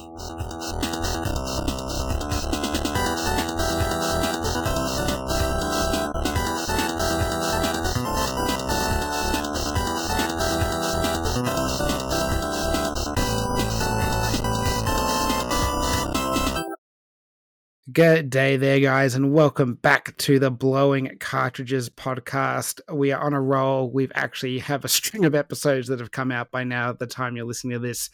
Thank you. Good day there, guys, and welcome back to the Blowing Cartridges podcast. We are on a roll. We've actually have a string of episodes that have come out by now. At the time you're listening to this,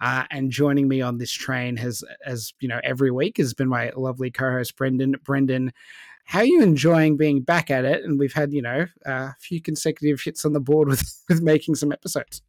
uh, and joining me on this train has, as you know, every week has been my lovely co-host Brendan. Brendan, how are you enjoying being back at it? And we've had you know a few consecutive hits on the board with with making some episodes.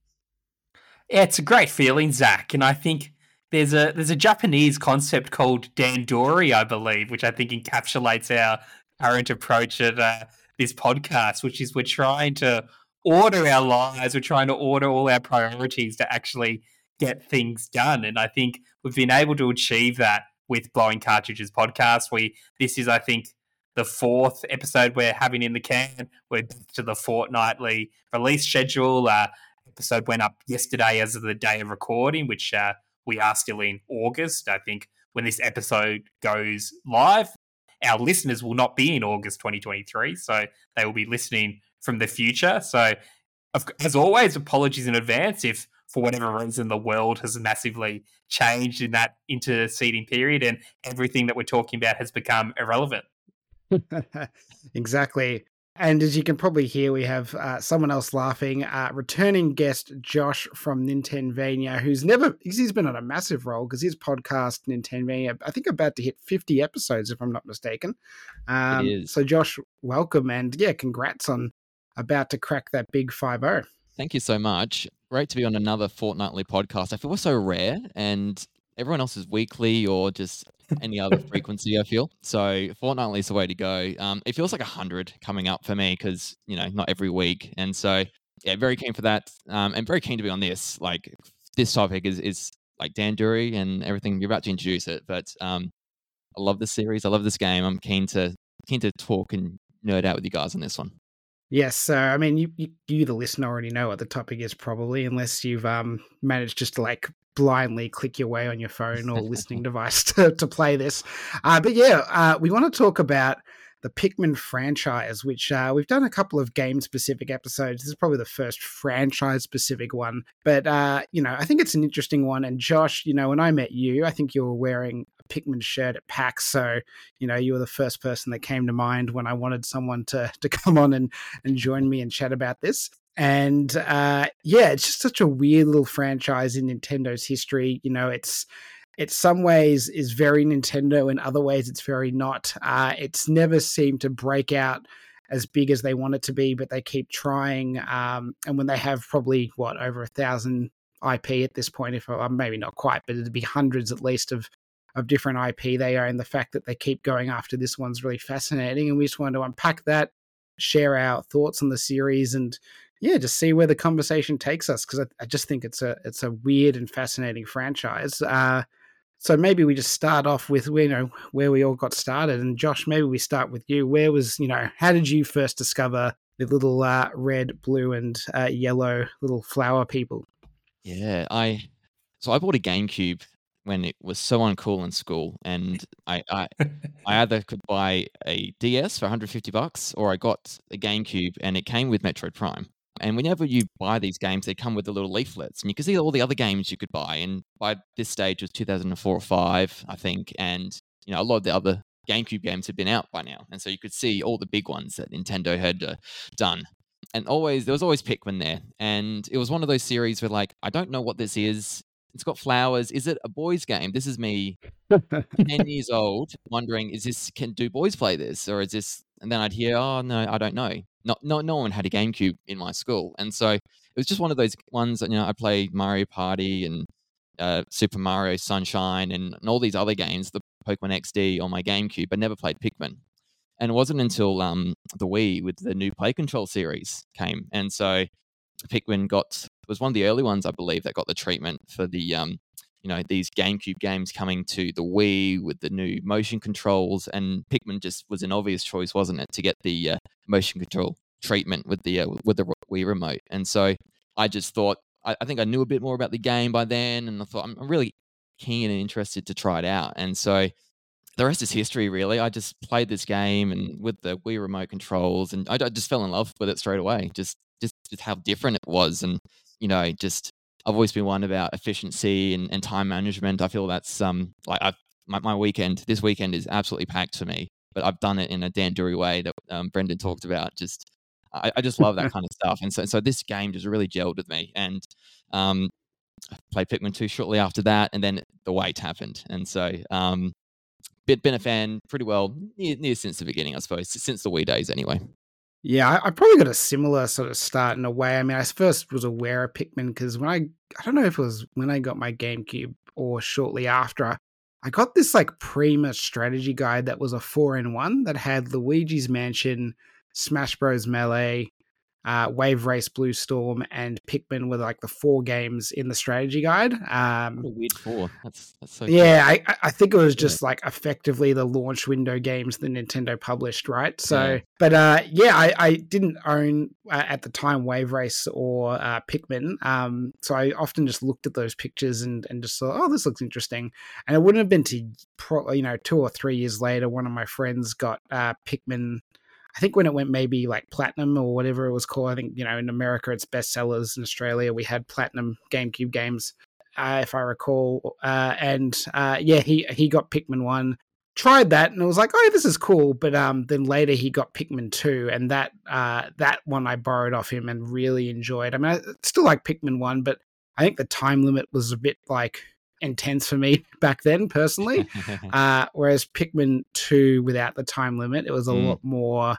Yeah, it's a great feeling, Zach, and I think there's a there's a Japanese concept called dandori, I believe, which I think encapsulates our current approach at uh, this podcast, which is we're trying to order our lives, we're trying to order all our priorities to actually get things done, and I think we've been able to achieve that with Blowing Cartridges podcast. We this is, I think, the fourth episode we're having in the can. We're to the fortnightly release schedule. Uh, episode went up yesterday as of the day of recording, which uh, we are still in August. I think when this episode goes live, our listeners will not be in August 2023, so they will be listening from the future. So, as always, apologies in advance if, for whatever reason, the world has massively changed in that interceding period and everything that we're talking about has become irrelevant. exactly. And as you can probably hear, we have uh, someone else laughing. Uh, returning guest Josh from Nintenvania, who's never he's been on a massive roll because his podcast Nintenvania, I think, about to hit fifty episodes if I'm not mistaken. Um. So, Josh, welcome and yeah, congrats on about to crack that big five zero. Thank you so much. Great to be on another fortnightly podcast. I feel so rare, and everyone else is weekly or just any other frequency. I feel so fortnightly is the way to go. Um, it feels like a hundred coming up for me because you know not every week, and so yeah, very keen for that. Um, and very keen to be on this. Like this topic is is like Dandori and everything. You're about to introduce it, but um, I love this series. I love this game. I'm keen to keen to talk and nerd out with you guys on this one. Yes, so I mean, you, you, you, the listener, already know what the topic is, probably, unless you've um managed just to like blindly click your way on your phone or listening device to, to play this. Uh, but yeah, uh, we want to talk about the Pikmin franchise, which uh, we've done a couple of game specific episodes. This is probably the first franchise specific one. But, uh, you know, I think it's an interesting one. And Josh, you know, when I met you, I think you were wearing a Pikmin shirt at PAX. So, you know, you were the first person that came to mind when I wanted someone to, to come on and, and join me and chat about this and uh, yeah, it's just such a weird little franchise in Nintendo's history. You know, it's it's some ways is very Nintendo, in other ways it's very not. Uh, it's never seemed to break out as big as they want it to be, but they keep trying. Um, and when they have probably what over a thousand IP at this point, if uh, maybe not quite, but it'd be hundreds at least of of different IP they own. The fact that they keep going after this one's really fascinating, and we just wanted to unpack that, share our thoughts on the series, and yeah, just see where the conversation takes us because I, I, just think it's a it's a weird and fascinating franchise. Uh, so maybe we just start off with you know where we all got started. And Josh, maybe we start with you. Where was you know how did you first discover the little uh, red, blue, and uh, yellow little flower people? Yeah, I so I bought a GameCube when it was so uncool in school, and I I, I either could buy a DS for 150 bucks or I got a GameCube and it came with Metroid Prime. And whenever you buy these games, they come with the little leaflets, and you can see all the other games you could buy. And by this stage, it was 2004 or five, I think, and you know a lot of the other GameCube games had been out by now, and so you could see all the big ones that Nintendo had uh, done. And always there was always Pikmin there, and it was one of those series where like I don't know what this is. It's got flowers. Is it a boys' game? This is me, ten years old, wondering is this can do boys play this or is this? And then I'd hear, oh no, I don't know not, not no one had a GameCube in my school, and so it was just one of those ones that you know I played Mario Party and uh, Super Mario Sunshine and, and all these other games, the Pokemon XD on my GameCube, but never played Pikmin. And it wasn't until um, the Wii with the new Play Control series came, and so Pikmin got was one of the early ones I believe that got the treatment for the um, you know these GameCube games coming to the Wii with the new motion controls, and Pikmin just was an obvious choice, wasn't it, to get the uh, motion control treatment with the uh, with the Wii remote. And so I just thought I, I, think I knew a bit more about the game by then, and I thought I'm really keen and interested to try it out. And so the rest is history, really. I just played this game and with the Wii remote controls, and I, I just fell in love with it straight away. Just, just, just how different it was, and you know, just I've always been one about efficiency and, and time management. I feel that's um like I my, my weekend this weekend is absolutely packed for me, but I've done it in a Dandori way that um, Brendan talked about. Just I, I just love that kind of stuff, and so so this game just really gelled with me. And um, I played Pikmin two shortly after that, and then the wait happened, and so um, been, been a fan pretty well near, near since the beginning, I suppose, since the Wii days anyway. Yeah, I, I, probably got a similar sort of start in a way. I mean, I first was aware of Pikmin because when I, I don't know if it was when I got my GameCube or shortly after, I got this like Prima strategy guide that was a four in one that had Luigi's Mansion, Smash Bros. Melee, uh, Wave Race, Blue Storm, and Pikmin were like the four games in the strategy guide. Um, weird four. That's, that's so. Yeah, I, I, think it was just yeah. like effectively the launch window games the Nintendo published, right? So, yeah. but uh, yeah, I, I didn't own uh, at the time Wave Race or uh, Pikmin, um, so I often just looked at those pictures and and just thought, oh, this looks interesting. And it wouldn't have been to pro- you know two or three years later, one of my friends got uh, Pikmin I think when it went maybe like platinum or whatever it was called, I think, you know, in America it's bestsellers. In Australia, we had platinum GameCube games, uh, if I recall. Uh, and uh, yeah, he, he got Pikmin 1, tried that, and it was like, oh, this is cool. But um, then later he got Pikmin 2, and that, uh, that one I borrowed off him and really enjoyed. I mean, I still like Pikmin 1, but I think the time limit was a bit like intense for me back then personally. uh, whereas Pikmin 2 without the time limit, it was a mm. lot more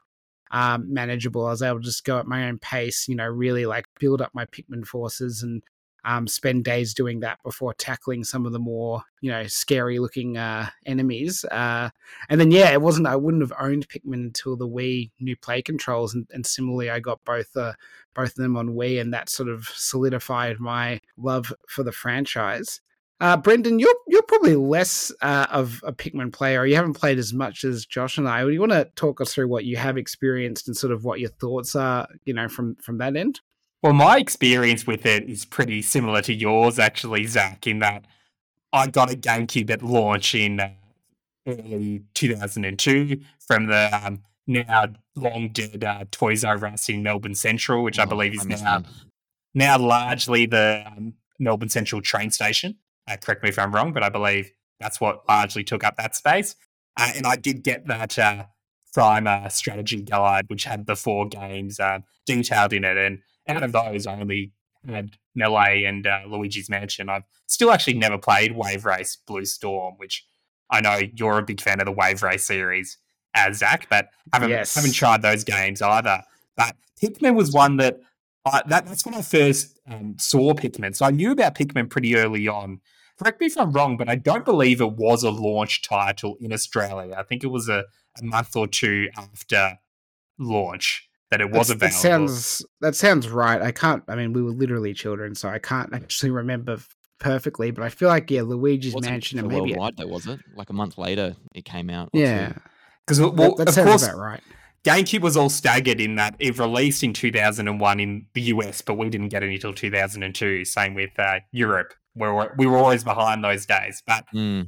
um, manageable. I was able to just go at my own pace, you know, really like build up my Pikmin forces and um, spend days doing that before tackling some of the more, you know, scary looking uh, enemies. Uh, and then, yeah, it wasn't, I wouldn't have owned Pikmin until the Wii new play controls. And, and similarly, I got both, uh, both of them on Wii, and that sort of solidified my love for the franchise. Uh, Brendan, you're you're probably less uh, of a Pikmin player. You haven't played as much as Josh and I. Do you want to talk us through what you have experienced and sort of what your thoughts are, you know, from from that end? Well, my experience with it is pretty similar to yours, actually, Zach. In that I got a GameCube at launch in uh, early 2002 from the um, now long dead uh, Toys R Us in Melbourne Central, which oh, I believe is now now largely the um, Melbourne Central train station. Uh, correct me if I'm wrong, but I believe that's what largely took up that space. Uh, and I did get that uh, Prima strategy guide, which had the four games uh, detailed in it. And out of those, I only had Melee and uh, Luigi's Mansion. I've still actually never played Wave Race Blue Storm, which I know you're a big fan of the Wave Race series as Zach, but haven't yes. haven't tried those games either. But Pikmin was one that I, that, that's when I first um, saw Pikmin. So I knew about Pikmin pretty early on. Correct me if I'm wrong, but I don't believe it was a launch title in Australia. I think it was a, a month or two after launch that it was That's, available. That sounds that sounds right. I can't. I mean, we were literally children, so I can't actually remember perfectly. But I feel like yeah, Luigi's Mansion and maybe worldwide though, was it? Like a month later, it came out. Yeah, because well, that, that of sounds course, about right. GameCube was all staggered in that it released in 2001 in the US, but we didn't get it until 2002. Same with uh, Europe, where we were always behind those days. But mm.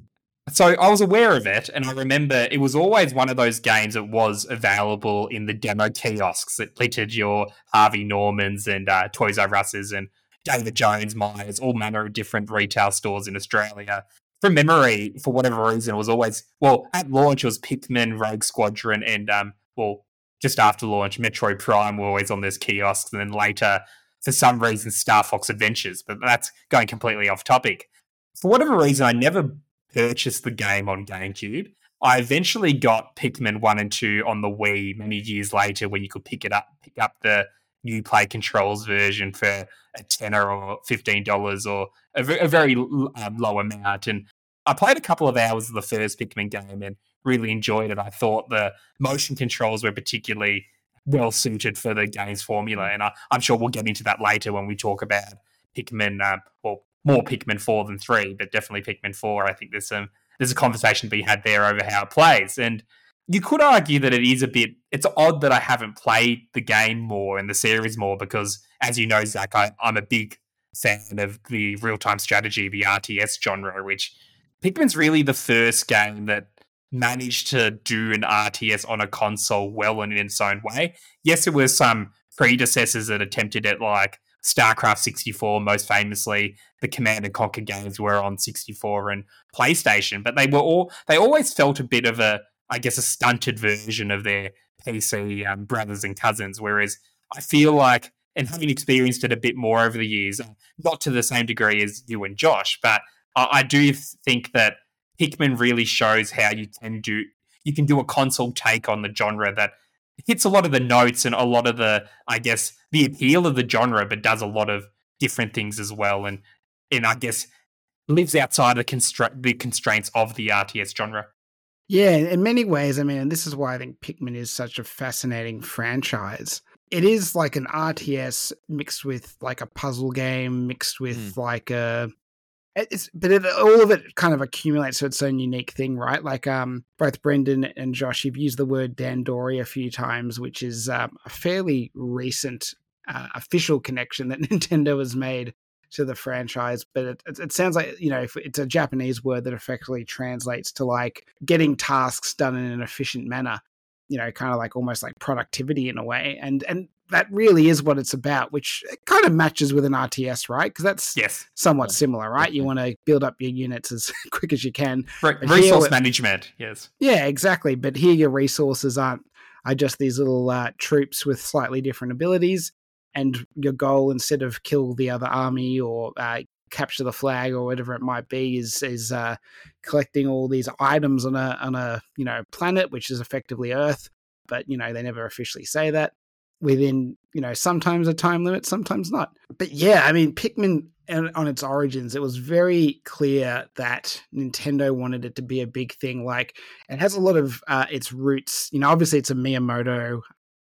so I was aware of it, and I remember it was always one of those games that was available in the demo kiosks that littered your Harvey Normans and uh, Toys R Us's and David Jones, Myers, all manner of different retail stores in Australia. From memory, for whatever reason, it was always well at launch. It was Pikmin, Rogue Squadron, and um, well, just after launch, Metroid Prime were always on those kiosks, and then later, for some reason, Star Fox Adventures. But that's going completely off topic. For whatever reason, I never purchased the game on GameCube. I eventually got Pikmin one and two on the Wii many years later, when you could pick it up, pick up the new play controls version for a tenner or fifteen dollars or a, very um, low amount. And I played a couple of hours of the first Pikmin game, and really enjoyed it. I thought the motion controls were particularly well suited for the game's formula, and I, am sure we'll get into that later when we talk about Pikmin. Uh, well, more Pikmin four than three, but definitely Pikmin four. I think there's some there's a conversation to be had there over how it plays, and you could argue that it is a bit. It's odd that I haven't played the game more and the series more because, as you know, Zach, I, I'm a big fan of the real time strategy, the RTS genre, which Pikmin's really the first game that managed to do an RTS on a console well and in its own way. Yes, there was some predecessors that attempted it, like StarCraft 64, most famously, the Command and Conquer games were on 64 and PlayStation, but they were all they always felt a bit of a, I guess, a stunted version of their PC um, brothers and cousins. Whereas I feel like, and having experienced it a bit more over the years, not to the same degree as you and Josh, but I, I do think that Pikmin really shows how you can do you can do a console take on the genre that hits a lot of the notes and a lot of the I guess the appeal of the genre, but does a lot of different things as well, and and I guess lives outside the constra- the constraints of the RTS genre. Yeah, in many ways, I mean, and this is why I think Pikmin is such a fascinating franchise. It is like an RTS mixed with like a puzzle game, mixed with mm. like a it's but it, all of it kind of accumulates to its own unique thing, right? Like um, both Brendan and Josh, you've used the word Dandori a few times, which is um, a fairly recent uh, official connection that Nintendo has made to the franchise. But it, it, it sounds like you know if it's a Japanese word that effectively translates to like getting tasks done in an efficient manner. You know, kind of like almost like productivity in a way, and and that really is what it's about, which kind of matches with an RTS, right? Because that's yes. somewhat similar, right? You want to build up your units as quick as you can. Re- resource management, yes. Yeah, exactly. But here, your resources aren't are just these little uh, troops with slightly different abilities, and your goal instead of kill the other army or uh, capture the flag or whatever it might be is is uh, collecting all these items on a on a you know planet, which is effectively Earth. But you know they never officially say that within you know sometimes a time limit sometimes not. But yeah i mean pikmin on its origins it was very clear that nintendo wanted it to be a big thing. Like it has a lot of uh, its roots. You know obviously it's a miyamoto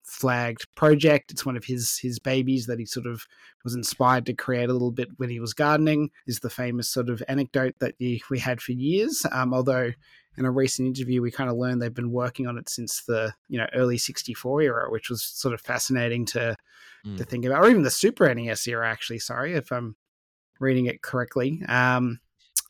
flagged project. It's one of his his babies that he sort of was inspired to create a little bit when he was gardening is the famous sort of anecdote that we had for years. Um, although in a recent interview, we kind of learned they've been working on it since the you know early '64 era, which was sort of fascinating to mm. to think about, or even the Super NES era. Actually, sorry if I'm reading it correctly. Um,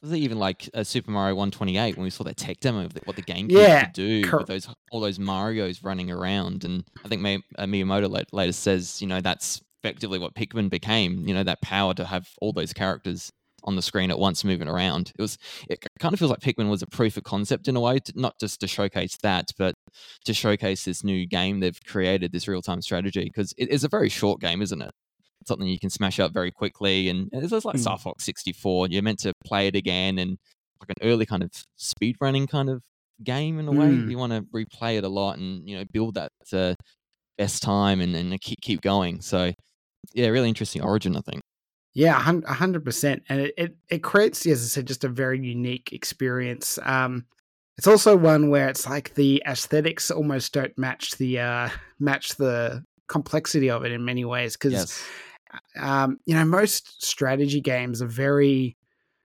was it even like uh, Super Mario 128 when we saw that tech demo of the, what the GameCube yeah, could do cor- with those all those Mario's running around? And I think May, uh, Miyamoto later says, you know, that's effectively what Pikmin became. You know, that power to have all those characters on the screen at once moving around. It was it kind of feels like Pikmin was a proof of concept in a way, to, not just to showcase that, but to showcase this new game they've created, this real time strategy. Because it is a very short game, isn't it? It's something you can smash up very quickly, and it's like mm. Star Fox 64. You're meant to play it again, and like an early kind of speed running kind of game in a way. Mm. You want to replay it a lot and you know build that uh, best time and, and keep keep going. So yeah, really interesting origin, I think. Yeah, hundred percent, and it, it, it creates, as I said, just a very unique experience. Um, it's also one where it's like the aesthetics almost don't match the uh, match the complexity of it in many ways because yes. um, you know most strategy games are very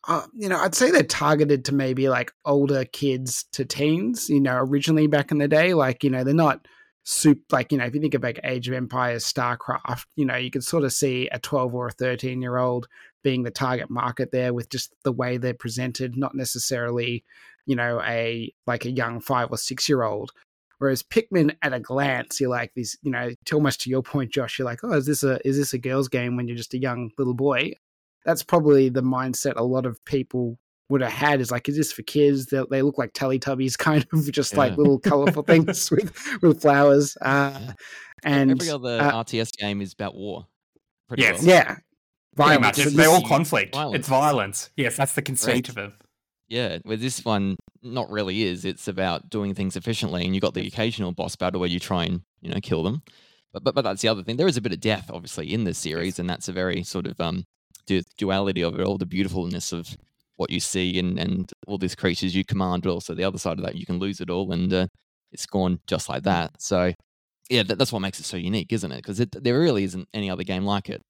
uh, you know I'd say they're targeted to maybe like older kids to teens you know originally back in the day like you know they're not soup like you know if you think of like age of empires starcraft you know you can sort of see a 12 or a 13 year old being the target market there with just the way they're presented not necessarily you know a like a young five or six year old whereas pikmin at a glance you're like these you know to almost to your point josh you're like oh is this a is this a girls game when you're just a young little boy? That's probably the mindset a lot of people would have had is like, is this for kids? They, they look like Teletubbies, kind of just yeah. like little colorful things with with flowers. Uh, yeah. And every other uh, RTS game is about war. yes. Well. Yeah. Violence. They're all conflict. Violence. It's violence. Yes, that's the conceit of it. Yeah, where this one not really is. It's about doing things efficiently, and you got the occasional boss battle where you try and you know kill them. But but but that's the other thing. There is a bit of death, obviously, in this series, and that's a very sort of um duality of it all. The beautifulness of what you see and, and all these creatures you command, but also the other side of that, you can lose it all and uh, it's gone just like that. So, yeah, that, that's what makes it so unique, isn't it? Because there really isn't any other game like it.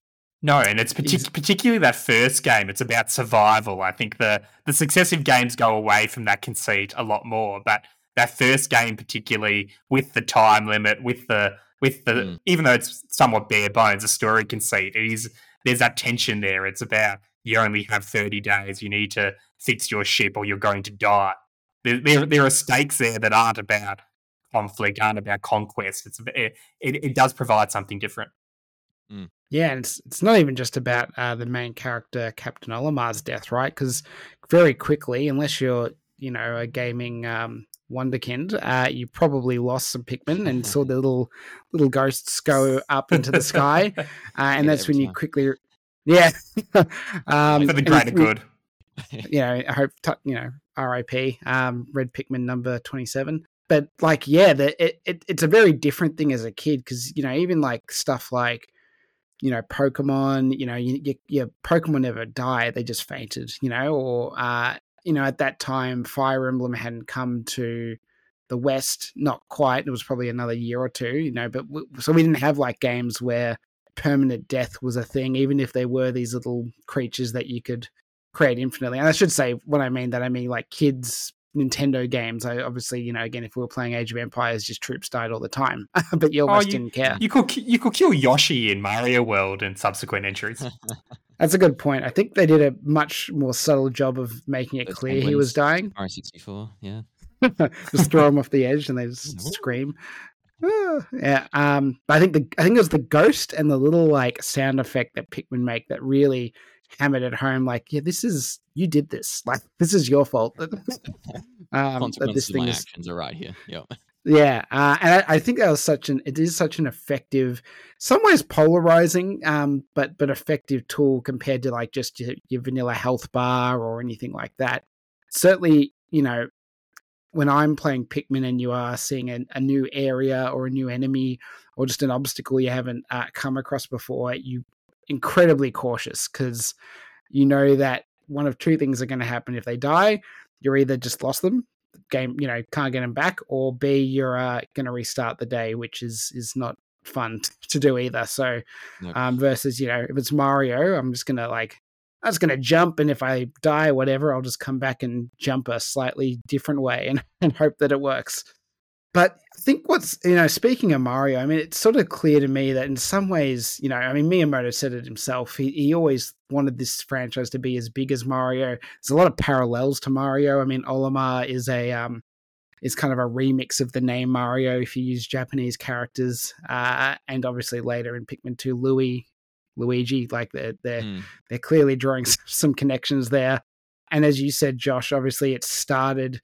No, and it's partic- particularly that first game. It's about survival. I think the the successive games go away from that conceit a lot more, but that first game, particularly with the time limit, with the with the mm. even though it's somewhat bare bones, a story conceit, it is there's that tension there. It's about you only have 30 days. You need to fix your ship or you're going to die. There, there, there are stakes there that aren't about conflict, aren't about conquest. It's it, it, it does provide something different. Mm. Yeah, and it's it's not even just about uh, the main character Captain Olimar's death, right? Because very quickly, unless you're you know a gaming um, wonderkind, uh, you probably lost some Pikmin and saw the little little ghosts go up into the sky, uh, and yeah, that's when you quickly, yeah, um, for the greater good. You know, I hope you know R.I.P. Um, Red Pikmin number twenty seven. But like, yeah, the, it, it it's a very different thing as a kid because you know even like stuff like you know Pokemon, you know you, you, your Pokemon never die; they just fainted, you know, or uh, you know, at that time, Fire Emblem hadn't come to the West, not quite. It was probably another year or two, you know, but w- so we didn't have like games where permanent death was a thing, even if there were these little creatures that you could create infinitely. And I should say, when I mean that, I mean like kids Nintendo games. I obviously, you know, again, if we were playing Age of Empires, just troops died all the time, but you almost oh, you, didn't care. You could you could kill Yoshi in Mario World and subsequent entries. That's a good point. I think they did a much more subtle job of making it Those clear he was dying. R sixty four, yeah. just throw him off the edge and they just scream. Yeah, um, I think the I think it was the ghost and the little like sound effect that Pikmin make that really hammered it home. Like, yeah, this is you did this. Like, this is your fault. um, that this thing is, actions are right here. Yep. Yeah, uh, and I, I, think that was such an it is such an effective, some ways polarizing, um, but but effective tool compared to like just your, your vanilla health bar or anything like that. Certainly, you know, when I'm playing Pikmin and you are seeing a, a new area or a new enemy or just an obstacle you haven't uh, come across before, you incredibly cautious because you know that one of two things are going to happen if they die. You're either just lost them game, you know, can't get them back, or B, you're uh, going to restart the day, which is is not fun to do either. So, um, versus you know, if it's Mario, I'm just gonna like, I'm just gonna jump, and if I die, whatever, I'll just come back and jump a slightly different way and, and hope that it works. But I think what's, you know, speaking of Mario, I mean, it's sort of clear to me that in some ways, you know, I mean, Miyamoto said it himself. He, he always wanted this franchise to be as big as Mario. There's a lot of parallels to Mario. I mean, Olimar is a, um, is kind of a remix of the name Mario if you use Japanese characters. Uh, and obviously later in Pikmin 2, Louis, Luigi, like they're, they're, mm. they're clearly drawing some connections there. And as you said, Josh, obviously it started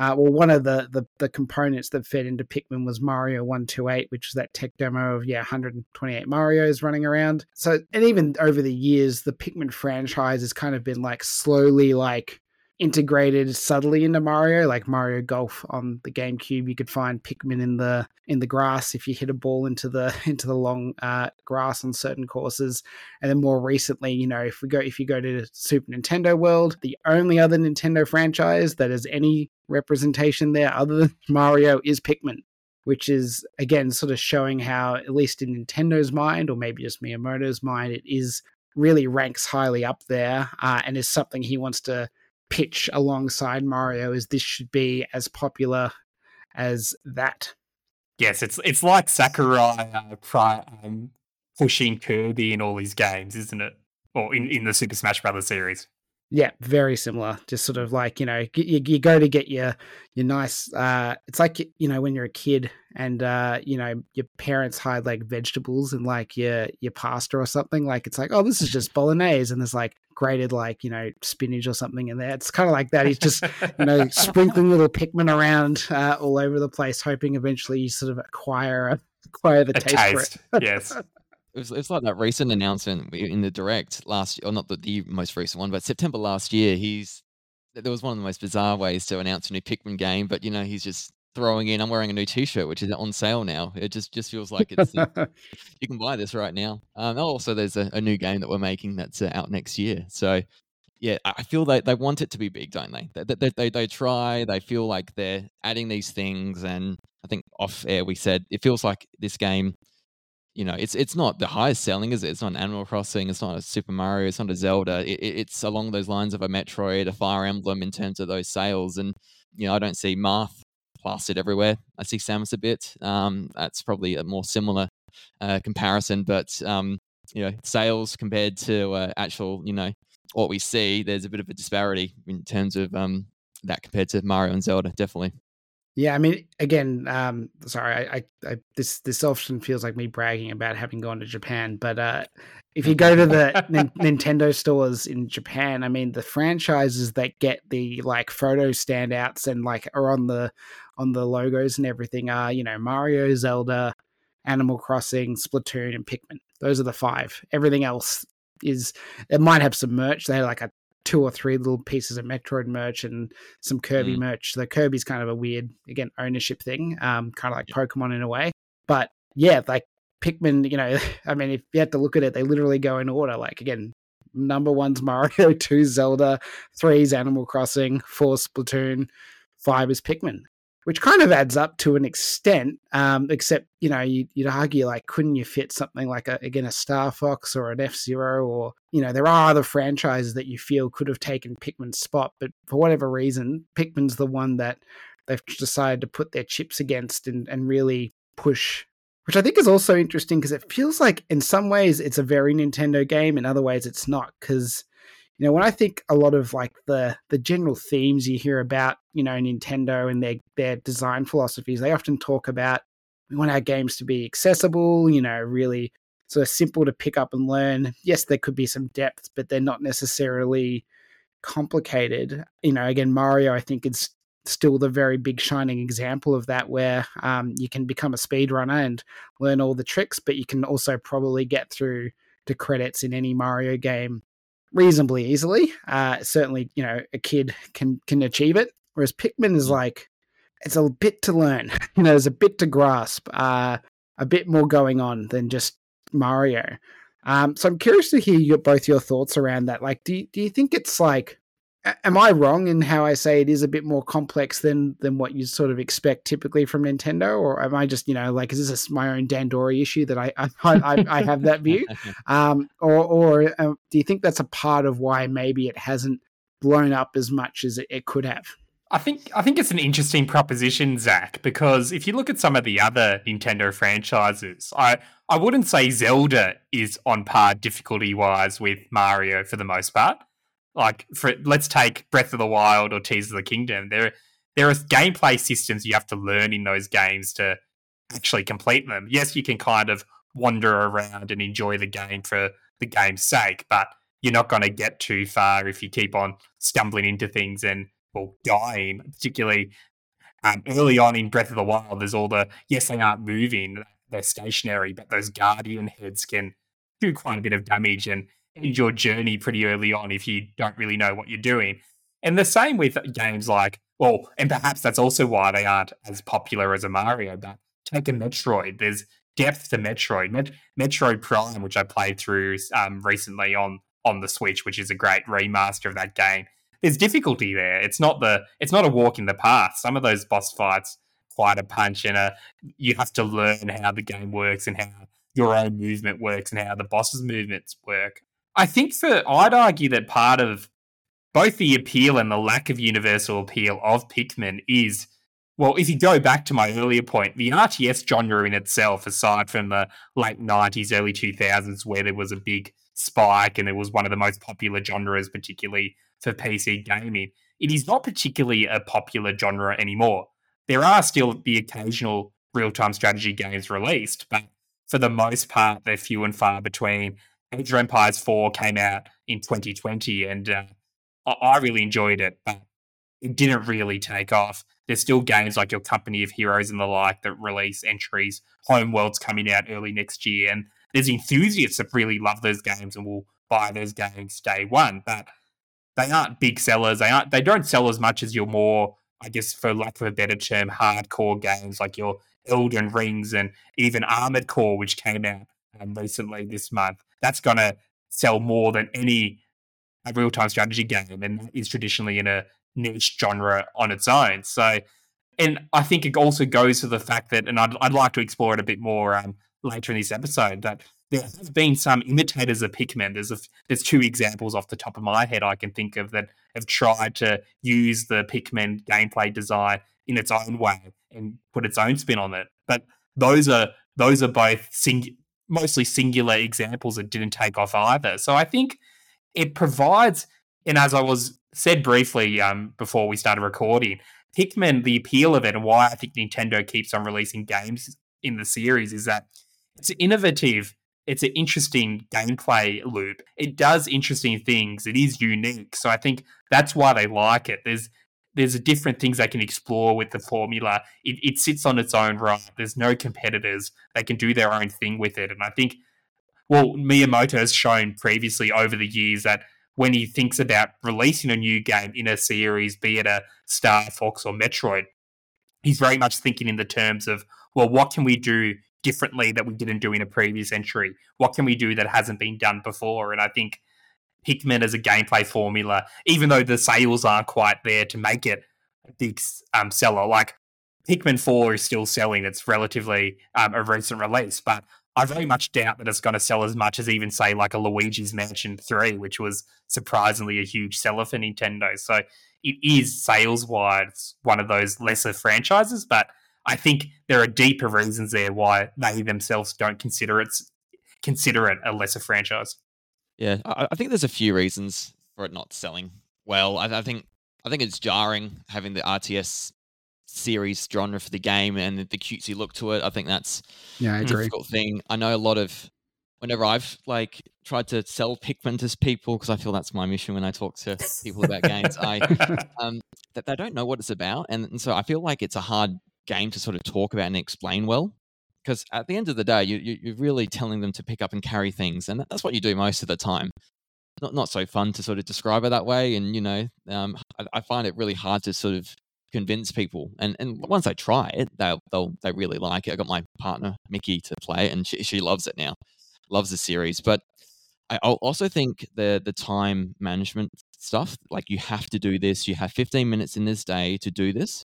uh, well, one of the, the, the components that fed into Pikmin was Mario 128, which was that tech demo of, yeah, 128 Marios running around. So, and even over the years, the Pikmin franchise has kind of been like slowly like integrated subtly into Mario, like Mario Golf on the GameCube. You could find Pikmin in the in the grass if you hit a ball into the into the long uh, grass on certain courses. And then more recently, you know, if we go if you go to Super Nintendo World, the only other Nintendo franchise that has any representation there other than Mario is Pikmin. Which is again sort of showing how, at least in Nintendo's mind, or maybe just Miyamoto's mind, it is really ranks highly up there uh, and is something he wants to pitch alongside Mario is this should be as popular as that. Yes, it's it's like Sakurai uh, pri- um, pushing Kirby in all his games, isn't it? Or in, in the Super Smash Brothers series. Yeah, very similar. Just sort of like you know, you, you go to get your your nice. Uh, it's like you know when you're a kid and uh, you know your parents hide like vegetables and like your your pasta or something. Like it's like, oh, this is just bolognese, and there's like grated like you know spinach or something in there. It's kind of like that. He's just you know sprinkling little Pikmin around uh, all over the place, hoping eventually you sort of acquire acquire the taste, taste. for it. yes. It was, it's like that recent announcement in the direct last, or not the, the most recent one, but September last year. He's there was one of the most bizarre ways to announce a new Pikmin game, but you know he's just throwing in. I'm wearing a new T-shirt, which is on sale now. It just just feels like it's you can buy this right now. Um, also, there's a, a, new game that we're making that's uh, out next year. So yeah, I feel they, they want it to be big, don't they? They, they? they they try. They feel like they're adding these things, and I think off air we said it feels like this game you know, it's it's not the highest selling, is it? It's not an Animal Crossing, it's not a Super Mario, it's not a Zelda. It, it's along those lines of a Metroid, a Fire Emblem in terms of those sales. And you know, I don't see Marth plastered everywhere. I see Samus a bit. Um, that's probably a more similar uh, comparison, but um, you know sales compared to uh, actual you know what we see, there's a bit of a disparity in terms of um, that compared to Mario and Zelda, definitely. Yeah, I mean, again, um, sorry, I, I, I, this this often feels like me bragging about having gone to Japan, but uh, if you go to the N- Nintendo stores in Japan, I mean, the franchises that get the like photo standouts and like are on the on the logos and everything are, you know, Mario, Zelda, Animal Crossing, Splatoon, and Pikmin. Those are the five. Everything else is it might have some merch. They have like a two or three little pieces of Metroid merch and some Kirby mm. merch. The Kirby's kind of a weird, again, ownership thing, um, kind of like Pokemon in a way. But yeah, like Pikmin, you know, I mean, if you had to look at it, they literally go in order. Like again, number one's Mario, two Zelda, three's Animal Crossing, four Splatoon, five is Pikmin which kind of adds up to an extent. Um, except you know, you, would argue like, couldn't you fit something like a, again a Star Fox or an F Zero, or you know, there are other franchises that you feel could have taken Pikmin's spot, but for whatever reason, Pikmin's the one that they've decided to put their chips against and and really push. Which I think is also interesting because it feels like in some ways it's a very Nintendo game, in other ways it's not. Because you know when i think a lot of like the the general themes you hear about you know nintendo and their their design philosophies they often talk about we want our games to be accessible you know really sort of simple to pick up and learn. Yes there could be some depth but they're not necessarily complicated. You know again mario i think is still the very big shining example of that where um, you can become a speedrunner and learn all the tricks but you can also probably get through the credits in any mario game reasonably easily. Uh, certainly, you know, a kid can can achieve it. Whereas Pikmin is like it's a bit to learn. You know, there's a bit to grasp. Uh, a bit more going on than just Mario. Um, so I'm curious to hear your, both your thoughts around that. Like, do you, do you think it's like am I wrong in how I say it is a bit more complex than than what you sort of expect typically from Nintendo, or am I just you know like is this my own Dandori issue that I I, I, I have that view, um, or or uh, do you think that's a part of why maybe it hasn't blown up as much as it, it could have? I think I think it's an interesting proposition, Zach, because if you look at some of the other Nintendo franchises, I I wouldn't say Zelda is on par difficulty wise with Mario for the most part like for let's take Breath of the Wild or Tears of the Kingdom. There there are gameplay systems you have to learn in those games to actually complete them. Yes, you can kind of wander around and enjoy the game for the game's sake, but you're not going to get too far if you keep on stumbling into things and well dying. Particularly um, early on in Breath of the Wild, there's all the yes they aren't moving, they're stationary, but those guardian heads can do quite a bit of damage and your journey pretty early on if you don't really know what you're doing. And the same with games like, well, and perhaps that's also why they aren't as popular as a Mario, but take a Metroid. There's depth to Metroid. Met- Metroid Prime, which I played through um, recently on on the Switch, which is a great remaster of that game. There's difficulty there. It's not the it's not a walk in the path. Some of those boss fights quite a punch and a you have to learn how the game works and how your own movement works and how the boss's movements work. I think that I'd argue that part of both the appeal and the lack of universal appeal of Pikmin is, well, if you go back to my earlier point, the RTS genre in itself, aside from the late 90s, early 2000s, where there was a big spike and it was one of the most popular genres, particularly for PC gaming, it is not particularly a popular genre anymore. There are still the occasional real time strategy games released, but for the most part, they're few and far between. Age of Empires 4 came out in 2020 and uh, I really enjoyed it, but it didn't really take off. There's still games like your Company of Heroes and the like that release entries. Homeworld's coming out early next year, and there's enthusiasts that really love those games and will buy those games day one. But they aren't big sellers. They aren't. They don't sell as much as your more, I guess, for lack of a better term, hardcore games like your Elden Rings and even Armored Core, which came out um, recently this month that's going to sell more than any real time strategy game and is traditionally in a niche genre on its own. So, and I think it also goes to the fact that, and I'd, I'd like to explore it a bit more um, later in this episode, that there have been some imitators of Pikmin. There's a, there's two examples off the top of my head I can think of that have tried to use the Pikmin gameplay design in its own way and put its own spin on it. But those are those are both sing- mostly singular examples that didn't take off either. So I think it provides, and as I was said briefly um, before we started recording, Pikmin, the appeal of it and why I think Nintendo keeps on releasing games in the series is that it's innovative. It's an interesting gameplay loop. It does interesting things. It is unique. So I think that's why they like it. There's there's different things they can explore with the formula. It, it sits on its own right. There's no competitors. They can do their own thing with it. And I think, well, Miyamoto has shown previously over the years that when he thinks about releasing a new game in a series, be it a Star Fox or Metroid, he's very much thinking in the terms of, well, what can we do differently that we didn't do in a previous entry? What can we do that hasn't been done before? And I think Pikmin as a gameplay formula, even though the sales aren't quite there to make it a big um, seller, like Pikmin 4 is still selling. It's relatively um, a recent release, but I very much doubt that it's going to sell as much as even say like a Luigi's Mansion 3, which was surprisingly a huge seller for Nintendo. So it is sales wise one of those lesser franchises, but I think there are deeper reasons there why they themselves don't consider it consider it a lesser franchise. Yeah, I, I think there's a few reasons for it not selling well. I, I think I think it's jarring having the RTS series genre for the game and the, the cutesy look to it. I think that's yeah, I a agree. difficult thing. I know a lot of whenever I've like tried to sell Pikmin to people because I feel that's my mission when I talk to people about games. I um, that they don't know what it's about, and, and so I feel like it's a hard game to sort of talk about and explain well. Because at the end of the day, you, you, you're really telling them to pick up and carry things, and that's what you do most of the time. Not not so fun to sort of describe it that way, and you know, um, I, I find it really hard to sort of convince people. And and once I try it, they'll they'll they really like it. I got my partner Mickey to play and she she loves it now, loves the series. But I also think the the time management stuff, like you have to do this. You have 15 minutes in this day to do this,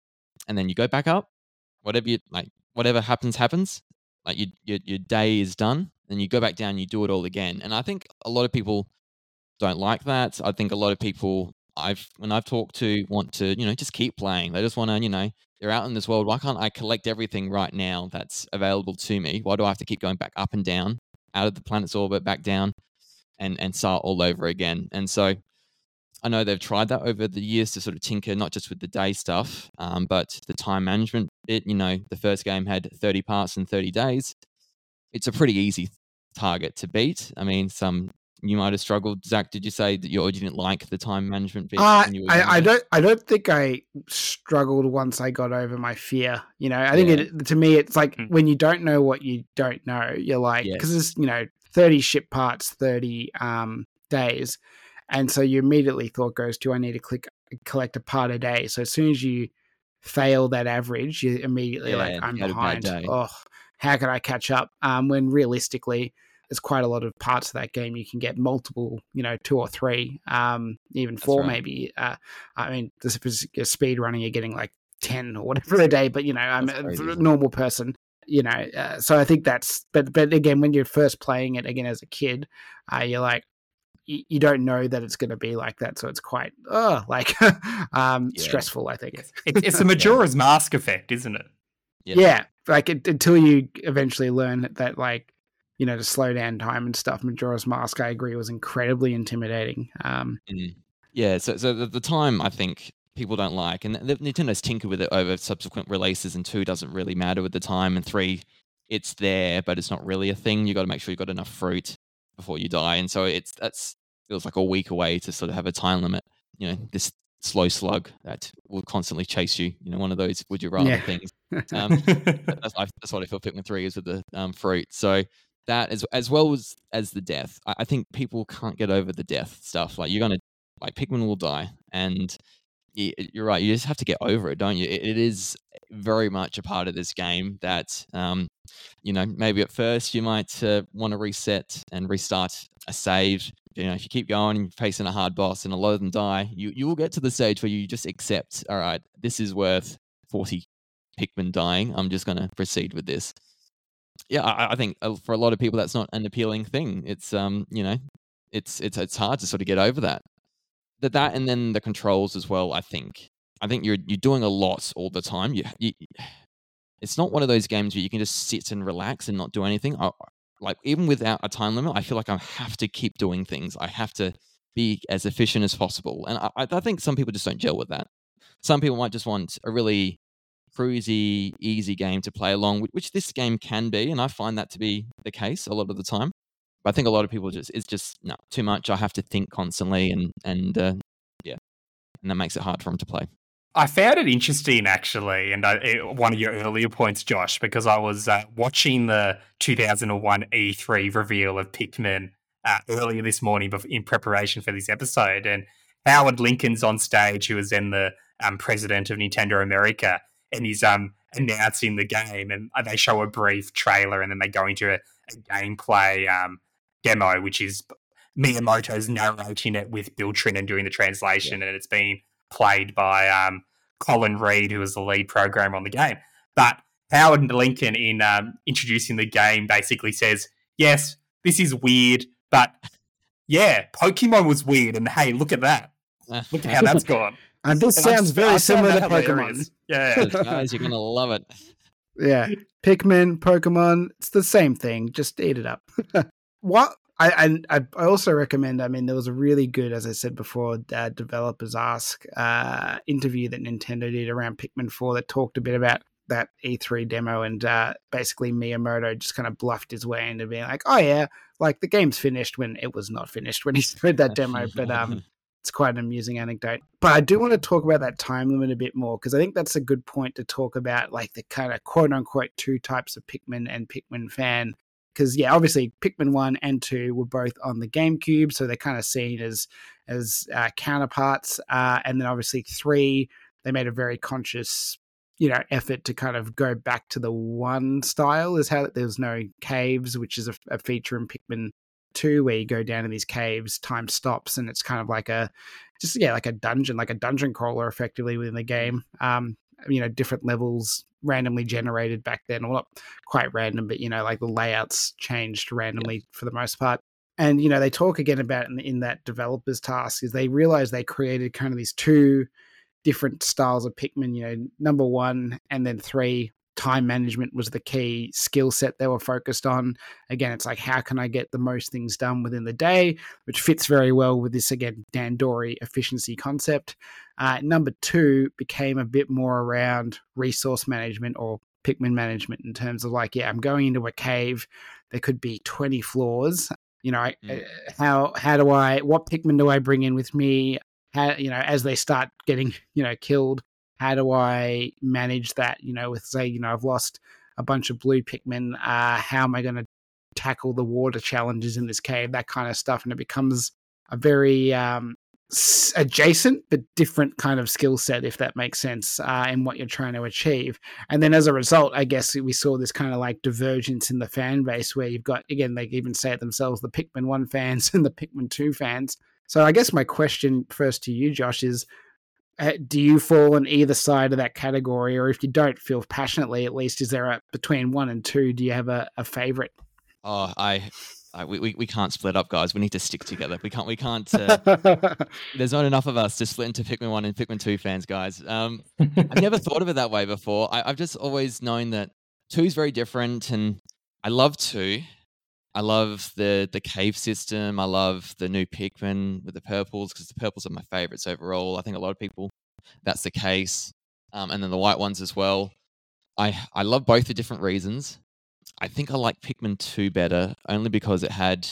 and then you go back up. Whatever you like, whatever happens happens. Like your your, your day is done, and you go back down. You do it all again. And I think a lot of people don't like that. I think a lot of people I've when I've talked to want to you know just keep playing. They just want to you know they're out in this world. Why can't I collect everything right now that's available to me? Why do I have to keep going back up and down out of the planet's orbit back down and and start all over again? And so I know they've tried that over the years to sort of tinker not just with the day stuff, um, but the time management bit. You know, the first game had 30 parts in 30 days. It's a pretty easy target to beat. I mean, some you might have struggled. Zach, did you say that you, didn't like the time management bit? Uh, I, I don't. I don't think I struggled once I got over my fear. You know, I think yeah. it, to me, it's like mm. when you don't know what you don't know. You're like, because yes. it's you know, thirty ship parts, thirty um, days, and so you immediately thought goes, do I need to click collect a part a day? So as soon as you fail that average, you're immediately yeah, like, I'm behind. Oh, how can I catch up? Um, when realistically there's quite a lot of parts of that game you can get multiple, you know, two or three, um, even four right. maybe. Uh, I mean, this is speed running, you're getting like ten or whatever a day, but you know, I'm a normal person. You know, uh, so I think that's. But but again, when you're first playing it again as a kid, uh, you're like, you don't know that it's going to be like that, so it's quite oh, like um, yeah. stressful. I think it's a Majora's yeah. Mask effect, isn't it? Yeah, yeah like it, until you eventually learn that like you know, to slow down time and stuff. Majora's Mask, I agree, was incredibly intimidating. Um, mm. Yeah, so so the, the, time I think people don't like, and the, Nintendo's tinkered with it over subsequent releases, and two doesn't really matter with the time, and three, it's there, but it's not really a thing. You got to make sure you've got enough fruit before you die, and so it's that's feels like a week away to sort of have a time limit. You know, this slow slug that will constantly chase you. You know, one of those would you rather yeah. things. Um, that's, that's, what I feel Pikmin three is with the um, fruit. So that as as well as as the death. I, I think people can't get over the death stuff. Like you're gonna like Pikmin will die, and you're right. You just have to get over it, don't you? It, it is very much a part of this game that, um, you know, maybe at first you might uh, want to reset and restart a save. You know, if you keep going and you're facing a hard boss and a lot of them die, you you will get to the stage where you just accept. All right, this is worth forty Pikmin dying. I'm just going to proceed with this yeah, I, I, think uh, for a lot of people that's not an appealing thing. It's um, you know, it's it's it's hard to sort of get over that. That that and then the controls as well. I think I think you're you're doing a lot all the time. You, you it's not one of those games where you can just sit and relax and not do anything. I like even without a time limit, I feel like I have to keep doing things. I have to be as efficient as possible, and I, I think some people just don't gel with that. Some people might just want a really cruisy, easy game to play along, which this game can be, and I find that to be the case a lot of the time. But I think a lot of people just it's just no too much. I have to think constantly, and and uh, yeah, and that makes it hard for them to play. I found it interesting actually, and I, it, one of your earlier points, Josh, because I was uh, watching the 2001 E3 reveal of Pikmin uh, earlier this morning in preparation for this episode, and Howard Lincoln's on stage, who was then the um, president of Nintendo America, and he's um, announcing the game, and they show a brief trailer, and then they go into a, a gameplay um, demo, which is Miyamoto's narrating it with Bill Trinen doing the translation, yeah. and it's being played by um, Colin Reed, who was the lead programmer on the game. But Howard Lincoln, in um, introducing the game, basically says, "Yes, this is weird, but yeah, Pokemon was weird, and hey, look at that. Look at how that's gone." And this and sounds I'm, very I similar to Pokemon. Yeah, guys, you're gonna love it. Yeah, Pikmin, Pokemon, it's the same thing. Just eat it up. what I, I I also recommend. I mean, there was a really good, as I said before, uh, developers ask uh, interview that Nintendo did around Pikmin Four that talked a bit about that E3 demo, and uh, basically Miyamoto just kind of bluffed his way into being like, "Oh yeah, like the game's finished," when it was not finished when he showed that demo. But um, it's quite an amusing anecdote. But I do want to talk about that time limit a bit more because I think that's a good point to talk about, like the kind of quote unquote two types of Pikmin and Pikmin fan because yeah, obviously Pikmin one and two were both on the GameCube, so they're kind of seen as as uh, counterparts. Uh, and then obviously three, they made a very conscious, you know, effort to kind of go back to the one style. Is how there's no caves, which is a, a feature in Pikmin two, where you go down in these caves, time stops, and it's kind of like a just yeah, like a dungeon, like a dungeon crawler, effectively within the game. Um, you know, different levels randomly generated back then, or not quite random, but you know, like the layouts changed randomly yeah. for the most part. And you know, they talk again about in, in that developers ask is they realize they created kind of these two different styles of Pikmin. You know, number one and then three time management was the key skill set they were focused on. Again, it's like, how can I get the most things done within the day, which fits very well with this, again, Dandori efficiency concept. Uh, number two became a bit more around resource management or Pikmin management in terms of like, yeah, I'm going into a cave. There could be 20 floors. You know, mm. how how do I what Pikmin do I bring in with me? How you know as they start getting you know killed, how do I manage that? You know, with say, you know, I've lost a bunch of blue Pikmin. Uh, how am I going to tackle the water challenges in this cave? That kind of stuff, and it becomes a very um, adjacent but different kind of skill set, if that makes sense, uh, in what you're trying to achieve. And then as a result, I guess we saw this kind of like divergence in the fan base where you've got, again, they even say it themselves, the Pikmin 1 fans and the Pikmin 2 fans. So I guess my question first to you, Josh, is do you fall on either side of that category, or if you don't feel passionately, at least, is there a between one and two? Do you have a, a favorite? Oh, I, I we, we, we can't split up, guys. We need to stick together. We can't we can't. Uh, there's not enough of us to split into Pikmin one and Pikmin two fans, guys. Um, I've never thought of it that way before. I, I've just always known that two is very different, and I love two. I love the the cave system. I love the new Pikmin with the purples because the purples are my favorites overall. I think a lot of people that's the case, um, and then the white ones as well. I I love both for different reasons. I think I like Pikmin two better only because it had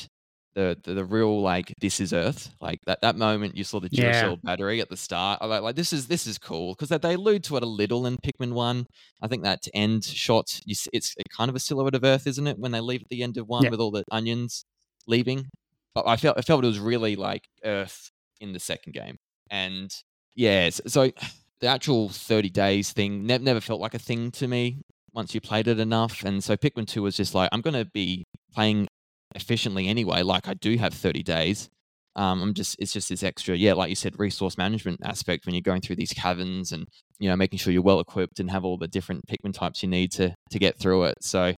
the, the, the real like this is Earth like that that moment you saw the Duracell yeah. battery at the start like like this is this is cool because they, allude to it a little in Pikmin one I think that end shot you see, it's kind of a silhouette of Earth isn't it when they leave at the end of one yeah. with all the onions leaving but I felt I felt it was really like Earth in the second game and yeah so the actual 30 days thing ne- never felt like a thing to me once you played it enough and so Pikmin 2 was just like I'm going to be playing efficiently anyway. Like I do have 30 days. Um, I'm just it's just this extra, yeah, like you said, resource management aspect when you're going through these caverns and you know making sure you're well equipped and have all the different Pikmin types you need to to get through it. So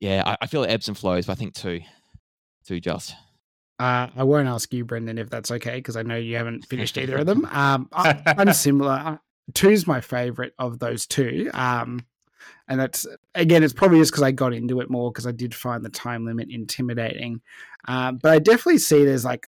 yeah, I, I feel it ebbs and flows, but I think two, two just. Uh, I won't ask you, Brendan, if that's okay, because I know you haven't finished either of them. Um, I, am similar. Two's my favorite of those two. Um, and that's again, it's probably just because I got into it more because I did find the time limit intimidating. Um, but I definitely see there's like,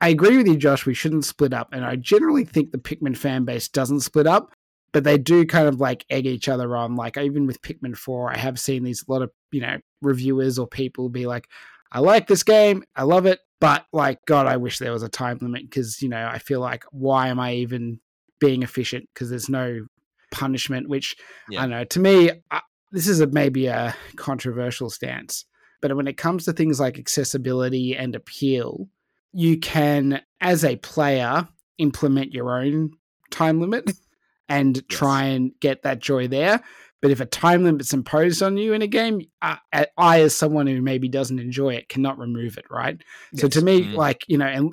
I agree with you, Josh. We shouldn't split up, and I generally think the Pikmin fan base doesn't split up, but they do kind of like egg each other on. Like even with Pikmin Four, I have seen these a lot of you know reviewers or people be like, I like this game, I love it, but like God, I wish there was a time limit because you know I feel like why am I even being efficient because there's no punishment, which yeah. I don't know. To me, I, this is a, maybe a controversial stance, but when it comes to things like accessibility and appeal, you can, as a player, implement your own time limit and yes. try and get that joy there. But if a time limit's imposed on you in a game, I, I, as someone who maybe doesn't enjoy it, cannot remove it, right? Yes. So to me, mm-hmm. like you know, and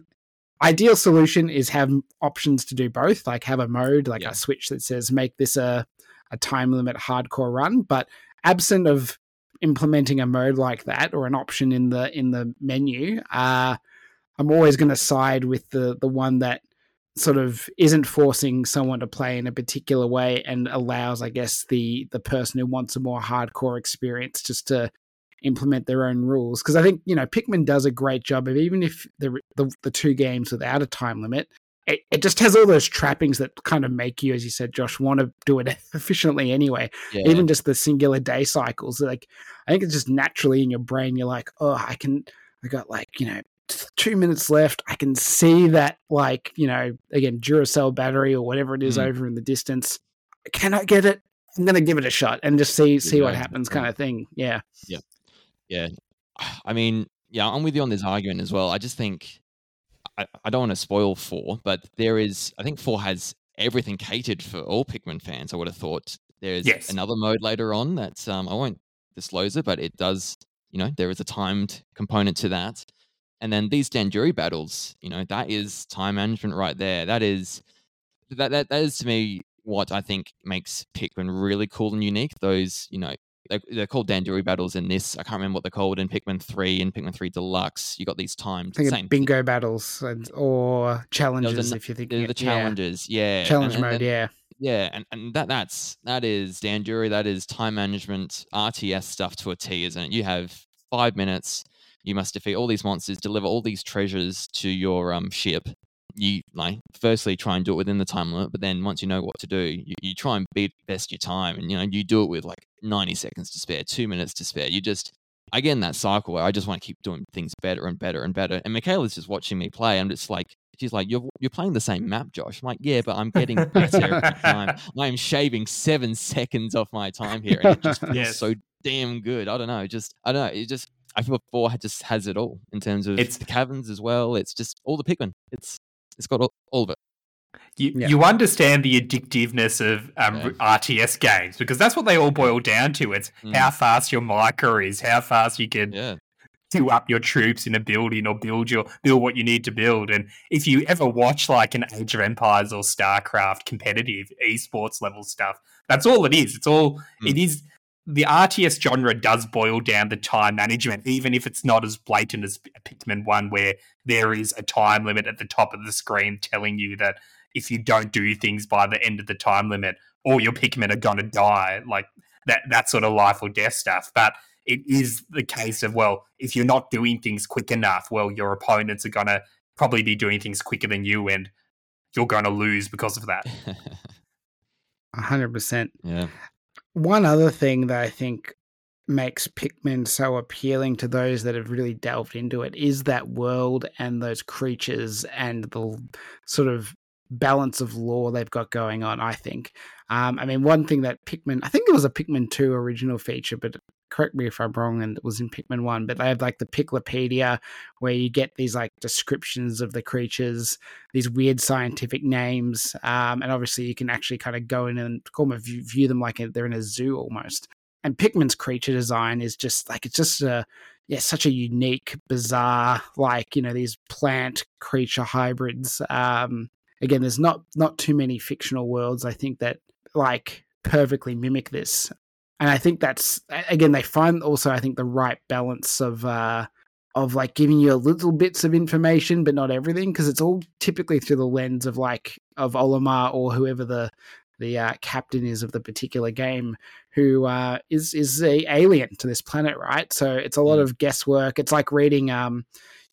ideal solution is have options to do both like have a mode like yeah. a switch that says make this a, a time limit hardcore run but absent of implementing a mode like that or an option in the in the menu uh i'm always going to side with the the one that sort of isn't forcing someone to play in a particular way and allows i guess the the person who wants a more hardcore experience just to implement their own rules because I think you know Pikmin does a great job of even if the the, the two games without a time limit, it, it, just has all those trappings that kind of make you, as you said, Josh, want to do it efficiently anyway. Yeah. Even just the singular day cycles, like I think it's just naturally in your brain. You're like, oh, I can, I got like you know two minutes left. I can see that like you know again Duracell battery or whatever it is mm. over in the distance. Can I get it? I'm gonna give it a shot and just see see what happens, kind of thing. Yeah. Yeah. Yeah. I mean, yeah, I'm with you on this argument as well. I just think I, I don't want to spoil four, but there is I think four has everything catered for all Pikmin fans. I would have thought there's yes. another mode later on that's um I won't disclose it, but it does. You know, there is a timed component to that, and then these Dandori battles. You know, that is time management right there. That is that that, that is to me what I think makes Pikmin really cool and unique. Those you know they're, they're called Dandori battles in this. I can't remember what they're called in Pikmin Three and Pikmin Three Deluxe. You got these timed think bingo thing. battles and, or challenges. if you think the, the challenges, yeah, yeah. challenge and, and, mode, yeah, yeah, and, and that that's that is Dandori. That is time management RTS stuff to a T, isn't it? You have five minutes. You must defeat all these monsters, deliver all these treasures to your um ship, you like firstly try and do it within the time limit, but then once you know what to do, you, you try and beat best your time, and you know you do it with like 90 seconds to spare, two minutes to spare. You just I get in that cycle where I just want to keep doing things better and better and better. And Michaela's just watching me play. I'm just like, she's like, you're you're playing the same map, Josh. I'm like, yeah, but I'm getting better every time. I am shaving seven seconds off my time here, and it just feels yes. so damn good. I don't know, just I don't know. It just I feel four just has it all in terms of it's the caverns as well. It's just all the Pikmin. It's it's got all, all of it. You, yeah. you understand the addictiveness of um, yeah. RTS games because that's what they all boil down to. It's mm. how fast your micro is, how fast you can yeah. do up your troops in a building or build your build what you need to build. And if you ever watch like an Age of Empires or StarCraft competitive esports level stuff, that's all it is. It's all mm. it is the RTS genre does boil down the time management, even if it's not as blatant as Pikmin 1, where there is a time limit at the top of the screen telling you that if you don't do things by the end of the time limit, all your Pikmin are going to die. Like that, that sort of life or death stuff. But it is the case of, well, if you're not doing things quick enough, well, your opponents are going to probably be doing things quicker than you, and you're going to lose because of that. 100%. Yeah. One other thing that I think makes Pikmin so appealing to those that have really delved into it is that world and those creatures and the sort of balance of lore they've got going on, I think. Um, I mean, one thing that Pikmin, I think it was a Pikmin 2 original feature, but correct me if I'm wrong, and it was in Pikmin 1, but they have like the Piklopedia where you get these like descriptions of the creatures, these weird scientific names. Um, and obviously you can actually kind of go in and almost view, view them like they're in a zoo almost. And Pikmin's creature design is just like, it's just a, yeah, such a unique, bizarre, like, you know, these plant creature hybrids. Um, again, there's not, not too many fictional worlds, I think, that like perfectly mimic this and I think that's again they find also I think the right balance of uh, of like giving you a little bits of information but not everything because it's all typically through the lens of like of Olimar or whoever the the uh, captain is of the particular game, who uh, is is a alien to this planet, right? So it's a lot Mm. of guesswork. It's like reading, um,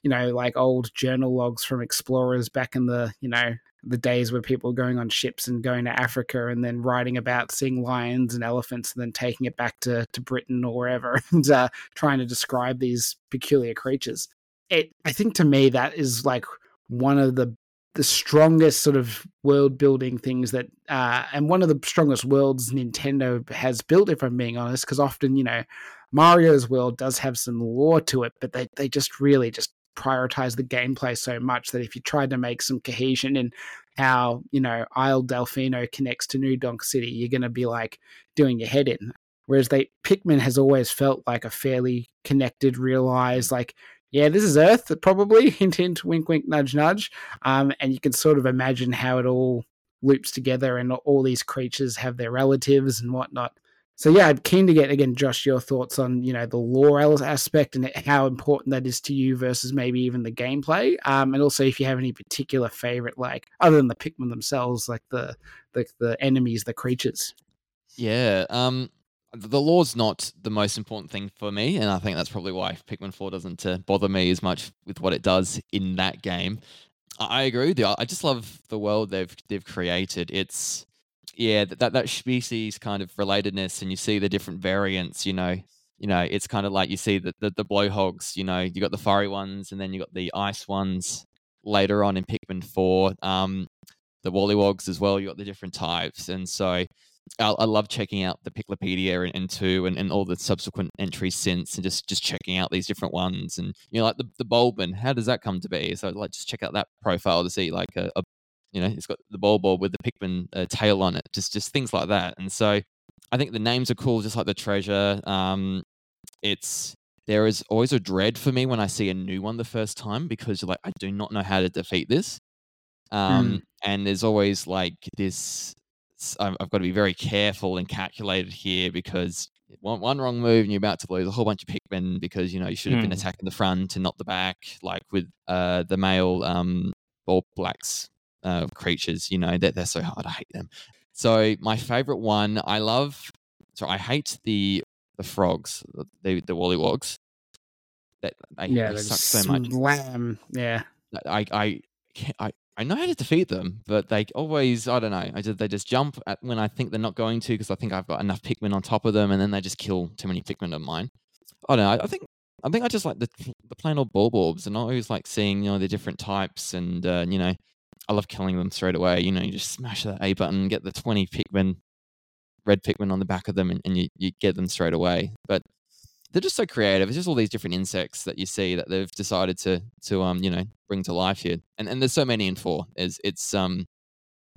you know, like old journal logs from explorers back in the you know the days where people were going on ships and going to Africa and then writing about seeing lions and elephants and then taking it back to, to Britain or wherever and uh, trying to describe these peculiar creatures. It, I think to me that is like one of the the strongest sort of world building things that uh, and one of the strongest worlds Nintendo has built, if I'm being honest, because often you know Mario's world does have some lore to it, but they they just really just prioritize the gameplay so much that if you tried to make some cohesion in how you know Isle Delfino connects to New Donk City, you're going to be like doing your head in. Whereas they Pikmin has always felt like a fairly connected, realized like yeah, this is Earth probably hint hint wink wink nudge nudge, um, and you can sort of imagine how it all loops together and all these creatures have their relatives and whatnot. So yeah, I'm keen to get again, Josh, your thoughts on you know the lore aspect and how important that is to you versus maybe even the gameplay, um, and also if you have any particular favorite, like other than the Pikmin themselves, like the the, the enemies, the creatures. Yeah. Um, the lore's not the most important thing for me, and I think that's probably why Pikmin Four doesn't uh, bother me as much with what it does in that game. I, I agree with you. I I just love the world they've they've created. It's yeah, th- that that species kind of relatedness, and you see the different variants. You know, you know, it's kind of like you see the the, the blowhogs. You know, you got the furry ones, and then you got the ice ones later on in Pikmin Four. Um, the Wallywogs as well. You got the different types, and so I, I love checking out the Piklopedia and, and two and, and all the subsequent entries since, and just just checking out these different ones, and you know, like the the Bulbmin. How does that come to be? So like just check out that profile to see like a, a you know, it's got the Bulborb with the Pikmin uh, tail on it, just just things like that. And so I think the names are cool, just like the treasure. Um, it's there is always a dread for me when I see a new one the first time because you're like, I do not know how to defeat this. Um, and there's always like this. I've got to be very careful and calculated here because one, one wrong move and you're about to lose a whole bunch of Pikmin because you know you should have been Hmm. attacking the front and not the back, like with uh, the male um, ball blacks uh, creatures. You know that they're so hard. I hate them. So my favorite one, I love. So I hate the the frogs, the the Wallywogs. That they, yeah, they suck so much. slam. Yeah, I I can't- I I know how to defeat them, but they always I don't know. I just they just jump at when I think they're not going to because I think I've got enough Pikmin on top of them, and then they just kill too many Pikmin of mine. I don't know. I, I think I think I just like the the plain old Bulborbs, and I always like seeing you know the different types, and uh, you know I love killing them straight away. You know, you just smash that A button, get the twenty Pikmin, red Pikmin on the back of them, and, and you you get them straight away. But they're just so creative. It's just all these different insects that you see that they've decided to to um you know bring to life here, and and there's so many in four. It's it's um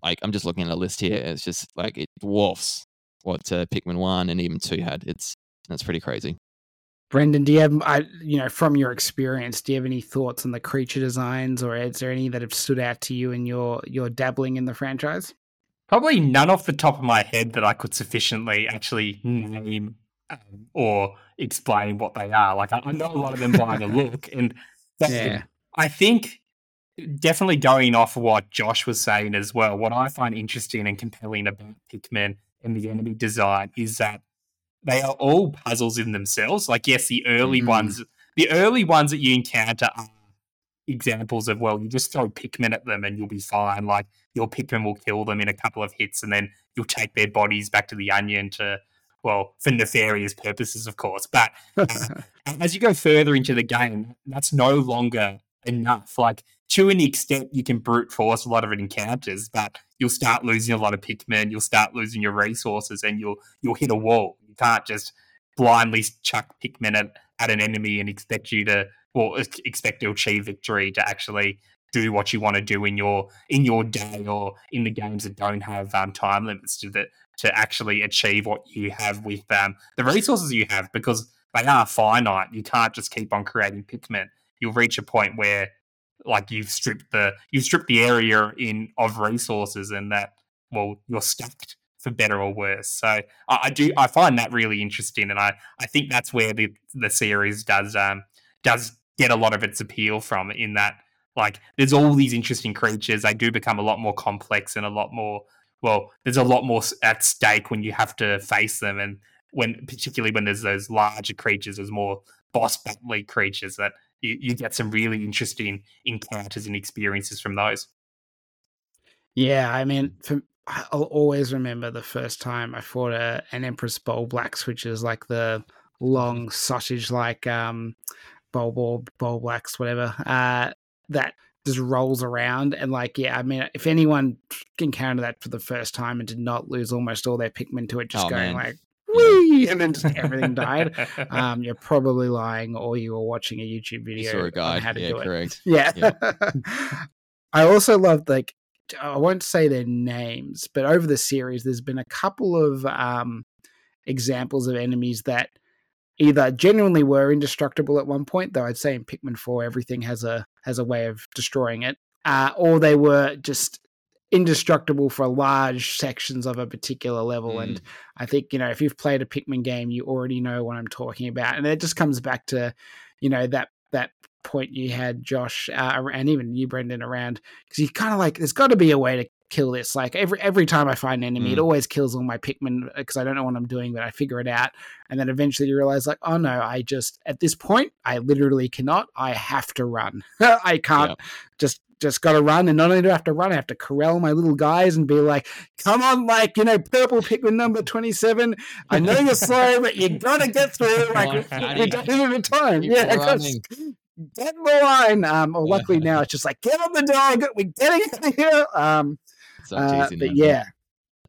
like I'm just looking at a list here. It's just like it dwarfs what uh, Pikmin one and even two had. It's that's pretty crazy. Brendan, do you have, I, you know, from your experience, do you have any thoughts on the creature designs, or is there any that have stood out to you in your your dabbling in the franchise? Probably none off the top of my head that I could sufficiently actually name um, or explain what they are. Like I, I know a lot of them by the look, and Yeah. I think definitely going off what Josh was saying as well. What I find interesting and compelling about Pikmin and the enemy design is that they are all puzzles in themselves. Like yes, the early Mhm. ones, the early ones that you encounter are examples of well, you just throw Pikmin at them and you'll be fine. Like your Pikmin will kill them in a couple of hits, and then you'll take their bodies back to the onion to well, for nefarious purposes, of course. But uh, as you go further into the game, that's no longer enough. Like to an extent, you can brute force a lot of encounters, but you'll start losing a lot of Pikmin. You'll start losing your resources, and you'll you'll hit a wall. You can't just blindly chuck Pikmin at, at an enemy and expect you to well expect to achieve victory to actually do what you want to do in your in your day or in the games that don't have um, time limits to the to actually achieve what you have with um, the resources you have because they are finite. You can't just keep on creating Pikmin. You'll reach a point where like you've stripped the you've stripped the area in of resources and that well you're stacked for better or worse. So I, I do I find that really interesting and I, I think that's where the the series does um does get a lot of its appeal from in that like there's all these interesting creatures. They do become a lot more complex and a lot more well, there's a lot more at stake when you have to face them, and when particularly when there's those larger creatures, there's more boss battle creatures that you, you get some really interesting encounters and experiences from those. Yeah, I mean, for, I'll always remember the first time I fought a, an Empress Bulblax, which is like the long sausage like um, Bowl Bowl Blacks, whatever. Uh, that just rolls around and like yeah i mean if anyone encountered that for the first time and did not lose almost all their pikmin to it just oh, going man. like Whee! and then just everything died um, you're probably lying or you were watching a youtube video a guide. on how to yeah, do correct. it yeah, yeah. i also loved like i won't say their names but over the series there's been a couple of um, examples of enemies that either genuinely were indestructible at one point, though I'd say in Pikmin 4 everything has a has a way of destroying it, uh, or they were just indestructible for large sections of a particular level. Mm. And I think you know if you've played a Pikmin game, you already know what I'm talking about, and it just comes back to you know that that point you had, Josh, uh, and even you, Brendan, around because you kind of like there's got to be a way to kill this. Like every every time I find an enemy, mm. it always kills all my Pikmin because uh, I don't know what I'm doing, but I figure it out. And then eventually you realize, like, oh no, I just at this point I literally cannot. I have to run. I can't just just got to run. And not only do I have to run, I have to corral my little guys and be like, come on, like, you know, purple Pikmin number 27. I know you're slow, but you got to get through. Like, we don't have time. Keep yeah, get in the line. Um, or luckily now it's just like, get on the dog. We're getting out of here. Um, uh, but yeah.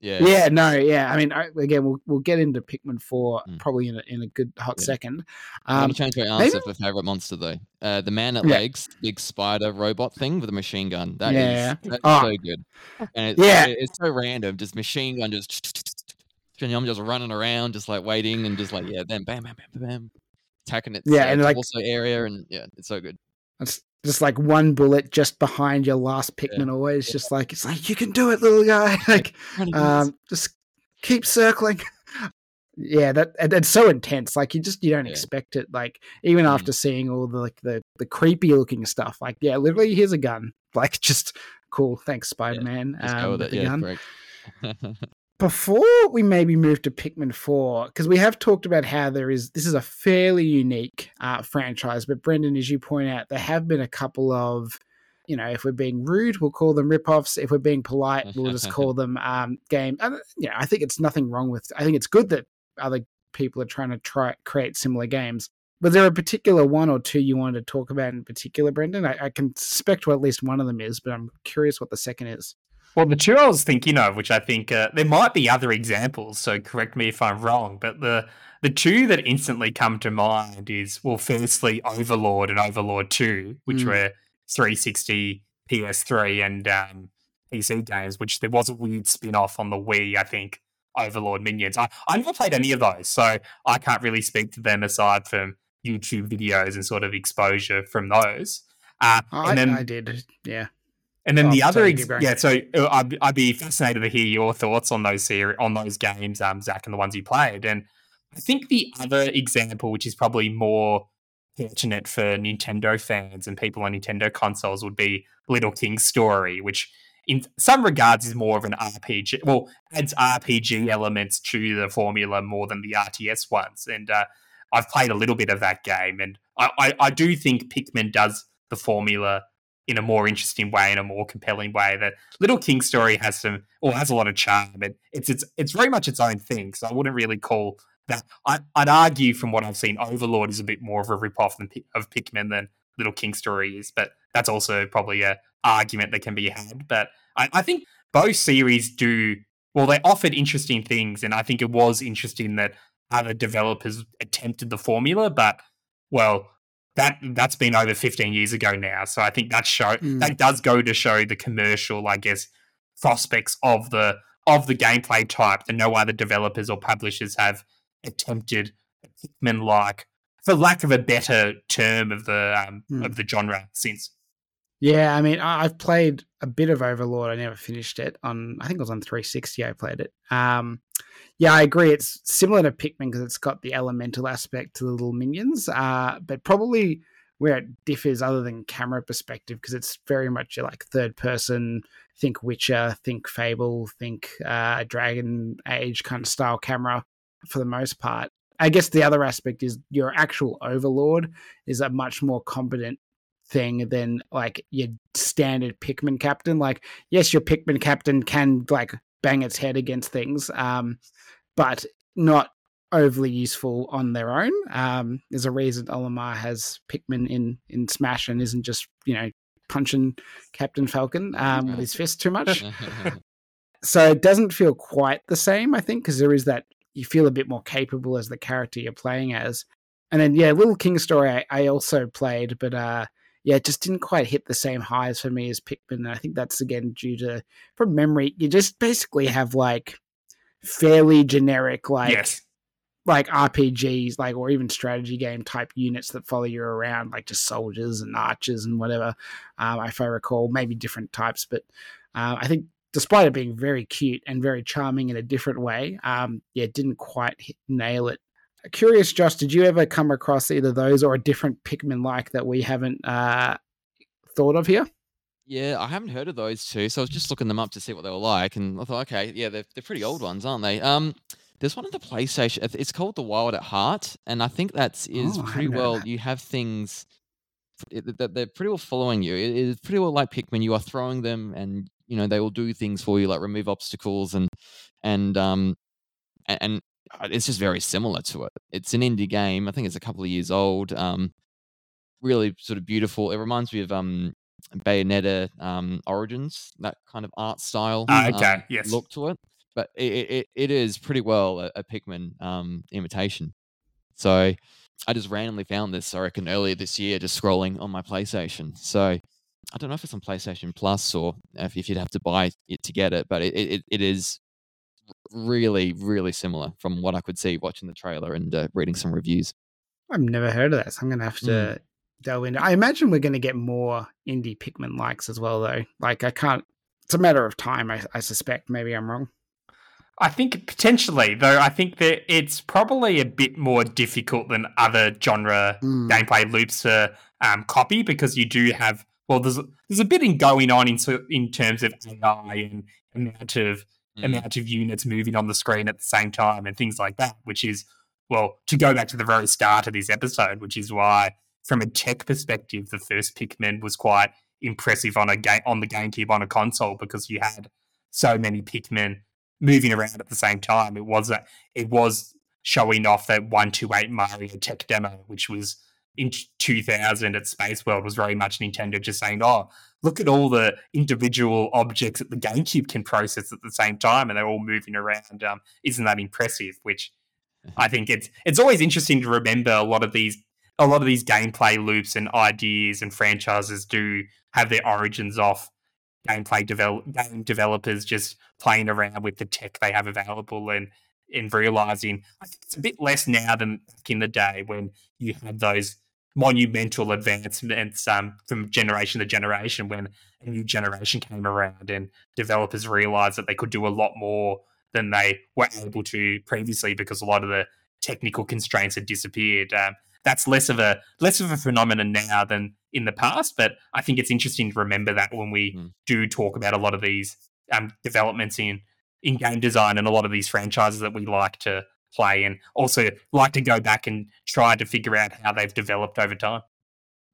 Yeah. Yeah, no, yeah. I mean, again, we'll we'll get into Pikmin four mm. probably in a, in a good hot yeah. second. Um, I'm gonna change my answer maybe? for favorite monster though. Uh, the man at yeah. legs, big spider robot thing with a machine gun. That yeah. is that's oh. so good. And it's, yeah, it's so random. Just machine gun, just and I'm just running around, just like waiting, and just like yeah, then bam, bam, bam, bam, attacking it. Yeah, and like also area, and yeah, it's so good. It's just like one bullet just behind your last Pikmin. Yeah. Always just like it's like you can do it, little guy. like um, just keep circling. yeah, that and it's so intense. Like you just you don't yeah. expect it. Like even mm. after seeing all the like the the creepy looking stuff. Like yeah, literally here's a gun. Like just cool. Thanks, Spider Man. Yeah, um, the gun. Before we maybe move to Pikmin 4, because we have talked about how there is this is a fairly unique uh, franchise, but Brendan, as you point out, there have been a couple of, you know, if we're being rude, we'll call them ripoffs. If we're being polite, we'll just call them um, game. Uh, yeah, I think it's nothing wrong with. I think it's good that other people are trying to try create similar games. Was there a particular one or two you wanted to talk about in particular, Brendan? I, I can suspect what at least one of them is, but I'm curious what the second is. Well, the two I was thinking of, which I think uh, there might be other examples, so correct me if I'm wrong, but the the two that instantly come to mind is well, firstly, Overlord and Overlord Two, which mm. were 360, PS3, and um, PC games. Which there was a weird spin off on the Wii, I think. Overlord Minions. I, I never played any of those, so I can't really speak to them aside from YouTube videos and sort of exposure from those. Uh, oh, and then I did, yeah. And then oh, the other, ex- yeah. So uh, I'd, I'd be fascinated to hear your thoughts on those ser- on those games, um, Zach, and the ones you played. And I think the other example, which is probably more pertinent for Nintendo fans and people on Nintendo consoles, would be Little King's Story, which in some regards is more of an RPG. Well, adds RPG elements to the formula more than the RTS ones. And uh, I've played a little bit of that game, and I, I, I do think Pikmin does the formula in a more interesting way, in a more compelling way. That Little King story has some, or has a lot of charm, it's it's it's very much its own thing. So I wouldn't really call that. I, would argue, from what I've seen, Overlord is a bit more of a ripoff than, of Pikmin than Little King story is, but that's also probably a argument that can be had. But I, I think both series do well. They offered interesting things, and I think it was interesting that other developers attempted the formula, but well, that that's been over 15 years ago now. So I think that show mm. that does go to show the commercial, I guess, prospects of the of the gameplay type that no other developers or publishers have attempted Pikmin like, for lack of a better term of the um, mm. of the genre since. Yeah, I mean, I've played a bit of Overlord. I never finished it on. I think it was on 360. I played it. Um, yeah, I agree. It's similar to Pikmin because it's got the elemental aspect to the little minions, uh, but probably where it differs other than camera perspective because it's very much like third person think witcher think fable think uh, dragon age kind of style camera for the most part i guess the other aspect is your actual overlord is a much more competent thing than like your standard pikmin captain like yes your pikmin captain can like bang its head against things um but not overly useful on their own. Um, there's a reason Olimar has Pikmin in in Smash and isn't just you know punching Captain Falcon um, with his fist too much. so it doesn't feel quite the same, I think, because there is that you feel a bit more capable as the character you're playing as. And then yeah, Little King Story I, I also played, but uh, yeah, it just didn't quite hit the same highs for me as Pikmin. And I think that's again due to from memory, you just basically have like fairly generic like yes. like RPGs, like or even strategy game type units that follow you around, like just soldiers and archers and whatever. Um, if I recall, maybe different types, but uh, I think despite it being very cute and very charming in a different way, um, yeah, didn't quite hit, nail it. Curious, Josh, did you ever come across either those or a different Pikmin like that we haven't uh, thought of here? Yeah, I haven't heard of those two, so I was just looking them up to see what they were like, and I thought, okay, yeah, they're they're pretty old ones, aren't they? Um, there's one on the PlayStation. It's called The Wild at Heart, and I think that's is Oh, pretty well. that. You have things that they're pretty well following you. It is pretty well like Pikmin. You are throwing them, and you know they will do things for you, like remove obstacles and and um and it's just very similar to it. It's an indie game. I think it's a couple of years old. Um, really sort of beautiful. It reminds me of um Bayonetta um Origins, that kind of art style. Ah, okay, um, yes. Look to it, but it it, it- it is pretty well a, a Pikmin um imitation. So I just randomly found this, I reckon, earlier this year, just scrolling on my PlayStation. So I don't know if it's on PlayStation Plus or if, if you'd have to buy it to get it, but it, it, it is really, really similar from what I could see watching the trailer and uh, reading some reviews. I've never heard of that, so I'm gonna have to delve into. I imagine we're gonna get more indie Pikmin likes as well, though. Like I can't. It's a matter of time. I, I suspect. Maybe I'm wrong. I think potentially, though, I think that it's probably a bit more difficult than other genre Mm. gameplay loops to um, copy because you do have well, there's there's a bit in going on in in terms of AI and amount of Mm. amount of units moving on the screen at the same time and things like that, which is well to go back to the very start of this episode, which is why from a tech perspective, the first Pikmin was quite impressive on a game on the GameCube on a console because you had so many Pikmin moving around at the same time. It was a, it was showing off that one two eight Mario tech demo, which was in 2000 at Space World, was very much Nintendo just saying, "Oh, look at all the individual objects that the GameCube can process at the same time, and they're all moving around. Um, isn't that impressive?" Which I think it's it's always interesting to remember a lot of these a lot of these gameplay loops and ideas and franchises do have their origins off gameplay develop game developers just playing around with the tech they have available and and realizing it's a bit less now than back in the day when you had those monumental advancements um, from generation to generation when a new generation came around and developers realized that they could do a lot more than they were able to previously because a lot of the technical constraints had disappeared. Um, that's less of a less of a phenomenon now than in the past, but I think it's interesting to remember that when we Mm. do talk about a lot of these um, developments in in game design and a lot of these franchises that we like to play and also like to go back and try to figure out how they've developed over time.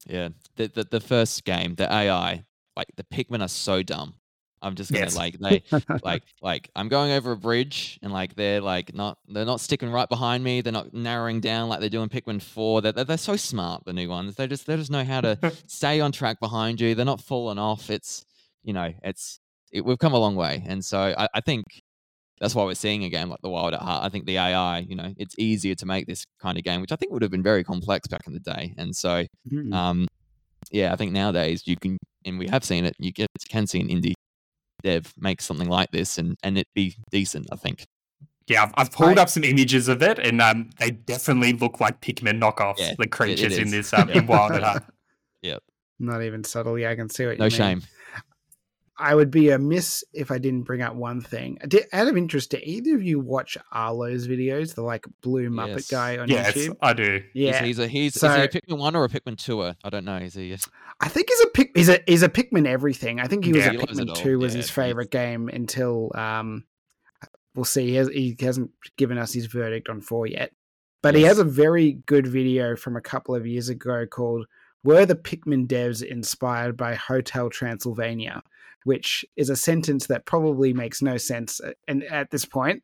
Yeah, the, the the first game, the AI, like the Pikmin are so dumb. I'm just gonna Yes. like they like like I'm going over a bridge and like they're like not they're not sticking right behind me. They're not narrowing down like they do in Pikmin Four. They're, they're they're so smart. The new ones. They just they just know how to stay on track behind you. They're not falling off. It's you know it's it, we've come a long way, and so I, I think that's why we're seeing a game like The Wild at Heart. I think the AI, you know, it's easier to make this kind of game, which I think would have been very complex back in the day, and so Mm. um, yeah, I think nowadays you can, and we have seen it. You get can see an indie dev make something like this, and and it be decent. I think. Yeah, I've, I've pulled Right. up some images of it, and um, they definitely look like Pikmin knockoffs. Yeah, the creatures in this um, in Wild at Heart. Yeah. Not even subtle. Yeah, I can see what you No mean. shame. I would be amiss if I didn't bring up one thing. Did, out of interest, do either of you watch Arlo's videos, the like blue Muppet Yes. guy on Yes, YouTube? I do. Yeah, He's, he's a he's is he a Pikmin one or a Pikmin tour? I don't know. Is he? I think he's a pick. He's a he's a Pikmin everything. I think he was Yeah, a he Pikmin two was Yeah, his favorite game until um, we'll see. He, has, he hasn't given us his verdict on four yet, but he has a very good video from a couple of years ago called "Were the Pikmin devs inspired by Hotel Transylvania?" Which is a sentence that probably makes no sense and at this point.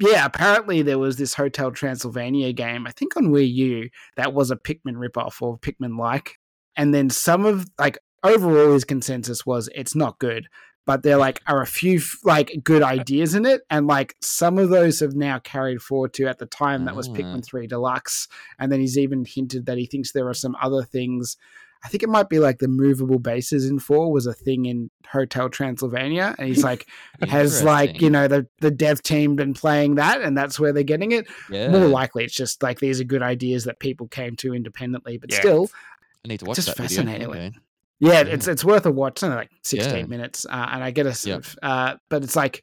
Yeah, apparently there was this Hotel Transylvania game, I think on Wii U, that was a Pikmin ripoff or Pikmin like. And then some of like overall his consensus was it's not good, but there like are a few like good ideas in it, and like some of those have now carried forward to at the time that was Ah. Pikmin Three Deluxe, and then he's even hinted that he thinks there are some other things. I think it might be like the movable bases in four was a thing in Hotel Transylvania, and he's like has like you know the the dev team been playing that, and that's where they're getting it. yeah. More likely, it's just like these are good ideas that people came to independently, but Yeah. still, I need to watch just that fascinating. video. Okay. yeah, Yeah. it's it's worth a watch. It's only like sixteen minutes, uh, and I get a sort of, uh, but it's like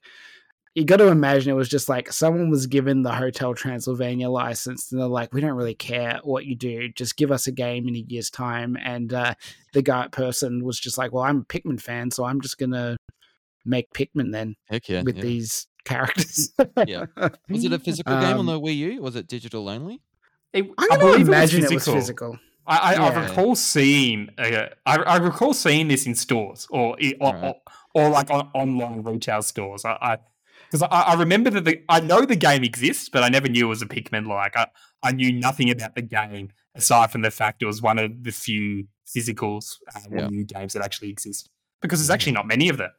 you got to imagine it was just like someone was given the Hotel Transylvania license, and they're like, "We don't really care what you do, just give us a game in a year's time." And uh, the guy person was just like, "Well, I'm a Pikmin fan, so I'm just gonna make Pikmin then Heck yeah. with yeah. these characters." Yeah. Was it a physical game on Um, the Wii U? Was it digital only? It- I'm gonna believe imagine it it was was physical. physical. I, I, I recall seeing, uh, I, I recall seeing this in stores or or, Right. or, or like on online retail stores. I, I because I, I remember that the, I know the game exists, but I never knew it was a Pikmin. Like I, I knew nothing about the game aside from the fact it was one of the few physicals uh, Yeah. new games that actually exist. Because there's actually not many of them.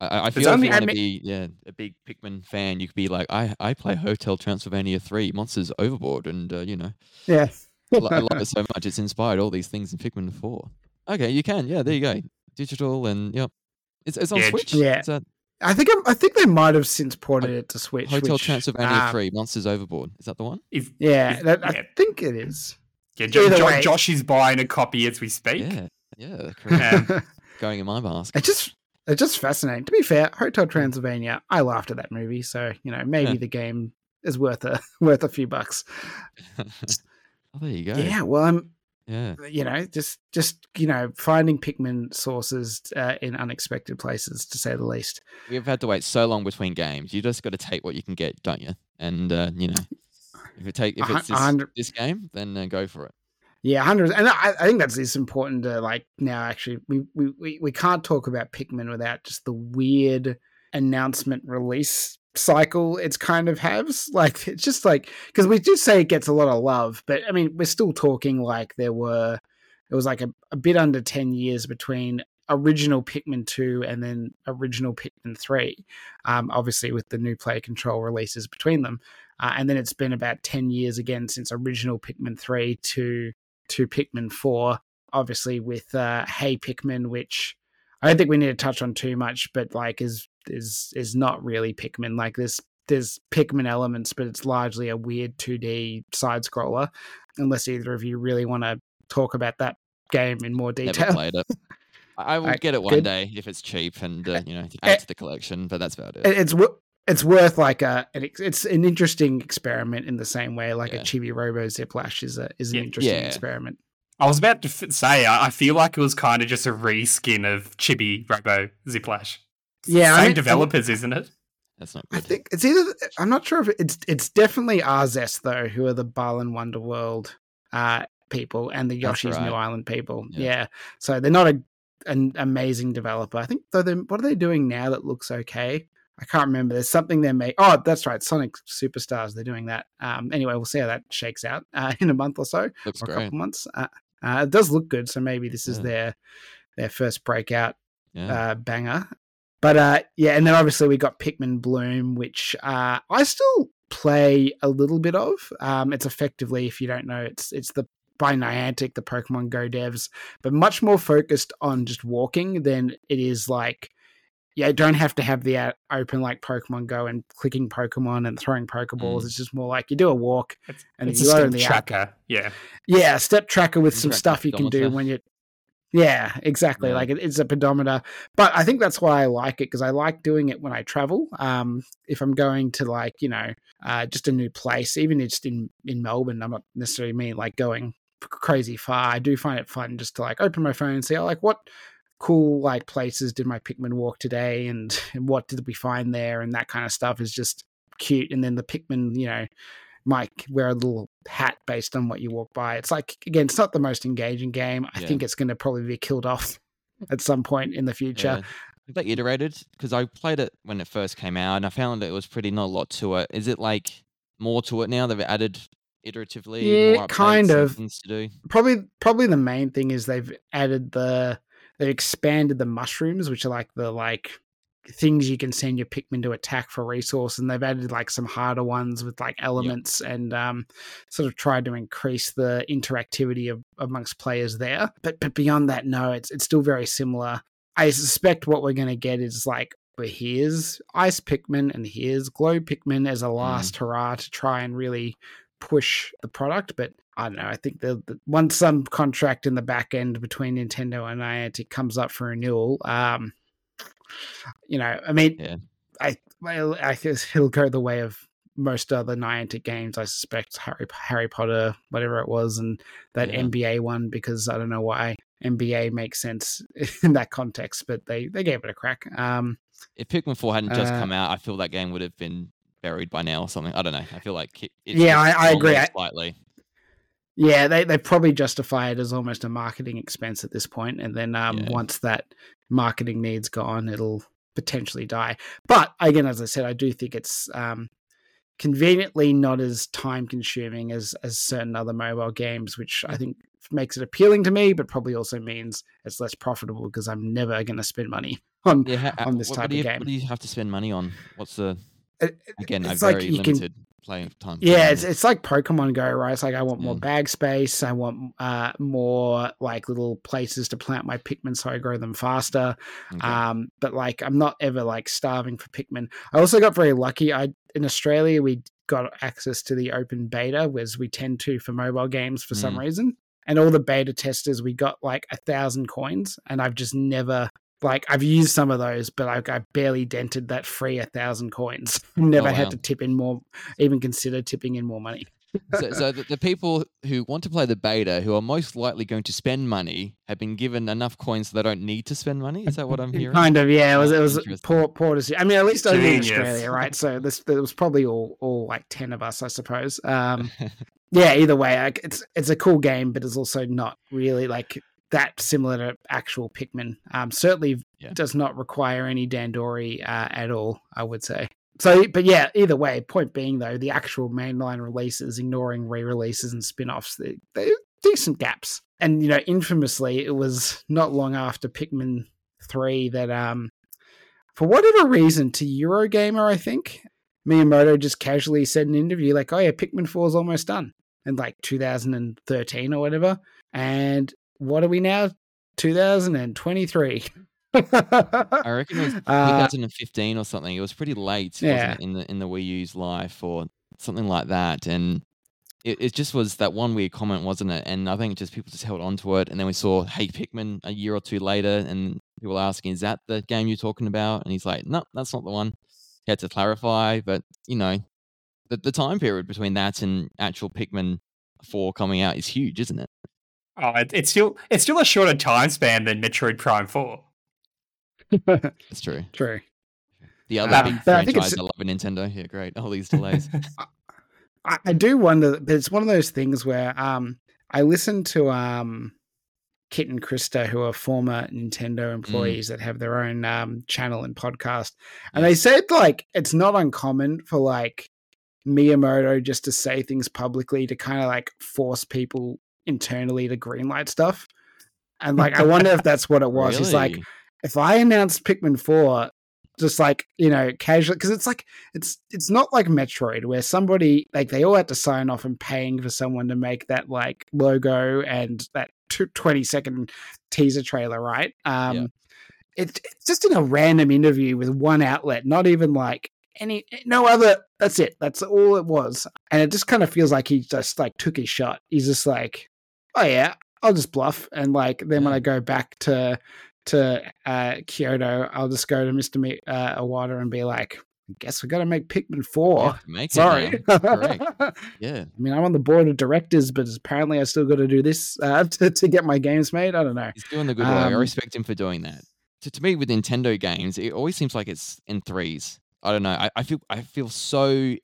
I, I- I There's feel if you want to be yeah a big Pikmin fan, you could be like, I I play Hotel Transylvania three, Monsters Overboard, and uh, you know Yeah. I, love it so much. It's inspired all these things in Pikmin four. Okay, you can yeah, there you go, digital and yep, it's it's on Yeah, Switch. yeah. It's at I think I'm, I think they might have since ported it to Switch. Hotel which, Transylvania um, three, Monsters Overboard. Is that the one? If Yeah, If- that, yeah. I think it is. yeah, jo- Jo- Josh is buying a copy as we speak. Yeah, yeah, correct. Um, going in my basket. It just it's just fascinating. To be fair, Hotel Transylvania, I laughed at that movie, so you know maybe Yeah. the game is worth a worth a few bucks. oh, there you go. Yeah, well, I'm yeah. you know just just you know finding Pikmin sources uh, in unexpected places, to say the least. We've had to wait so long between games. You just got to take what you can get, don't you? And uh, you know, if it take if it's this, this game, then uh, go for it. Yeah, hundreds, and I, I think that's it's important to like now. Actually, we, we we we can't talk about Pikmin without just the weird announcement release cycle it's kind of has. Like it's just like because we do say it gets a lot of love, but I mean we're still talking like there were it was like a, a bit under ten years between original Pikmin two and then original Pikmin three. Um, obviously with the new play control releases between them, uh, and then it's been about ten years again since original Pikmin three to to Pikmin 4, obviously with uh, Hey Pikmin, which I don't think we need to touch on too much, but like is is is not really Pikmin. Like there's there's Pikmin elements, but it's largely a weird 2D side scroller. Unless either of you really want to talk about that game in more Never detail. played it. I I will Alright, get it one good. day if it's cheap and uh, you know add to the collection. But that's about it. It- It's wo- it's worth like a it's an interesting experiment in the same way like Yeah. a Chibi Robo Ziplash is a is an Yeah. interesting Yeah. experiment. I was about to say, I, I feel like it was kind of just a reskin of Chibi Robo Ziplash. Yeah, I Same mean- developers, isn't it? That's not Good. I think it's either I'm not sure if it's it's definitely Arzest though, who are the Balan Wonderworld uh people and the That's Yoshi's New. Island people. Yeah. Yeah. So they're not a an amazing developer. I think though they what are they doing now that looks okay? I can't remember. There's something they make. Oh, that's right, Sonic Superstars. They're doing that. Um, anyway, we'll see how that shakes out uh, in a month or so, Looks or a couple months. Uh, uh, it does look good, so maybe this is Yeah. their their first breakout Yeah. uh, banger. But uh, yeah, and then obviously we got Pikmin Bloom, which uh, I still play a little bit of. Um, it's effectively, if you don't know, it's it's the by Niantic, the Pokemon Go devs, but much more focused on just walking than it is like. Yeah, you don't have to have the app open like Pokemon Go and clicking Pokemon and throwing Pokeballs. Mm. It's just more like you do a walk It's, and it's you a step the app. tracker. Yeah. Yeah, a step tracker with some Interactive stuff you can do when you Yeah, exactly. Yeah. Like it, it's a pedometer, but I think that's why I like it because I like doing it when I travel. Um, if I'm going to like you know uh, just a new place, even just in in Melbourne, I'm not necessarily mean like going crazy far. I do find it fun just to like open my phone and see oh, like what cool like places did my Pikmin walk today, and, and what did we find there, and that kind of stuff is just cute. And then the Pikmin, you know, might wear a little hat based on what you walk by. It's like again, it's not the most engaging game. I Yeah. think it's going to probably be killed off at some point in the future. Yeah. Have they iterated? Because I played it when it first came out, and I found it was pretty not a lot to it. Is it like more to it now? They've added iteratively. Yeah, kind of. things to do. Probably, probably the main thing is they've added the they've expanded the mushrooms, which are like the like things you can send your Pikmin to attack for resource, and they've added like some harder ones with like elements and um, sort of tried to increase the interactivity of amongst players there. But but beyond that, no, it's it's still very similar. I suspect what we're going to get is like, well, here's Ice Pikmin and here's Glow Pikmin as a last hurrah to try and really push the product. But I don't know. I think the, the once some contract in the back end between Nintendo and Niantic comes up for renewal, um, you know, I mean, Yeah. I well, I guess he'll go the way of most other Niantic games. I suspect Harry Harry Potter, whatever it was, and that Yeah. NBA one because I don't know why NBA makes sense in that context, but they they gave it a crack. Um, If Pikmin 4 hadn't just Uh, come out, I feel that game would have been buried by now or something. I don't know. I feel like it, Yeah, I- I agree. Slightly. Yeah, they they probably justify it as almost a marketing expense at this point, and then um, Yeah. once that marketing need's gone, it'll potentially die. But again, as I said, I do think it's um, conveniently not as time consuming as as certain other mobile games, which I think makes it appealing to me, but probably also means it's less profitable because I'm never going to spend money on. Yeah, on this what, type what do of you, game. What do you have to spend money on? What's the again it's like very you can- limited play time? Yeah, it's it's like Pokemon Go, right? It's like I want more Mm. bag space. I want uh, more like little places to plant my Pikmin so I grow them faster. Okay. Um, but like I'm not ever like starving for Pikmin. I also got very lucky. I in Australia we got access to the open beta, as we tend to for mobile games for some Mm. reason. And all the beta testers, we got like a thousand coins, and I've just never like I've used some of those, but I, I barely dented that free a thousand coins. Never Oh, had to tip in more, even consider tipping in more money. so, so the, the people who want to play the beta, who are most likely going to spend money, have been given enough coins so they don't need to spend money. Is that what I'm hearing? Kind of, yeah. It was it was interesting. poor poor decision. I mean, at least only in Australia, right? So this there was probably all all like ten of us, I suppose. Um, yeah. Either way, like, it's it's a cool game, but it's also not really like that similar to actual Pikmin. Um, certainly Yeah. does not require any Dandori uh, at all. I would say. So, but yeah, either way. Point being though, the actual mainline releases, ignoring re-releases and spin-offs, they they decent gaps. And you know, infamously, it was not long after Pikmin three that um for whatever reason to Eurogamer, I think, Miyamoto just casually said in an interview, like, oh yeah, Pikmin 4 is almost done in like 2013 or whatever. And what are we now? 2023. I reckon it was Uh, 2015 or something. It was pretty late, Yeah. in the in the Wii U's life or something like that. And it, it just was that one weird comment, wasn't it? And I think just people just held on to it. And then we saw Hey Pikmin a year or two later, and people were asking, "Is that the game you're talking about?" And he's like, "No, that's not the one." He had to clarify, but you know, the the time period between that and actual Pikmin four coming out is huge, isn't it? Oh, it, it's still it's still a shorter time span than Metroid Prime Four. That's true. True. The other Um, big but I think franchise it's- I love in Nintendo. Yeah, great. All these delays. I, I do wonder, but it's one of those things where um, I listened to um, Kit and Krista, who are former Nintendo employees that have their own um, channel and podcast, and they said like it's not uncommon for like Miyamoto just to say things publicly to kind of like force people internally to greenlight stuff. And like, I wonder if that's what it was. He's like, if I announced Pikmin 4 just like, you know, casually because it's like it's it's not like Metroid where somebody like they all had to sign off and paying for someone to make that like logo and that tw- 20 second teaser trailer, right? Um Yeah. it's, it's just in a random interview with one outlet, not even like any no other that's it. That's all it was. And it just kind of feels like he just like took his shot. He's just like, Oh yeah, I'll just bluff, and like then when I go back to to uh, Kyoto, I'll just go to Mister Mi- uh, Iwata and be like, I guess we got to make Pikmin four. make Sorry. now. Correct. I mean, I'm on the board of directors, but apparently I still got to do this uh, to, to get my games made. I don't know. He's doing the good work. I Um, respect him for doing that. To, to me, with Nintendo games, it always seems like it's in threes. I don't know. I, I feel I feel so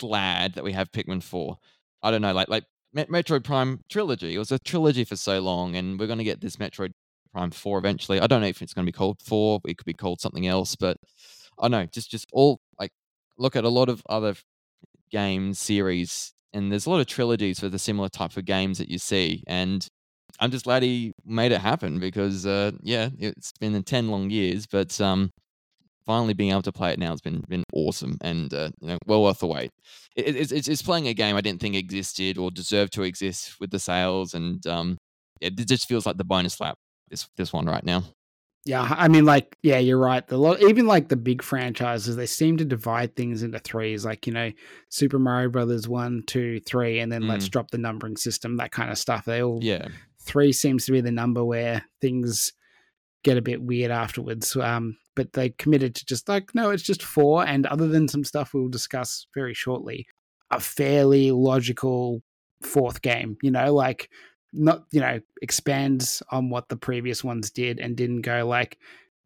glad that we have Pikmin four. I don't know, like like Metroid Prime trilogy. It was a trilogy for so long, and we're going to get this Metroid Prime four eventually. I don't know if it's going to be called four. It could be called something else, but I know. Just just all like look at a lot of other games series, and there's a lot of trilogies for the similar type of games that you see, and I'm just glad he made it happen because, uh, yeah, it's been 10 long years, but um, finally being able to play it now has been been awesome and uh, you know, well worth the wait. It, it's, it's it's playing a game I didn't think existed or deserved to exist with the sales, and um, it just feels like the bonus lap this this one right now. Yeah, I mean, like, yeah, you're right. The lot, even like the big franchises, they seem to divide things into threes, like you know, Super Mario Brothers one, two, three, and then let's Mm. drop the numbering system, that kind of stuff. They all Yeah, three seems to be the number where things get a bit weird afterwards. Um, but they committed to just like, no, it's just four, and other than some stuff we'll discuss very shortly, a fairly logical fourth game. You know, like not you know expands on what the previous ones did and didn't go like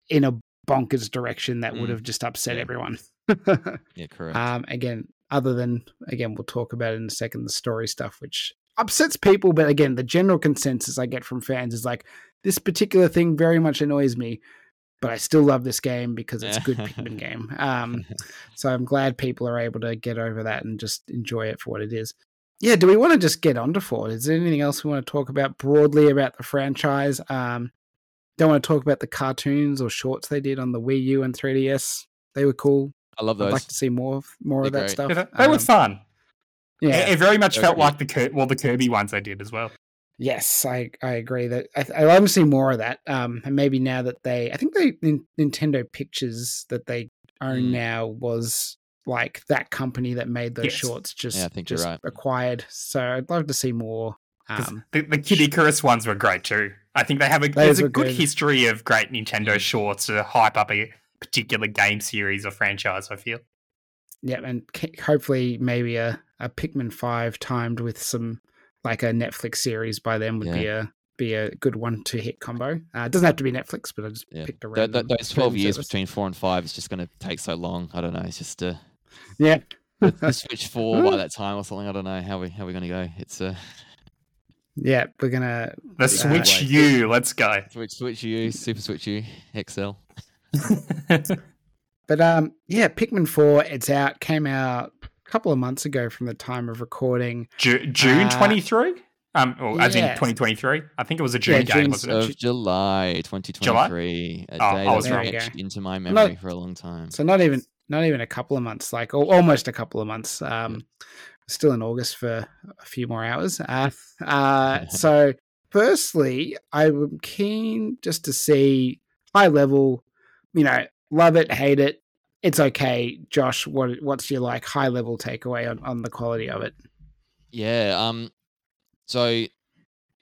in a bonkers direction that would Mm. have just upset Yeah. everyone. yeah, correct. Um, again, other than again, we'll talk about it in a second. The story stuff, which upsets people, but again, the general consensus I get from fans is like this particular thing very much annoys me, but I still love this game because it's a good Pikmin game. Um, so I'm glad people are able to get over that and just enjoy it for what it is. Yeah, do we want to just get on to Four? Is there anything else we want to talk about broadly about the franchise? Um, don't want to talk about the cartoons or shorts they did on the Wii U and 3DS. They were cool. I love I'd those. like to see more of more of They're that great. stuff. Yeah, they, they were Um, fun. yeah, It, it very much They're felt good. like the Kir- well the Kirby ones they did as well. Yes, I I agree that I, I want to see more of that. Um, and maybe now that they, I think they Nin- Nintendo Pictures that they own Mm. now was like that company that made those Yes. shorts just yeah, I think just right. acquired. So I'd love to see more. Um, the, the Kid Icarus ones were great too. I think they have a there's a good, good. history of great Nintendo Mm. shorts to hype up a particular game series or franchise. I feel. yeah, and hopefully maybe a a Pikmin Five timed with some like a Netflix series by then would be a be a good one to hit combo. Uh, it doesn't have to be Netflix, but I just Yeah. picked a Th- th- those 12 years service. between four and five is just going to take so long. I don't know. It's just uh, Yeah. the, the Switch 4 by that time or something. I don't know how we how we're going to go. It's uh, yeah, we're gonna The Uh, Switch wait. U, let's go. Switch Switch U, Super Switch U, XL. But um, yeah, Pikmin Four, it's out. Came out a couple of months ago from the time of recording. Ju- June Uh, twenty three. Um, or as in twenty twenty three. I think it was a June Yeah, game, June wasn't it? Of July 2023. A Oh, day I that was was wrong. into my not- memory for a long time. So not even not even a couple of months, like al- almost a couple of months. Um, still in August for a few more hours. Uh, uh, so firstly, I'm keen just to see high level. You know, love it, hate it. It's okay, Josh. What what's your like high level takeaway on, on the quality of it? Yeah. Um. So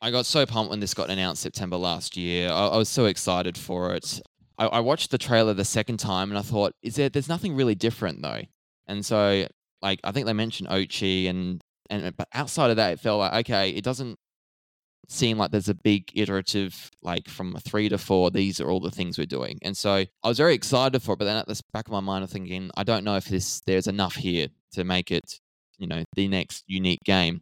I got so pumped when this got announced September last year. I, I was so excited for it. I, I watched the trailer the second time and I thought, is there? There's nothing really different though. And so, like, I think they mentioned Oatchi and and but outside of that, it felt like okay, it doesn't seem like there's a big iterative like from three to four. These are all the things we're doing. And so I was very excited for it. But then at the back of my mind, I'm thinking, I don't know if this there's enough here to make it, you know, the next unique game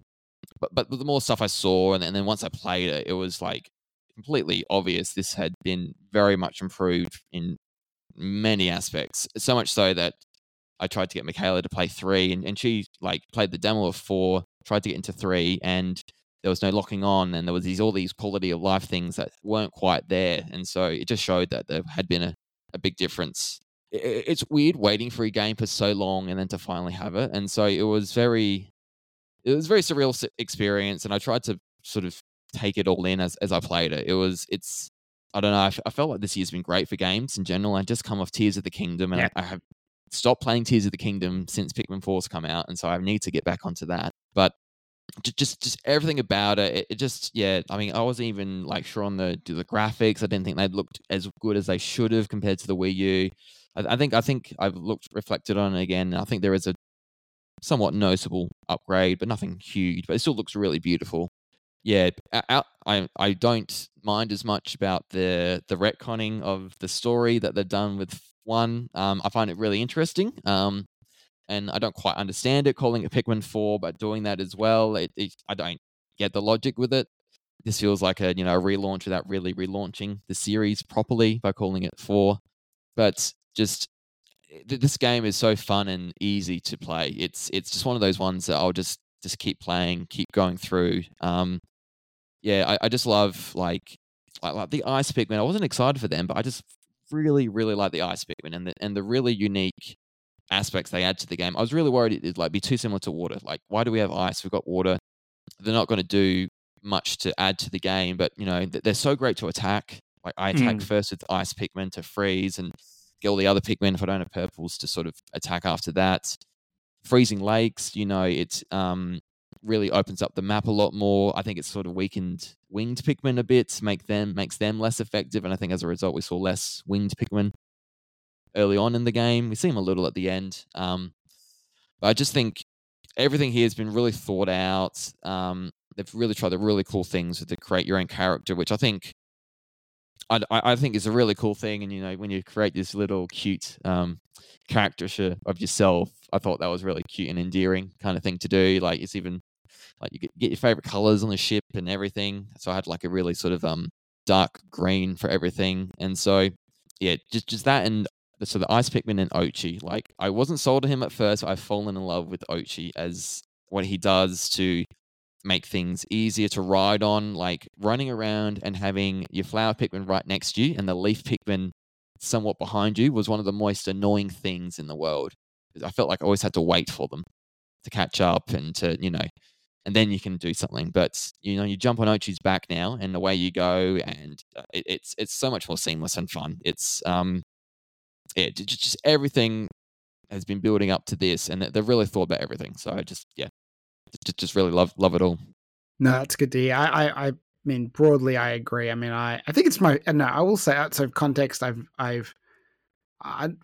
but but the more stuff I saw, and, then- and then once I played it, it was like completely obvious this had been very much improved in many aspects. So much so that I tried to get Michaela to play three, and, and she like played the demo of four, tried to get into three, and there was no locking on, and there was these all these quality of life things that weren't quite there, and so it just showed that there had been a, a big difference. I- I- It's weird waiting for a game for so long and then to finally have it, and so it was very it was very surreal experience and i tried to sort of take it all in as, as i played it it was it's i don't know I, f- I felt like this year's been great for games in general i just come off tears of the kingdom and Yeah. I, I have stopped playing tears of the kingdom since pikmin 4's come out and so i need to get back onto that but just just everything about it, it, it just yeah. I mean, I wasn't even like sure on the the graphics. I didn't think they looked as good as they should have compared to the Wii U. I, I think I think I've looked reflected on it again. I think there is a somewhat noticeable upgrade, but nothing huge. But it still looks really beautiful. Yeah, I I, I don't mind as much about the the retconning of the story that they've done with one. Um, I find it really interesting. Um, and I don't quite understand it calling it Pikmin Four, but doing that as well, it, it, I don't get the logic with it. This feels like a you know a relaunch without really relaunching the series properly by calling it Four. But just this game is so fun and easy to play. It's it's just one of those ones that I'll just just keep playing, keep going through. Um, yeah, I, I just love like, like like the Ice Pikmin. I wasn't excited for them, but I just really really like the Ice Pikmin and the and the really unique aspects they add to the game. I was really worried it'd like be too similar to water. Like, why do we have ice? We've got water. They're not going to do much to add to the game, but you know they're so great to attack. Like I attack mm. first with ice Pikmin to freeze, and get all the other Pikmin if I don't have purples to sort of attack after that. Freezing lakes, you know, it um, really opens up the map a lot more. I think it's sort of weakened winged Pikmin a bit, make them makes them less effective, and I think as a result we saw less winged Pikmin early on in the game. We see him a little at the end. Um, but I just think everything here has been really thought out. Um, they've really tried the really cool things to create your own character, which I think I, I think is a really cool thing. And you know, when you create this little cute um, caricature of yourself, I thought that was really cute and endearing kind of thing to do. Like it's even like you get, get your favorite colors on the ship and everything. So I had like a really sort of um dark green for everything, and so yeah, just just that and so the Ice Pikmin and Oatchi Like I wasn't sold to him at first. I've fallen in love with Oatchi as what he does to make things easier to ride on, like running around and having your flower Pikmin right next to you and the leaf Pikmin somewhat behind you was one of the most annoying things in the world. I felt like I always had to wait for them to catch up and to, you know, and then you can do something. But you know, you jump on Oatchi's back now, and away you go, and uh, it, it's it's so much more seamless and fun. It's um, yeah, just, just everything has been building up to this, and they've really thought about everything. So I just yeah, just just really love love it all. No, that's good to hear. I, I, I mean, broadly, I agree. I mean, I, I think it's my, no, I will say outside of context, I've, I've,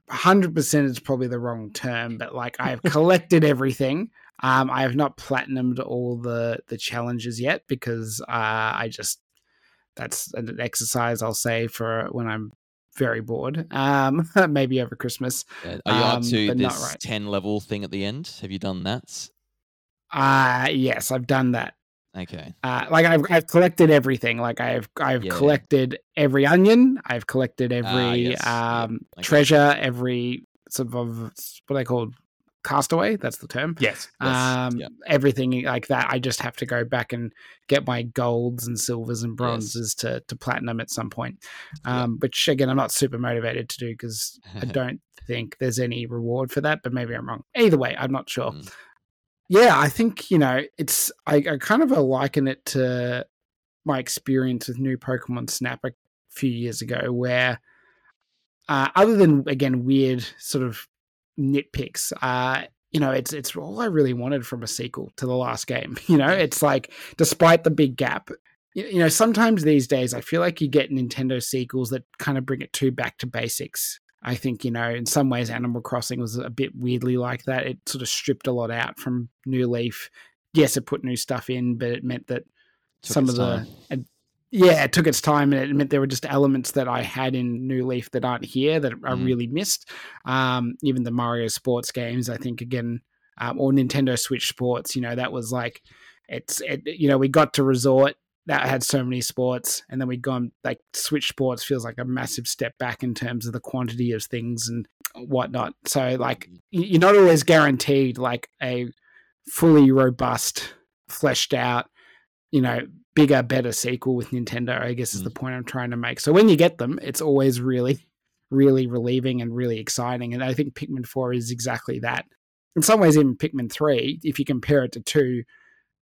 hundred percent is probably the wrong term, but like I've collected everything. Um, I have not platinumed all the the challenges yet because uh, I just that's an exercise I'll say for when I'm very bored. Um, maybe over Christmas. Yeah. Are you um, up to this right. ten level thing at the end? Have you done that? Uh yes, I've done that. Okay. Uh, like I've I've collected everything. Like I've I've yeah. collected every onion. I've collected ah, every uh, yes. um, okay. treasure, every sort of what they call castaway. That's the term. Yes. yes. Um, everything like that. I just have to go back and get my golds and silvers and bronzes yes. to to platinum at some point. Um, which again, I'm not super motivated to do because I don't think there's any reward for that. But maybe I'm wrong. Either way, I'm not sure. Mm yeah, I think you know it's. I, I kind of liken it to my experience with new Pokemon Snap a few years ago, where uh, other than again weird sort of nitpicks, uh, you know, it's it's all I really wanted from a sequel to the last game. You know, it's like despite the big gap, you know, sometimes these days I feel like you get Nintendo sequels that kind of bring it too back to basics. I think, you know, in some ways, Animal Crossing was a bit weirdly like that. It sort of stripped a lot out from New Leaf. Yes, it put new stuff in, but it meant that took some of the. Yeah, it took its time and it meant there were just elements that I had in New Leaf that aren't here that I mm. really missed. Um, even the Mario sports games, I think, again, um, or Nintendo Switch Sports, you know, that was like, it's, it, you know, we got to resort that had so many sports, and then we'd gone like Switch Sports feels like a massive step back in terms of the quantity of things and whatnot. So like you're not always guaranteed like a fully robust, fleshed out, you know, bigger, better sequel with Nintendo. I guess is the mm. point I'm trying to make. So when you get them, it's always really, really relieving and really exciting. And I think Pikmin Four is exactly that. In some ways, even Pikmin Three, if you compare it to two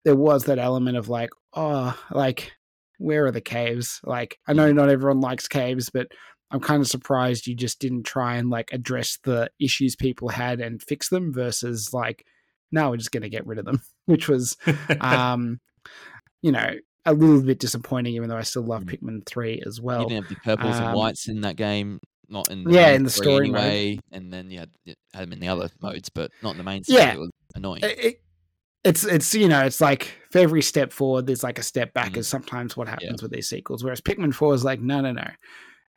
there was that element of like, oh, like, where are the caves? Like, I know not everyone likes caves, but I'm kind of surprised you just didn't try and like address the issues people had and fix them versus like no, we're just going to get rid of them, which was, um, you know, a little bit disappointing. Even though I still love Mm. Pikmin three as well. You didn't have the purples and um, whites in that game, not in the Yeah, in the story story mode. and then you had, you had them in the other modes, but not in the main Yeah. story. It was annoying. it, it- it's it's you know it's like for every step forward there's like a step back Mhm. is sometimes what happens with these sequels whereas pikmin 4 is like no no no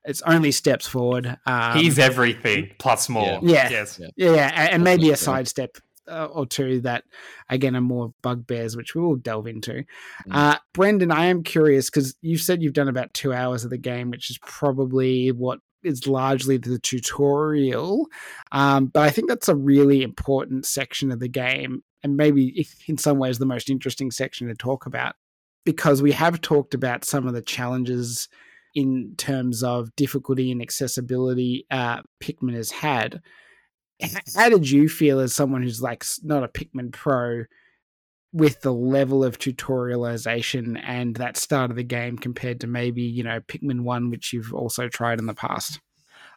it's only steps forward um, He's everything plus more. Yeah. Yes. Yeah. yeah and, and maybe a what- sidestep uh, or two that again are more bugbears which we will delve into Mm. uh brendan i am curious because you said you've done about two hours of the game which is probably what is largely the tutorial um, but i think that's a really important section of the game and maybe in some ways the most interesting section to talk about because we have talked about some of the challenges in terms of difficulty and accessibility uh, Pikmin has had. How did you feel as someone who's like not a Pikmin pro with the level of tutorialization and that start of the game compared to maybe, you know, Pikmin 1, which you've also tried in the past?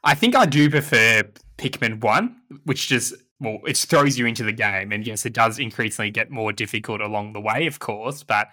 I think I do prefer Pikmin 1, which just, well, it throws you into the game. And yes, it does increasingly get more difficult along the way, of course, but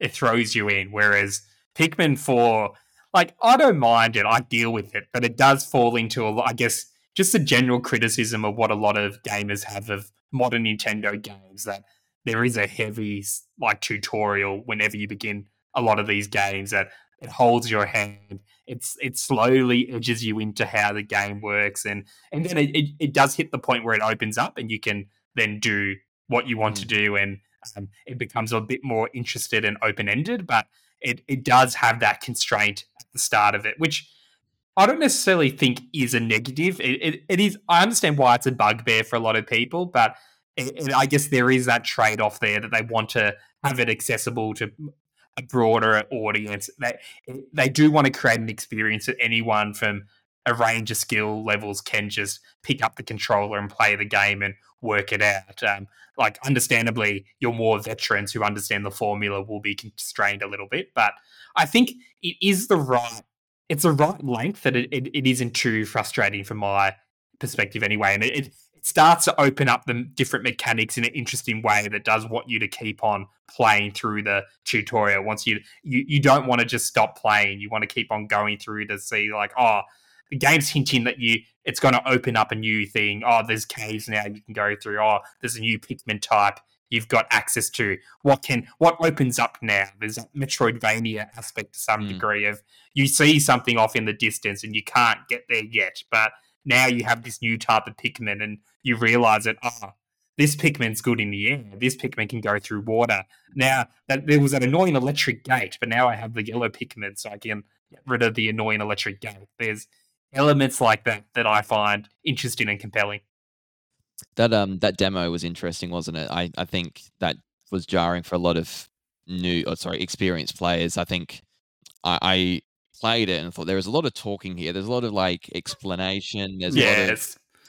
it throws you in. Whereas Pikmin 4, like, I don't mind it, I deal with it, but it does fall into a, I guess, just a general criticism of what a lot of gamers have of modern Nintendo games that there is a heavy, like, tutorial whenever you begin a lot of these games that it holds your hand it's it slowly edges you into how the game works and and then it, it, it does hit the point where it opens up and you can then do what you want to do and um, it becomes a bit more interested and open-ended but it, it does have that constraint at the start of it which i don't necessarily think is a negative it, it, it is i understand why it's a bugbear for a lot of people but it, i guess there is that trade-off there that they want to have it accessible to a broader audience they they do want to create an experience that anyone from a range of skill levels can just pick up the controller and play the game and work it out. Um, like, understandably, your more veterans who understand the formula will be constrained a little bit, but I think it is the right. It's the right length that it, it, it isn't too frustrating from my perspective anyway, and it, it starts to open up the different mechanics in an interesting way that does want you to keep on playing through the tutorial. Once you you, you don't want to just stop playing, you want to keep on going through to see like, oh, the game's hinting that you it's going to open up a new thing. Oh, there's caves now you can go through. Oh, there's a new Pikmin type you've got access to. What can what opens up now? There's a Metroidvania aspect to some Mm. degree of you see something off in the distance and you can't get there yet, but now you have this new type of Pikmin and you realize that ah, this Pikmin's good in the air. This Pikmin can go through water. Now that there was an annoying electric gate, but now I have the yellow Pikmin, so I can get rid of the annoying electric gate. There's elements like that that I find interesting and compelling. That um that demo was interesting, wasn't it? I I think that was jarring for a lot of new, or sorry, experienced players. I think I, I played it and thought there was a lot of talking here. There's a lot of like explanation. There's a lot of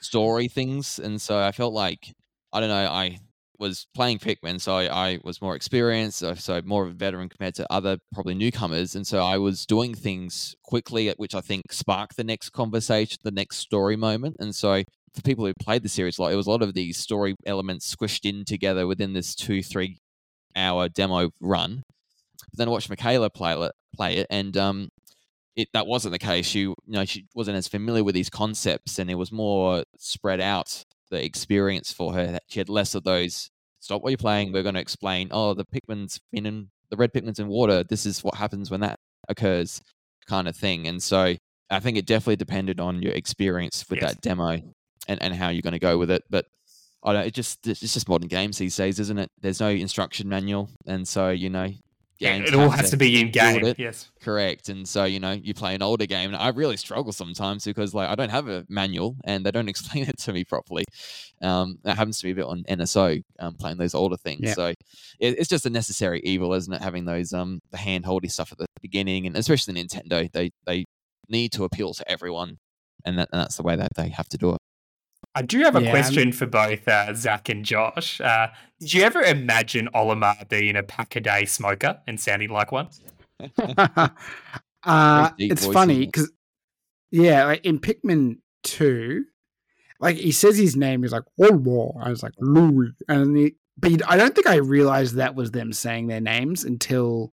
story things, and so I felt like I don't know. I was playing Pikmin, so I, I was more experienced, so, so more of a veteran compared to other probably newcomers, and so I was doing things quickly, at which I think sparked the next conversation, the next story moment, and so for people who played the series, like it was a lot of these story elements squished in together within this two three hour demo run. But then I watched Michaela play it, play it, and um, it that wasn't the case. She, you know, she wasn't as familiar with these concepts, and it was more spread out the experience for her. That She had less of those. Stop what you're playing. We're going to explain. Oh, the Pikmin's been in the red Pikmin's in water. This is what happens when that occurs, kind of thing. And so I think it definitely depended on your experience with Yes. that demo and, and how you're going to go with it. But I don't. It just it's just modern games these days, isn't it? There's no instruction manual, and so you know, yeah, games it all has to be in game. Yes, Correct. And so, you know, you play an older game, and I really struggle sometimes because, like, I don't have a manual and they don't explain it to me properly. Um, that happens to be a bit on NSO, um, playing those older things. Yeah. So it, it's just a necessary evil, isn't it? Having those, um, the handholdy stuff at the beginning, and especially Nintendo, they, they need to appeal to everyone. And, that, and that's the way that they have to do it. I do have a Yeah, I'm- question for both uh, Zach and Josh. Uh, did you ever imagine Olimar being a pack a day smoker and sounding like one? uh, it's funny because yeah, like in Pikmin two, like he says his name, he's like Olmar. I was like Louie, and he but I don't think I realized that was them saying their names until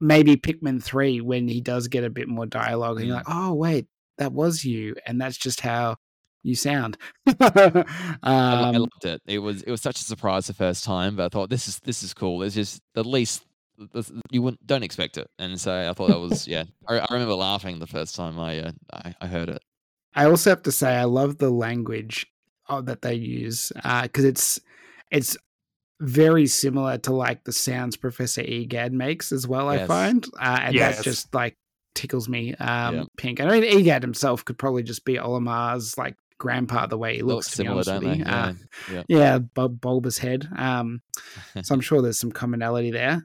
maybe Pikmin 3 when he does get a bit more dialogue and you're like, oh, wait, that was you. And that's just how you sound. um, I, loved it. It was it was such a surprise the first time, but I thought this is this is cool. It's just the least you wouldn't don't expect it, and so I thought that was yeah. I, I remember laughing the first time I, uh, I, I heard it. I also have to say I love the language uh, that they use because uh, it's it's very similar to like the sounds Professor Egad makes as well. Yes. I find, uh, and yes. that just like tickles me um, yeah. pink. I mean, Egad himself could probably just be Olimar's like grandpa the way he looks. similar, don't they? Uh, yeah, yeah, bulbous head. Um, so I'm sure there's some commonality there.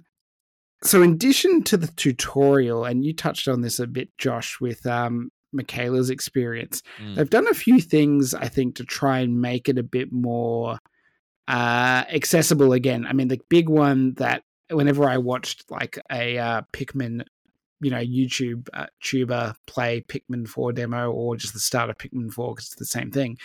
So, in addition to the tutorial, and you touched on this a bit, Josh, with um, Michaela's experience, mm. they've done a few things, I think, to try and make it a bit more uh, accessible again. I mean, the big one that whenever I watched like a uh, Pikmin you know YouTube uh, tuber play Pikmin 4 demo or just the start of Pikmin 4 because it's the same thing.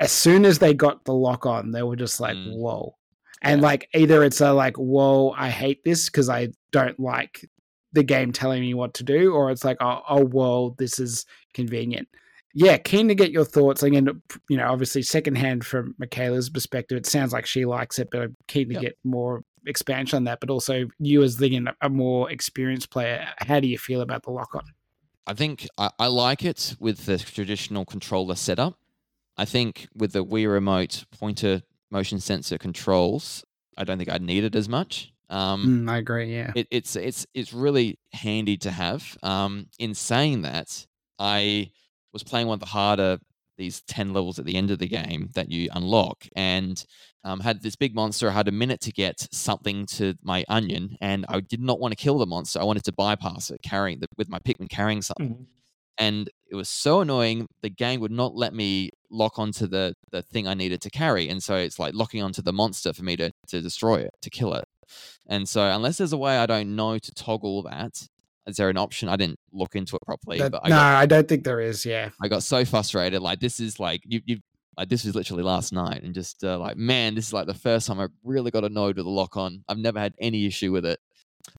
As soon as they got the lock on, they were just like, mm. "Whoa!" And yeah. like either it's a like, "Whoa, I hate this because I don't like the game telling me what to do," or it's like, "Oh, oh, whoa, this is convenient." Yeah, keen to get your thoughts. Again, you know, obviously, secondhand from Michaela's perspective, it sounds like she likes it, but I'm keen to yep. get more expansion on that, but also you as the a more experienced player, how do you feel about the lock on? I think I, I like it with the traditional controller setup. I think with the Wii Remote pointer motion sensor controls, I don't think I'd need it as much. Um, mm, I agree. Yeah, it, it's it's it's really handy to have. Um, in saying that, I was playing one of the harder these 10 levels at the end of the game that you unlock and um, had this big monster. I had a minute to get something to my onion, and I did not want to kill the monster. I wanted to bypass it, carrying the, with my Pikmin carrying something. Mm-hmm. And it was so annoying. The game would not let me lock onto the the thing I needed to carry, and so it's like locking onto the monster for me to to destroy it, to kill it. And so, unless there's a way I don't know to toggle that, is there an option? I didn't look into it properly. That, but I no, got, I don't think there is. Yeah, I got so frustrated. Like this is like you you like this was literally last night, and just uh, like man, this is like the first time I really got a node with the lock on. I've never had any issue with it.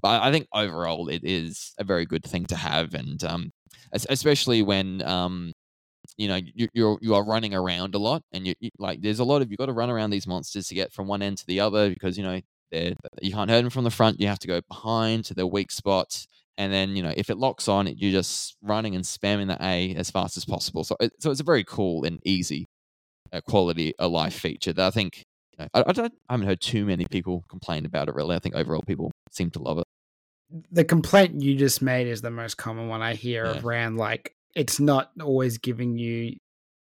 But I think overall it is a very good thing to have, and um, especially when um, you know you, you're you are running around a lot, and you, you like there's a lot of you got to run around these monsters to get from one end to the other because you know you can't hurt them from the front. You have to go behind to their weak spots and then you know if it locks on you're just running and spamming the a as fast as possible. So it, so it's a very cool and easy uh, quality of life feature that i think you know, I, I, don't, I haven't heard too many people complain about it really. I think overall people seem to love it. The complaint you just made is the most common one i hear yeah. around like it's not always giving you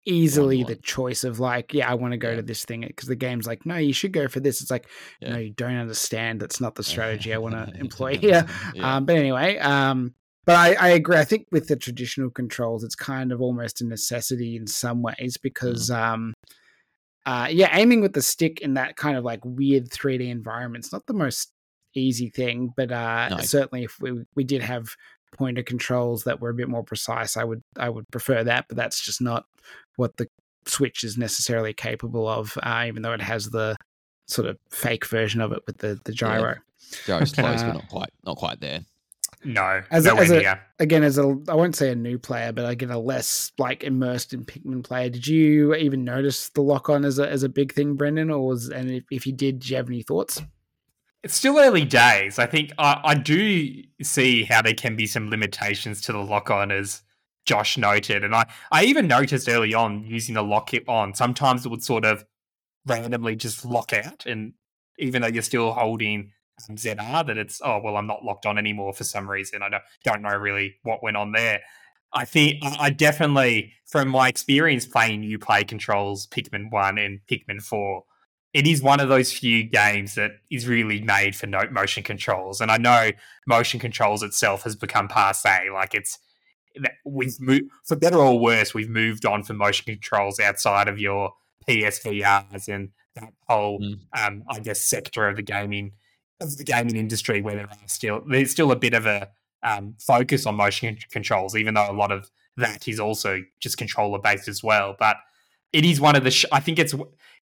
easily the choice of like, yeah, I want to go yeah. to this thing because the game's like, no, you should go for this. It's like, yeah. no, you don't understand. That's not the strategy I want to employ here. Yeah. Um, but anyway, um, but I, I, agree. I think with the traditional controls, it's kind of almost a necessity in some ways because, mm. um, uh, yeah, aiming with the stick in that kind of like weird 3D environment, it's not the most easy thing. But uh, no. certainly, if we we did have pointer controls that were a bit more precise, I would I would prefer that. But that's just not what the Switch is necessarily capable of, uh, even though it has the sort of fake version of it with the the gyro. Yeah. Gyro's close, uh, but not quite not quite there. No, as, a, as a, again as a I won't say a new player, but I get a less like immersed in Pikmin player. Did you even notice the lock on as a as a big thing, Brendan? Or was and if, if you did, do you have any thoughts? It's still early days. I think I, I do see how there can be some limitations to the lock on as Josh noted. And I, I even noticed early on using the lock it on, sometimes it would sort of randomly just lock out. And even though you're still holding um, ZR, that it's, oh, well, I'm not locked on anymore for some reason. I don't, don't know really what went on there. I think I definitely, from my experience playing new play controls, Pikmin 1 and Pikmin 4, it is one of those few games that is really made for no motion controls. And I know motion controls itself has become passe. Like it's we've moved for better or worse, we've moved on from motion controls outside of your PSVRs and that whole, mm. um, I guess, sector of the gaming of the gaming industry where there are still there's still a bit of a um, focus on motion controls, even though a lot of that is also just controller based as well. But it is one of the. Sh- I think it's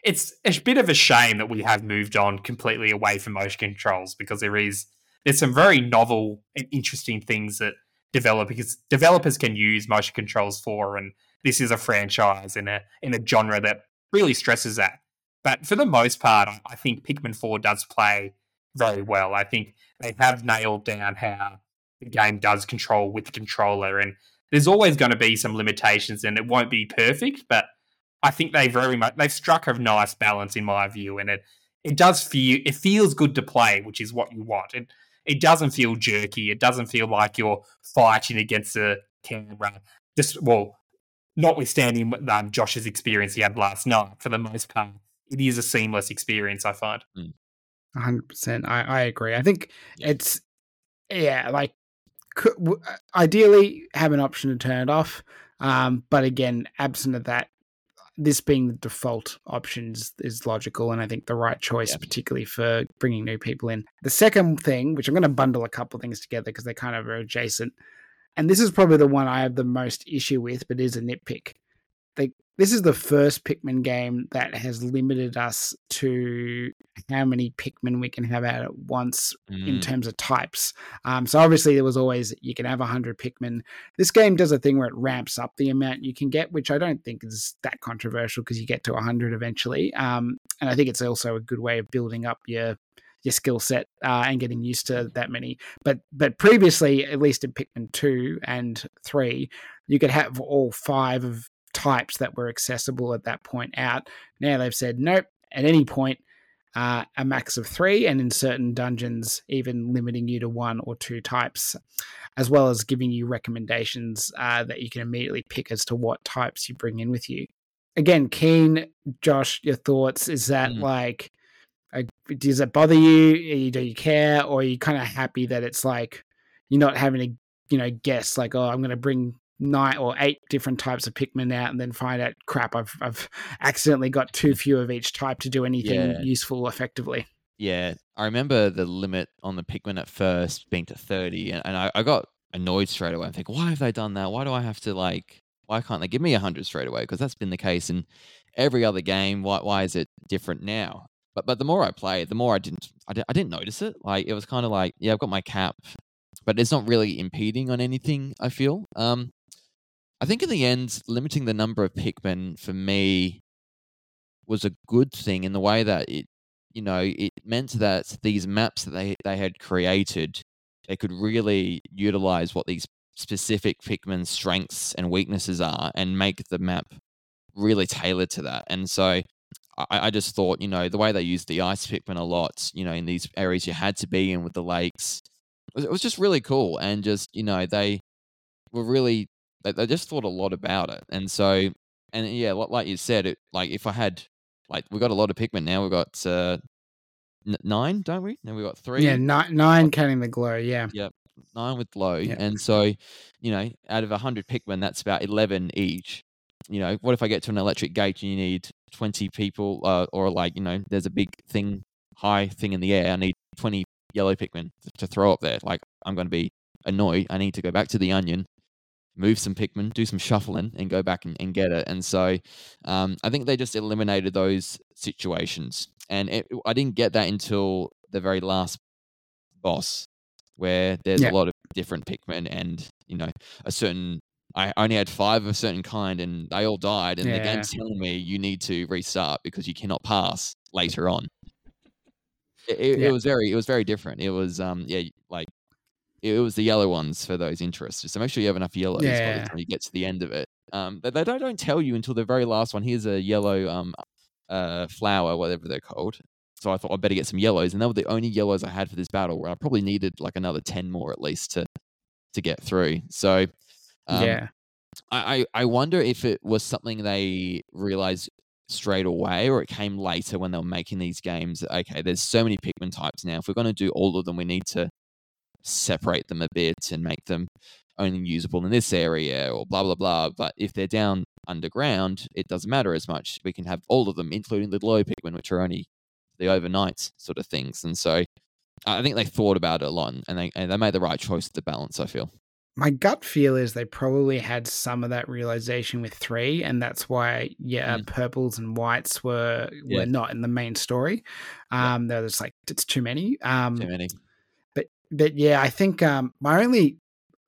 it's a bit of a shame that we have moved on completely away from motion controls because there is there's some very novel and interesting things that developers developers can use motion controls for, and this is a franchise in a in a genre that really stresses that. But for the most part, I think Pikmin Four does play very well. I think they have nailed down how the game does control with the controller, and there's always going to be some limitations, and it won't be perfect, but I think they very much they've struck a nice balance in my view, and it it does feel it feels good to play, which is what you want. It doesn't feel jerky. It doesn't feel like you're fighting against the camera. Just well, notwithstanding um, Josh's experience he had last night, for the most part, it is a seamless experience. I find. Mm. hundred percent. I I agree. I think yeah. it's yeah, like could, w- ideally have an option to turn it off. Um, but again, absent of that, this being the default option is, is logical and I think the right choice, yeah. particularly for bringing new people in. The second thing, which I'm going to bundle a couple things together because they kind of are adjacent, and this is probably the one I have the most issue with, but is a nitpick. They this is the first Pikmin game that has limited us to how many Pikmin we can have out at once mm. in terms of types. Um, so obviously there was always you can have hundred Pikmin. This game does a thing where it ramps up the amount you can get, which I don't think is that controversial because you get to hundred eventually. Um, and I think it's also a good way of building up your your skill set uh, and getting used to that many. But but previously, at least in Pikmin two and three, you could have all five of types that were accessible at that point out. Now they've said nope. At any point, uh, a max of three, and in certain dungeons, even limiting you to one or two types, as well as giving you recommendations uh, that you can immediately pick as to what types you bring in with you. Again, keen, Josh, your thoughts? Is that mm. like, uh, does it bother you? Do you care, or are you kind of happy that it's like you're not having to, you know, guess like, oh, I'm going to bring nine or eight different types of Pikmin out and then find out crap I've I've accidentally got too few of each type to do anything yeah. useful effectively. Yeah. I remember the limit on the Pikmin at first being to thirty and, and I, I got annoyed straight away. I think, why have they done that? Why do I have to like why can't they give me hundred straight away? Because that's been the case in every other game. Why why is it different now? But but the more I played, the more I didn't I, didn't, I didn't notice it. Like it was kind of like, yeah, I've got my cap, but it's not really impeding on anything. I feel. Um, I think in the end, limiting the number of Pikmin for me was a good thing in the way that it, you know, it meant that these maps that they they had created, they could really utilize what these specific Pikmin strengths and weaknesses are, and make the map really tailored to that. And so, I, I just thought, you know, the way they used the ice Pikmin a lot, you know, in these areas you had to be in with the lakes, it was just really cool. And just, you know, they were really they, they just thought a lot about it, and so and yeah, like you said, it like if I had like we've got a lot of Pikmin now. We've got uh, n- nine, don't we? Now we've got three. Yeah, nine, nine counting the glow. Yeah. Yep. Nine with glow, yep. and so you know, out of hundred Pikmin, that's about eleven each. You know, what if I get to an electric gate and you need twenty people, uh, or like you know, there's a big thing, high thing in the air. I need twenty yellow Pikmin to throw up there. Like I'm going to be annoyed. I need to go back to the onion, move some Pikmin, do some shuffling, and go back and, and get it. And so um, I think they just eliminated those situations. And it, I didn't get that until the very last boss, where there's yeah. a lot of different Pikmin and, you know, a certain. I only had five of a certain kind and they all died. And yeah. the game's telling me you need to restart because you cannot pass later on. It, it, yeah. it was very, it was very different. It was, um, yeah, like it was the yellow ones for those interests. So make sure you have enough yellows yeah. by the time you get to the end of it. Um, they, they don't, don't tell you until the very last one. Here's a yellow um, uh, flower, whatever they're called. So I thought I'd better get some yellows, and they were the only yellows I had for this battle. Where I probably needed like another ten more at least to to get through. So um, yeah, I I wonder if it was something they realized straight away, or it came later when they were making these games. Okay, there's so many Pikmin types now. If we're going to do all of them, we need to separate them a bit and make them only usable in this area or blah blah blah. But if they're down underground, it doesn't matter as much. We can have all of them, including the glow Pikmin, which are only the overnight sort of things. And so I think they thought about it a lot and they and they made the right choice with the balance, I feel. my gut feel is they probably had some of that realization with three, and that's why yeah, Mm. purples and whites were Yeah. were not in the main story. Yeah. Um, there was like it's too many. Um, Too many. But yeah, I think um my only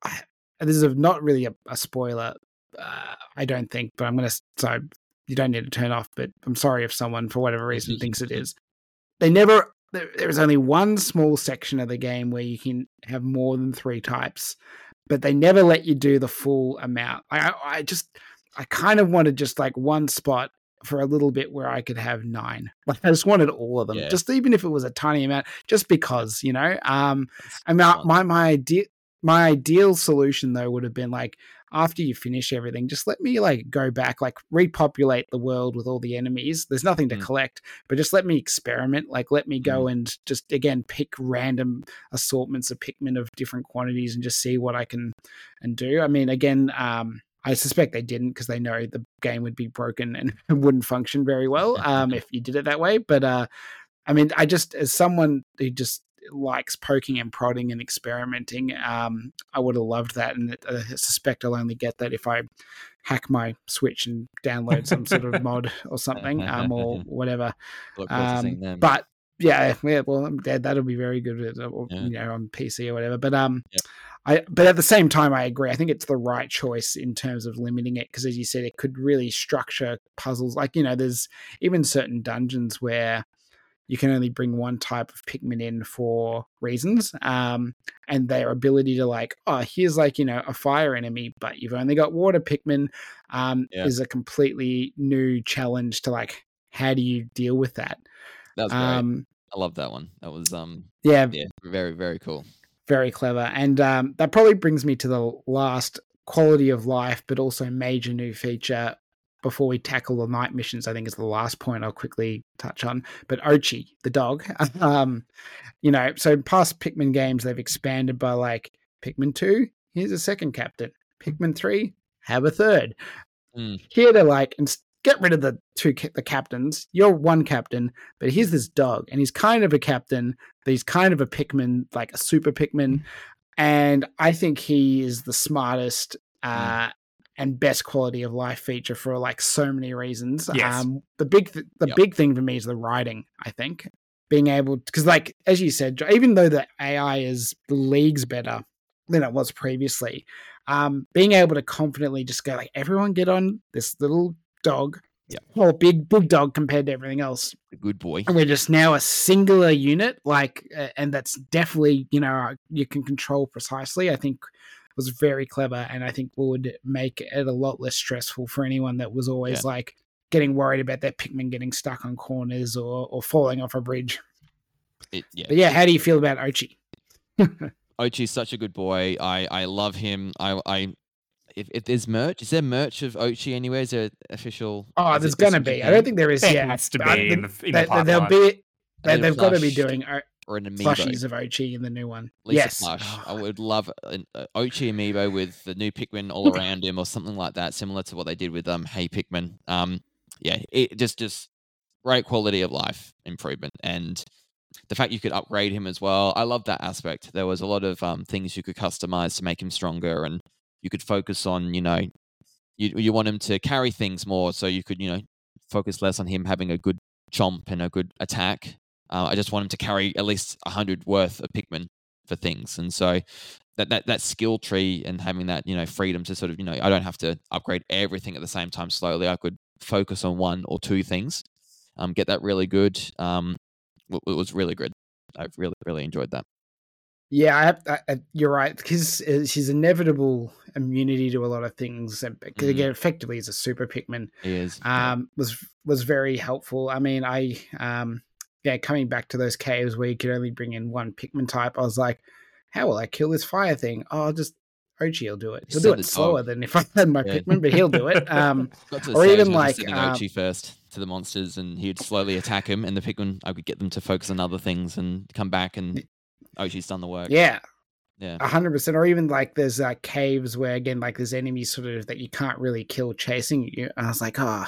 I, this is not really a, a spoiler. Uh, I don't think, but I'm gonna so you don't need to turn off. But I'm sorry if someone for whatever reason thinks it is. They never. There, there is only one small section of the game where you can have more than three types, but they never let you do the full amount. I, I just I kind of wanted just like one spot for a little bit where I could have nine. Like I just wanted all of them, Yeah. just even if it was a tiny amount, just because you know. Um, I mean, my my idea, my ideal solution though would have been like after you finish everything, just let me like go back, like repopulate the world with all the enemies. There's nothing to Mm. collect, but just let me experiment. Like let me go and just again pick random assortments of Pikmin of different quantities and just see what I can and do. I mean, again, um, I suspect they didn't because they know the game would be broken and wouldn't function very well um, if you did it that way. But uh, I mean, I just as someone who just likes poking and prodding and experimenting, um, I would have loved that, and I suspect I'll only get that if I hack my Switch and download some sort of mod or something, um, or whatever. Look forward to seeing Um, but yeah, yeah, well, I'm dead. That'll be very good, uh, or, Yeah. you know, on PC or whatever. But um, Yep. I but at the same time, I agree. I think it's the right choice in terms of limiting it because, as you said, it could really structure puzzles. Like you know, there's even certain dungeons where you can only bring one type of Pikmin in for reasons, um, and their ability to like, oh, here's like you know a fire enemy, but you've only got water Pikmin, um, Yeah. is a completely new challenge to like, how do you deal with that? That's was great. Um, I love that one. That was um yeah, yeah, very very cool. Very clever. And um, that probably brings me to the last quality of life, but also major new feature before we tackle the night missions. I think is the last point I'll quickly touch on. But Oatchi, the dog, um, you know, so in past Pikmin games, they've expanded by like Pikmin 2, here's a second captain. Pikmin 3, have a third. Mm. Here to like, get rid of the two ca- the captains. You're one captain, but here's this dog, and he's kind of a captain, but he's kind of a Pikmin, like a super Pikmin. And I think he is the smartest uh, and best quality of life feature for like so many reasons. Yes. Um, the big th- the Yep. big thing for me is the writing. I think being able because like as you said, even though the AI is leagues better than it was previously, um, being able to confidently just go like everyone get on this little dog. Yeah. Well, big big dog compared to everything else good boy. and we're just now a singular unit like uh, and that's definitely you know uh, you can control precisely i think was very clever and i think would make it a lot less stressful for anyone that was always like getting worried about their pikmin getting stuck on corners or or falling off a bridge It, yeah. but yeah how do you feel about oatchi Oatchi's such a good boy. I I love him. I I if, if there's merch, is there merch of Oatchi anywhere? Is there official? oh there's gonna in be i don't think there is There yet has to be in the, in they- the pipeline. there'll be they, And a they've got to be doing uh, or an amiibo. plushies of oatchi in the new one At least yes a plush. I would love an uh, Oatchi amiibo with the new Pikmin all around him, or something like that, similar to what they did with um Hey Pikmin. Um, yeah, it just just great quality of life improvement, and the fact you could upgrade him as well. I love that aspect. There was a lot of um things you could customize to make him stronger, and you could focus on you know you you want him to carry things more, so you could you know focus less on him having a good chomp and a good attack. Uh, I just want him to carry at least hundred worth of Pikmin for things, and so that, that that skill tree and having that you know freedom to sort of you know I don't have to upgrade everything at the same time slowly. I could focus on one or two things, um, get that really good. Um, it was really good. I've really really enjoyed that. Yeah, I, have- I, you're right because she's inevitable immunity to a lot of things. Because Mhm. again, effectively, is a super Pikmin. He is. Um, was was very helpful. I mean, I um, yeah, coming back to those caves where you could only bring in one Pikmin type, I was like, how will I kill this fire thing? Oh, I'll just Oatchi will do it. He'll do it slower dog. than if I had my Yeah. Pikmin, but he'll do it. Um, or even where I was like, sending um, Oatchi first to the monsters, and he'd slowly attack him, and the Pikmin I could get them to focus on other things and come back, and Oatchi's done the work. yeah, yeah. a hundred percent. Or even like there's uh, caves where again like there's enemies sort of that you can't really kill chasing you. And I was like, oh,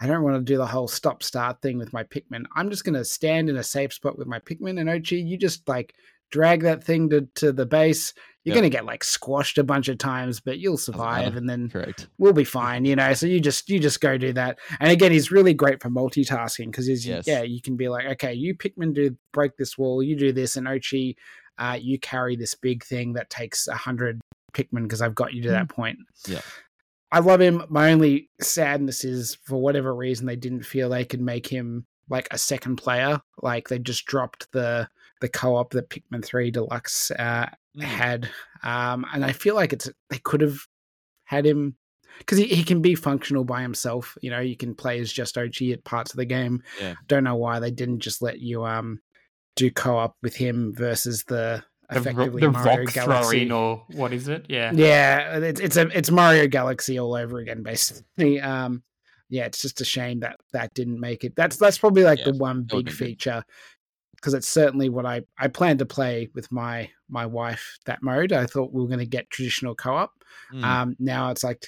I don't want to do the whole stop start thing with my Pikmin. I'm just gonna stand in a safe spot with my Pikmin and Oatchi. You just like drag that thing to, to the base, you're Yep. going to get like squashed a bunch of times, but you'll survive, and then Correct. we'll be fine, you know. So you just you just go do that. And again, he's really great for multitasking because he's Yes. yeah, you can be like, okay, you Pikmin do break this wall, you do this, and Oatchi, uh, you carry this big thing that takes a hundred Pikmin because I've got you to that point. Yeah. I love him. My only sadness is for whatever reason they didn't feel they could make him like a second player. Like they just dropped the the co-op that Pikmin 3 Deluxe uh, Mm. had. Um, and I feel like it's they could have had him because he, he can be functional by himself. You know, you can play as just Oatchi at parts of the game. Yeah. Don't know why they didn't just let you um do co-op with him versus the The, effectively the Mario rock Galaxy. throwing, or what is it? Yeah. Yeah, it's it's a it's Mario Galaxy all over again, basically. Um, yeah, it's just a shame that that didn't make it. That's that's probably like Yeah, the one big feature because it's certainly what I I plan to play with my my wife that mode. I thought we were going to get traditional co-op. Mm. Um, now it's like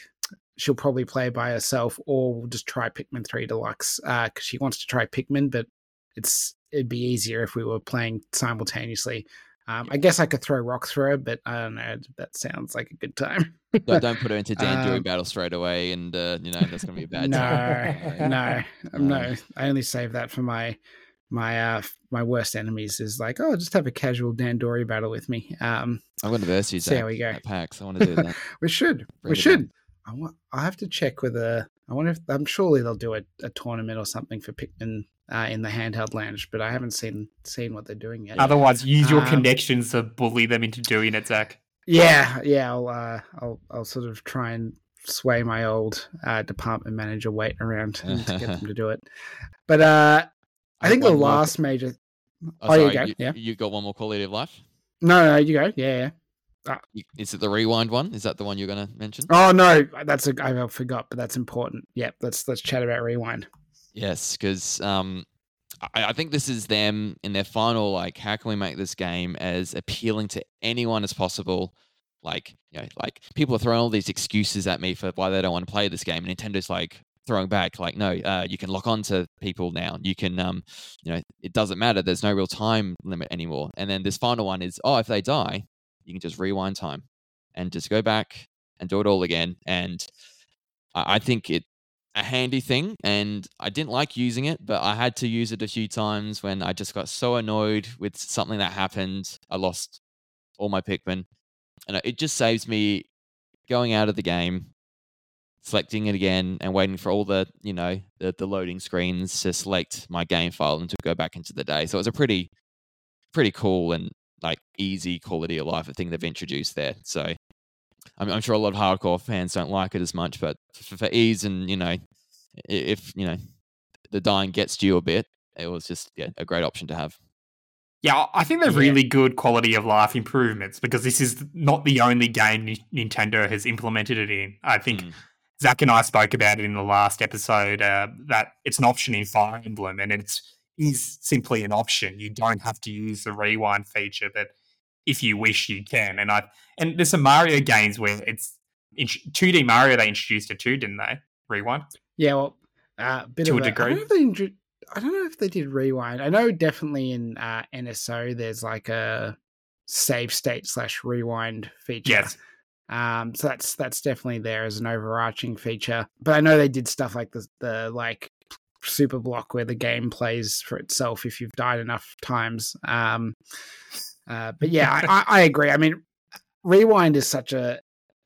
she'll probably play by herself, or we'll just try Pikmin Three Deluxe because she wants to try Pikmin, but it's it'd be easier if we were playing simultaneously. Um, I guess I could throw rocks for her, but I don't know. That sounds like a good time. don't, don't put her into Dan um, battle straight away, and uh, you know that's gonna be a bad. no, time. no, Um, no. I only save that for my my uh my worst enemies. Is like, oh, just have a casual Dandori battle with me. Um, I'm going to verse you. See how we go. At PAX, I want to do that. we should, Bring we should. on. I want. I have to check with a. I wonder if I'm surely they'll do a, a tournament or something for Pikmin uh, in the handheld lounge, but I haven't seen seen what they're doing yet. Otherwise, use your Um, connections to bully them into doing it, Zach. Yeah, yeah. I'll uh, I'll I'll sort of try and sway my old uh, department manager weight around and to get them to do it. But uh, I think the one more- last major. Oh, Oh, you go, yeah. You got one more quality of life. No, no, you go. Yeah, yeah. You- Is it the rewind one? Is that the one you're going to mention? Oh no, that's a I forgot, but that's important. Yeah, let's let's chat about rewind. Yes, because um, I, I think this is them in their final. Like, how can we make this game as appealing to anyone as possible? Like, you know, like people are throwing all these excuses at me for why they don't want to play this game, and Nintendo's like throwing back, like, no, uh, you can lock on to people now. You can, um, you know, it doesn't matter. There's no real time limit anymore. And then this final one is, oh, if they die, you can just rewind time and just go back and do it all again. And I, I think it a handy thing and I didn't like using it, but I had to use it a few times when I just got so annoyed with something that happened. I lost all my Pikmin. And it just saves me going out of the game, selecting it again and waiting for all the, you know, the, the loading screens to select my game file and to go back into the day. So it's a pretty pretty cool and like easy quality of life thing they've introduced there. So I'm, I'm sure a lot of hardcore fans don't like it as much, but for, for ease and you know, if you know the dying gets to you a bit, it was just yeah a great option to have. Yeah, I think they're Yeah. really good quality of life improvements because this is not the only game Nintendo has implemented it in. I think Mm. Zach and I spoke about it in the last episode uh, that it's an option in Fire Emblem and it's is simply an option. You don't have to use the rewind feature, but if you wish, you can. And I and there's some Mario games where it's in 2D Mario they introduced it too, didn't they? Rewind. Yeah, well, uh, bit To of a I degree. don't, know if they I don't know if they did rewind. I know definitely in uh, NSO there's like a save state slash rewind feature. Yes. Um, so that's that's definitely there as an overarching feature. But I know they did stuff like the the like super block where the game plays for itself if you've died enough times. Um, uh, but yeah, I, I, I agree. I mean, rewind is such a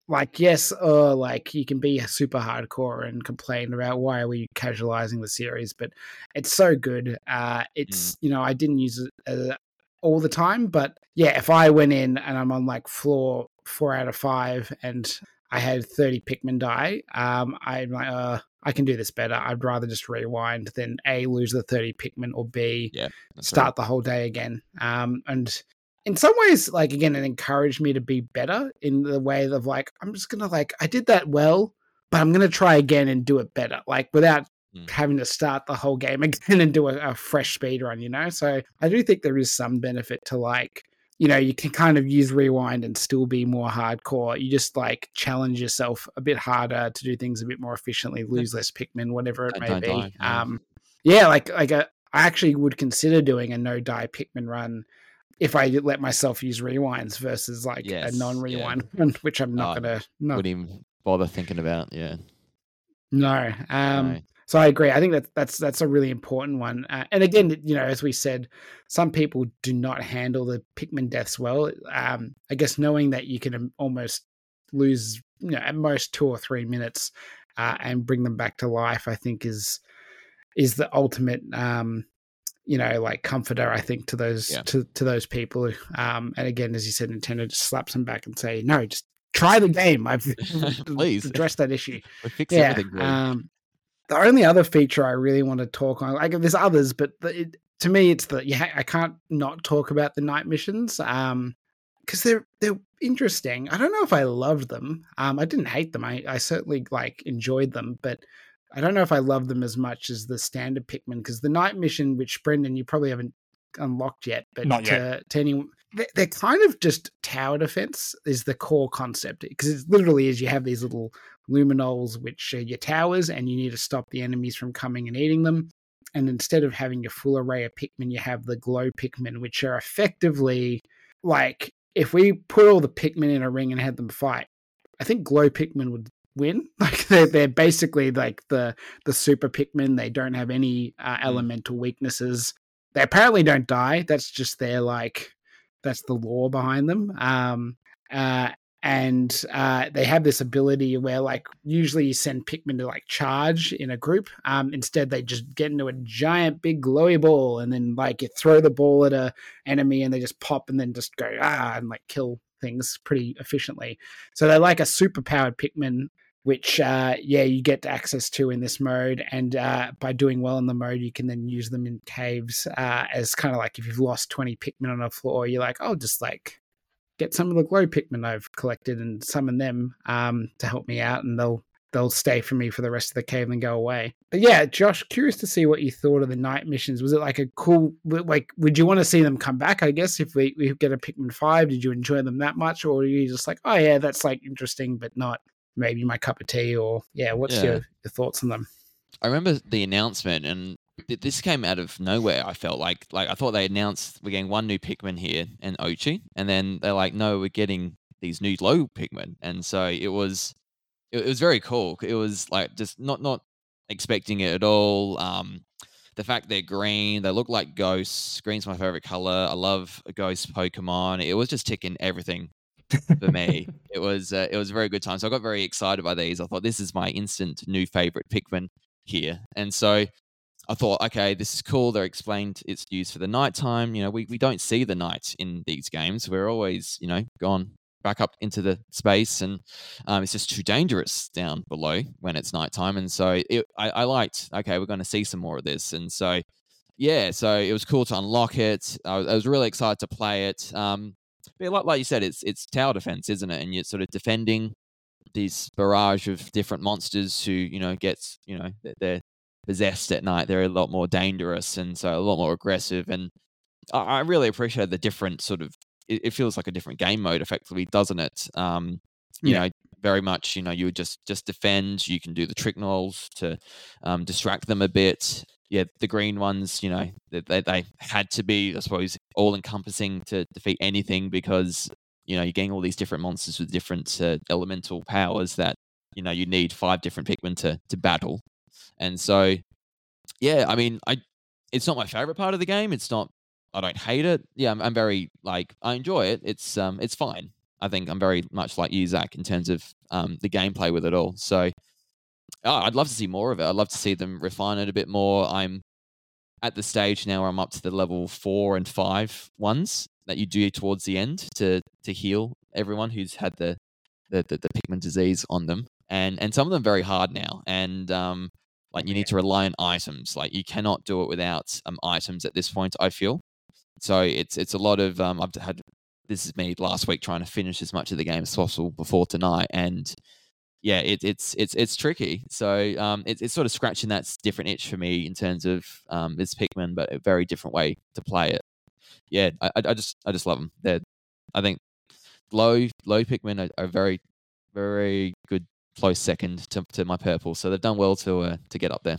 like yes, uh, like you can be super hardcore and complain about why are we casualizing the series, but it's so good. Uh, it's you know I didn't use it uh, all the time, but yeah, if I went in and I'm on like floor four out of five and I had 30 Pikmin die, um, I'm like, uh, I can do this better. I'd rather just rewind than A, lose the 30 Pikmin, or B, right. start the whole day again. Um, and in some ways, like, again, it encouraged me to be better in the way of like, I'm just going to, like, I did that well, but I'm going to try again and do it better, like, without Mm. having to start the whole game again and do a, a fresh speed run, you know? So I do think there is some benefit to, like, you know, you can kind of use rewind and still be more hardcore. You just like challenge yourself a bit harder to do things a bit more efficiently, lose less Pikmin, whatever it Don't- may don't be. die, yeah. Um, yeah, like like a, I actually would consider doing a no die Pikmin run if I let myself use rewinds versus like Yes, a non-rewind one, which I'm not Oh, gonna not Wouldn't even bother thinking about. Yeah. no. Um, No. So I agree. I think that that's that's a really important one. Uh, and again, you know, as we said, some people do not handle the Pikmin deaths well. Um, I guess knowing that you can um, almost lose, you know, at most two or three minutes, uh, and bring them back to life, I think is is the ultimate, um, you know, like comforter. I think to those Yeah. to to those people. Um, and again, as you said, Nintendo just slaps them back and say, no, just try the game. I've Please. addressed that issue We fix yeah. The only other feature I really want to talk on, like there's others, but the, it, to me, it's the yeah, I can't not talk about the night missions. Um, because they're they're interesting. I don't know if I loved them. Um, I didn't hate them. I I certainly like enjoyed them, but I don't know if I love them as much as the standard Pikmin. Because the night mission, which Brendan you probably haven't unlocked yet, but Not yet. To, to anyone, they're kind of just tower defense is the core concept because it literally is you have these little Lumiknolls which are your towers and you need to stop the enemies from coming and eating them. And instead of having your full array of pikmin you have the glow pikmin which are effectively like if we put all the pikmin in a ring and had them fight i think glow pikmin would win. Like they're, they're basically like the the super pikmin. They don't have any uh, elemental weaknesses. They apparently don't die. That's just their like that's the law behind them um uh and uh, they have this ability where like usually you send Pikmin to like charge in a group. Um, instead, they just get into a giant big glowy ball, and then like you throw the ball at a enemy, and they just pop, and then just go ah and like kill things pretty efficiently. So they're like a super powered Pikmin, which uh, yeah you get access to in this mode, and uh, by doing well in the mode, you can then use them in caves uh, as kind of like if you've lost twenty Pikmin on a floor, you're like oh just like get some of the glow Pikmin I've collected and summon them um, to help me out, and they'll they'll stay for me for the rest of the cave and go away. But yeah, Josh, curious to see what you thought of the night missions. Was it like a cool like? Would you want to see them come back? I guess if we, we get a Pikmin five, did you enjoy them that much, or were you just like, oh yeah, that's like interesting, but not maybe my cup of tea? Or yeah, what's Yeah. your, your thoughts on them? I remember the announcement, and this came out of nowhere. I felt like like I thought they announced we're getting one new Pikmin here and Oatchi, and then they're like, no, we're getting these new glow Pikmin, and so it was it, was very cool. It was like just not not expecting it at all. Um, the fact they're green, they look like ghosts. Green's my favorite color. I love a ghost Pokemon. It was just ticking everything for me. it was uh, it was a very good time. So I got very excited by these. I thought this is my instant new favorite Pikmin here, and so I thought, okay, this is cool. They're explained it's used for the nighttime. You know, we, we don't see the night in these games. We're always, you know, gone back up into the space and um, it's just too dangerous down below when it's nighttime. And so it, I, I liked, okay, we're going to see some more of this. And so, yeah, so it was cool to unlock it. I was, I was really excited to play it. Um, but like, like you said, it's it's tower defense, isn't it? And you're sort of defending these barrage of different monsters who, you know, gets, you know, they're- possessed at night. They're a lot more dangerous and so a lot more aggressive. And I, I really appreciate the different sort of. It, it feels like a different game mode, effectively, doesn't it? Um, you Yeah. know, very much. You know, you would just just defend. You can do the trick knolls to um, distract them a bit. Yeah, the green ones, you know, they, they, had to be, I suppose, all encompassing to defeat anything because you know you're getting all these different monsters with different uh, elemental powers that you know you need five different Pikmin to to battle. And so, yeah, I mean, I it's not my favorite part of the game. It's not. I don't hate it. Yeah, I'm, I'm very like I enjoy it. It's um it's fine. I think I'm very much like you, Zach, in terms of um the gameplay with it all. So, oh, I'd love to see more of it. I'd love to see them refine it a bit more. I'm at the stage now where I'm up to the level four and five ones that you do towards the end to to heal everyone who's had the the, the, the Pikmin disease on them, and and some of them very hard now, and um like you need to rely on items. Like you cannot do it without um items at this point. I feel so. It's it's a lot of um I've had this is me last week trying to finish as much of the game as possible before tonight, and yeah, it, it's it's it's tricky. So um, it, it's sort of scratching that different itch for me in terms of um, this Pikmin, but a very different way to play it. Yeah, I, I I just I just love them. They're I think low low Pikmin are, are very very good close second to, to my purple. So they've done well to uh, to get up there.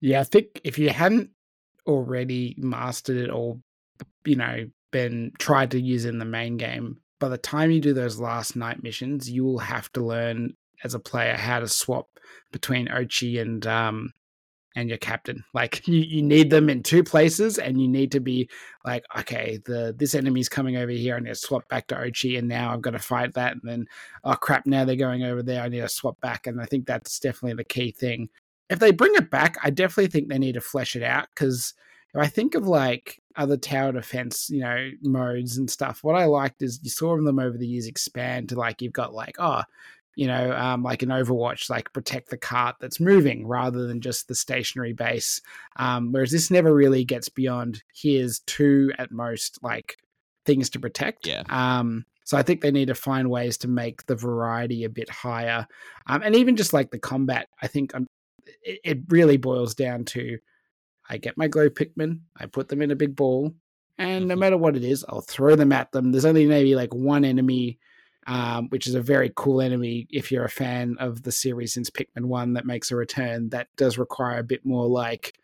Yeah, I think if you hadn't already mastered it or, you know, been tried to use in the main game, by the time you do those last night missions, you will have to learn as a player how to swap between Oatchi and um and your captain. Like you, you need them in two places and you need to be like, okay, the this enemy's coming over here, I need to swap back to Oatchi and now I've got to fight that and then oh crap, now they're going over there, I need to swap back. And I think that's definitely the key thing. If they bring it back, I definitely think they need to flesh it out because if I think of like other tower defense, you know, modes and stuff, what I liked is you saw them over the years expand to like you've got like, oh, you know, um, like an Overwatch, like protect the cart that's moving rather than just the stationary base. Um, whereas this never really gets beyond here's two at most like things to protect. Yeah. Um, so I think they need to find ways to make the variety a bit higher, um, and even just like the combat. I think um, it, it really boils down to I get my glow Pikmin, I put them in a big ball, and no Mhm. matter what it is, I'll throw them at them. There's only maybe like one enemy um, which is a very cool enemy if you're a fan of the series since Pikmin 1 that makes a return. That does require a bit more like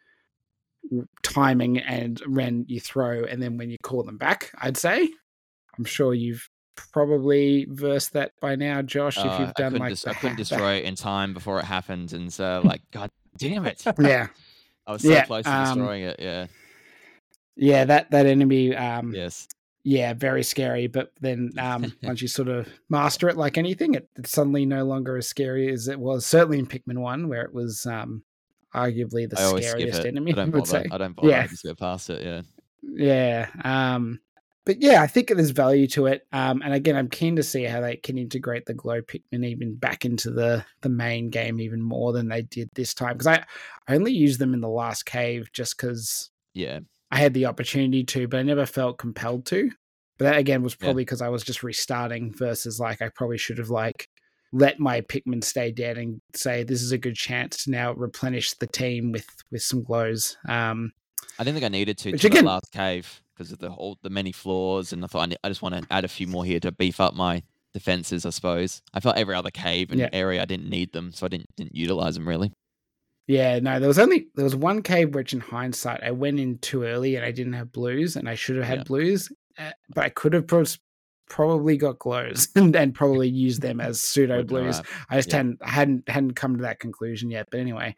timing and when you throw and then when you call them back, I'd say. I'm sure you've probably versed that by now, Josh, if Uh, you've I done couldn't, like dis- I couldn't ha- destroy it in time before it happened, and so like, god damn it! Yeah, I was so Yeah, close to um, destroying it. Yeah. yeah, that that enemy um Yes. Yeah, very scary. But then um, once you sort of master it, like anything, it, it's suddenly no longer as scary as it was. Certainly in Pikmin One, where it was um, arguably the I always skip scariest it. enemy. I don't bother. say. I don't bother. Yeah. I just go past it. Yeah. Yeah. Um, but yeah, I think there's value to it. Um, and again, I'm keen to see how they can integrate the glow Pikmin even back into the the main game even more than they did this time. Because I, I only used them in the last cave just because Yeah. I had the opportunity to, but I never felt compelled to. But that again was probably because I was just restarting versus like I probably should have like let my Pikmin stay dead and say this is a good chance to now replenish the team with with some glows. Um, I didn't think I needed to to again- the last cave because of the whole the many floors, and I thought I, I just want to add a few more here to beef up my defenses. I suppose I felt every other cave and Yeah. area I didn't need them, so I didn't didn't utilize them really. Yeah, no, there was only there was one cave which, in hindsight, I went in too early and I didn't have blues, and I should have had Yeah. blues, uh, but I could have probably got glows and, and probably used them as pseudo blues. I just Yeah. hadn't hadn't hadn't come to that conclusion yet. But anyway,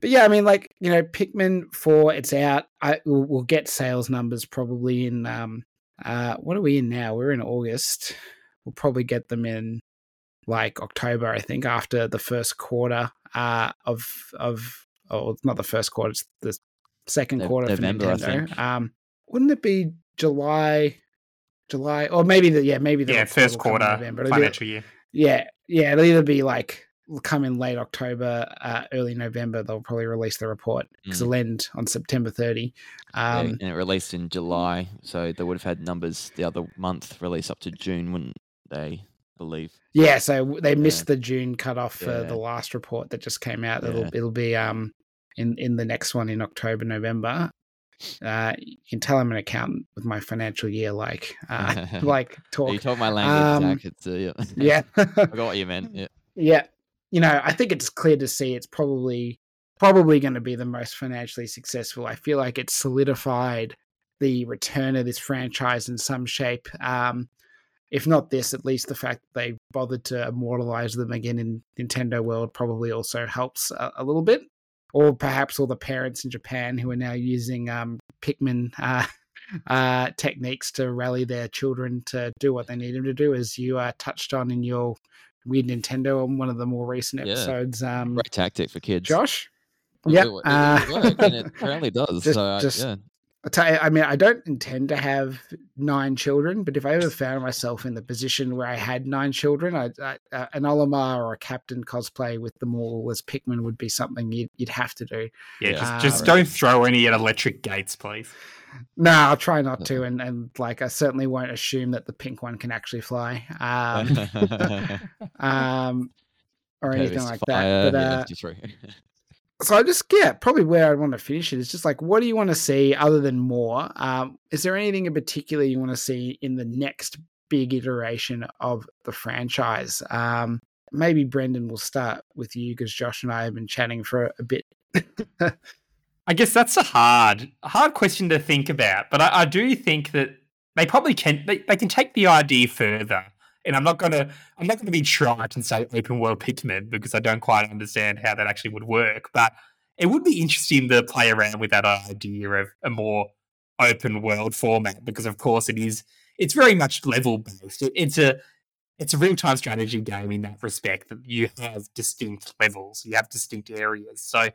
but yeah, I mean, like you know, Pikmin Four, it's out. I we'll, we'll get sales numbers probably in um uh what are we in now? We're in August. We'll probably get them in like October, I think, after the first quarter uh of of oh it's not the first quarter, it's the second Nov- quarter November, I for Nintendo. think. Um, wouldn't it be July? July or maybe the yeah maybe the yeah, first will come in quarter November. It'll be- financial year. yeah, yeah, it'll either be like come in late October, uh, early November. They'll probably release the report because Mm. it'll end on September 30. Yeah, Um, and it released in July, so they would have had numbers the other month release up to June, wouldn't they? Believe. yeah, so they Yeah. missed the June cutoff for Yeah. the last report that just came out. It'll Yeah. it'll be um in in the next one in October November. Uh, you can tell I'm an accountant with my financial year like uh, like talk. you told my language, Um, uh, yeah. Yeah. I got what you meant. Yeah. Yeah. You know, I think it's clear to see it's probably probably going to be the most financially successful. I feel like it's solidified the return of this franchise in some shape. Um, if not this, at least the fact that they bothered to immortalize them again in Nintendo World probably also helps a, a little bit. Or perhaps all the parents in Japan who are now using um, Pikmin uh, uh, techniques to rally their children to do what they need them to do, as you uh, touched on in your Weird Nintendo on one of the more recent Yeah. episodes. Um, Great tactic for kids. Josh? It- It, it, uh, it it apparently does. Just- so I, just- yeah. I tell you, I mean, I don't intend to have nine children, but if I ever found myself in the position where I had nine children, I, I, uh, an Olimar or a Captain cosplay with them all as Pikmin would be something you'd, you'd have to do. Yeah, Yeah. just, Ah, just don't throw any at electric gates, please. No, I'll try not to, and, and like I certainly won't assume that the pink one can actually fly, um, um, or anything like fire, that. But uh, just throw- so I just yeah, probably where I'd want to finish it is just like, what do you want to see other than more? Um, is there anything in particular you want to see in the next big iteration of the franchise? Um, maybe Brendan will start with you because Josh and I have been chatting for a bit. I guess that's a hard, hard question to think about. But I, I do think that they probably can they, they can take the idea further. And I'm not gonna I'm not gonna be trite and say open world Pikmin because I don't quite understand how that actually would work. But it would be interesting to play around with that idea of a more open world format because of course it is it's very much level based. It, it's a it's a real time strategy game in that respect that you have distinct levels, you have distinct areas. So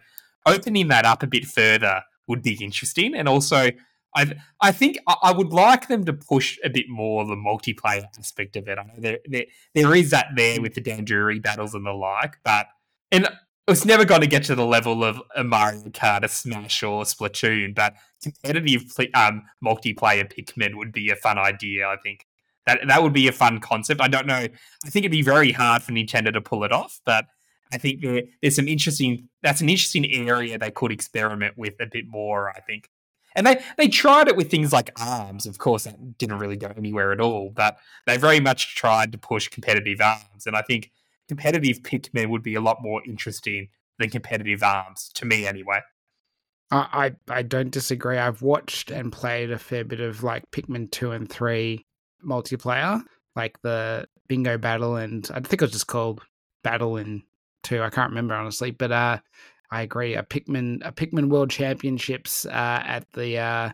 opening that up a bit further would be interesting. And also, I I think I would like them to push a bit more the multiplayer aspect of it. I know there there, there is that there with the Dandori battles and the like, but and it's never going to get to the level of a Mario Kart, a Smash, or a Splatoon. But competitive um, multiplayer Pikmin would be a fun idea. I think that that would be a fun concept. I don't know. I think it'd be very hard for Nintendo to pull it off, but I think there, there's some interesting. That's an interesting area they could experiment with a bit more. I think, and they they tried it with things like arms. Of course, that didn't really go anywhere at all. But they very much tried to push competitive arms, and I think competitive Pikmin would be a lot more interesting than competitive arms to me, anyway. I, I don't disagree. I've watched and played a fair bit of like Pikmin two and three multiplayer, like the bingo battle, and I think it was just called Battle in Two. I can't remember honestly, but uh, I agree. A Pikmin, a Pikmin World Championships uh, at the uh,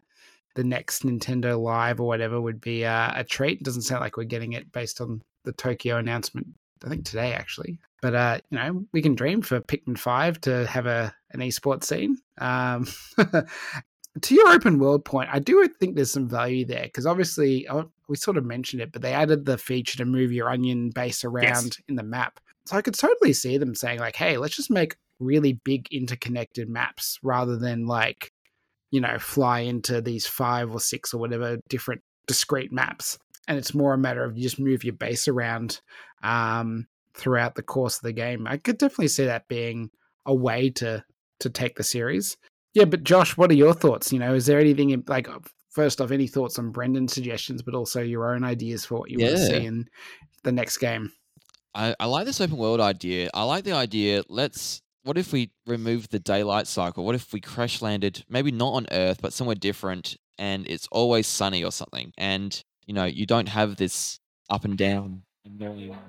the next Nintendo Live or whatever would be uh, a treat. It doesn't sound like we're getting it based on the Tokyo announcement. I think today actually, but uh, you know we can dream for Pikmin Five to have a an esports scene. Um, to your open world point, I do think there's some value there because obviously oh, we sort of mentioned it, but they added the feature to move your onion base around yes. in the map. So I could totally see them saying like, "Hey, let's just make really big interconnected maps rather than like, you know, fly into these five or six or whatever different discrete maps." And it's more a matter of you just move your base around um, throughout the course of the game. I could definitely see that being a way to to take the series. Yeah, but Josh, what are your thoughts? You know, is there anything in, like first off, any thoughts on Brendan's suggestions, but also your own ideas for what you yeah. want to see in the next game? I, I like this open world idea. I like the idea. Let's. What if we remove the daylight cycle? What if we crash landed, maybe not on Earth, but somewhere different, and it's always sunny or something? And you know, you don't have this up and down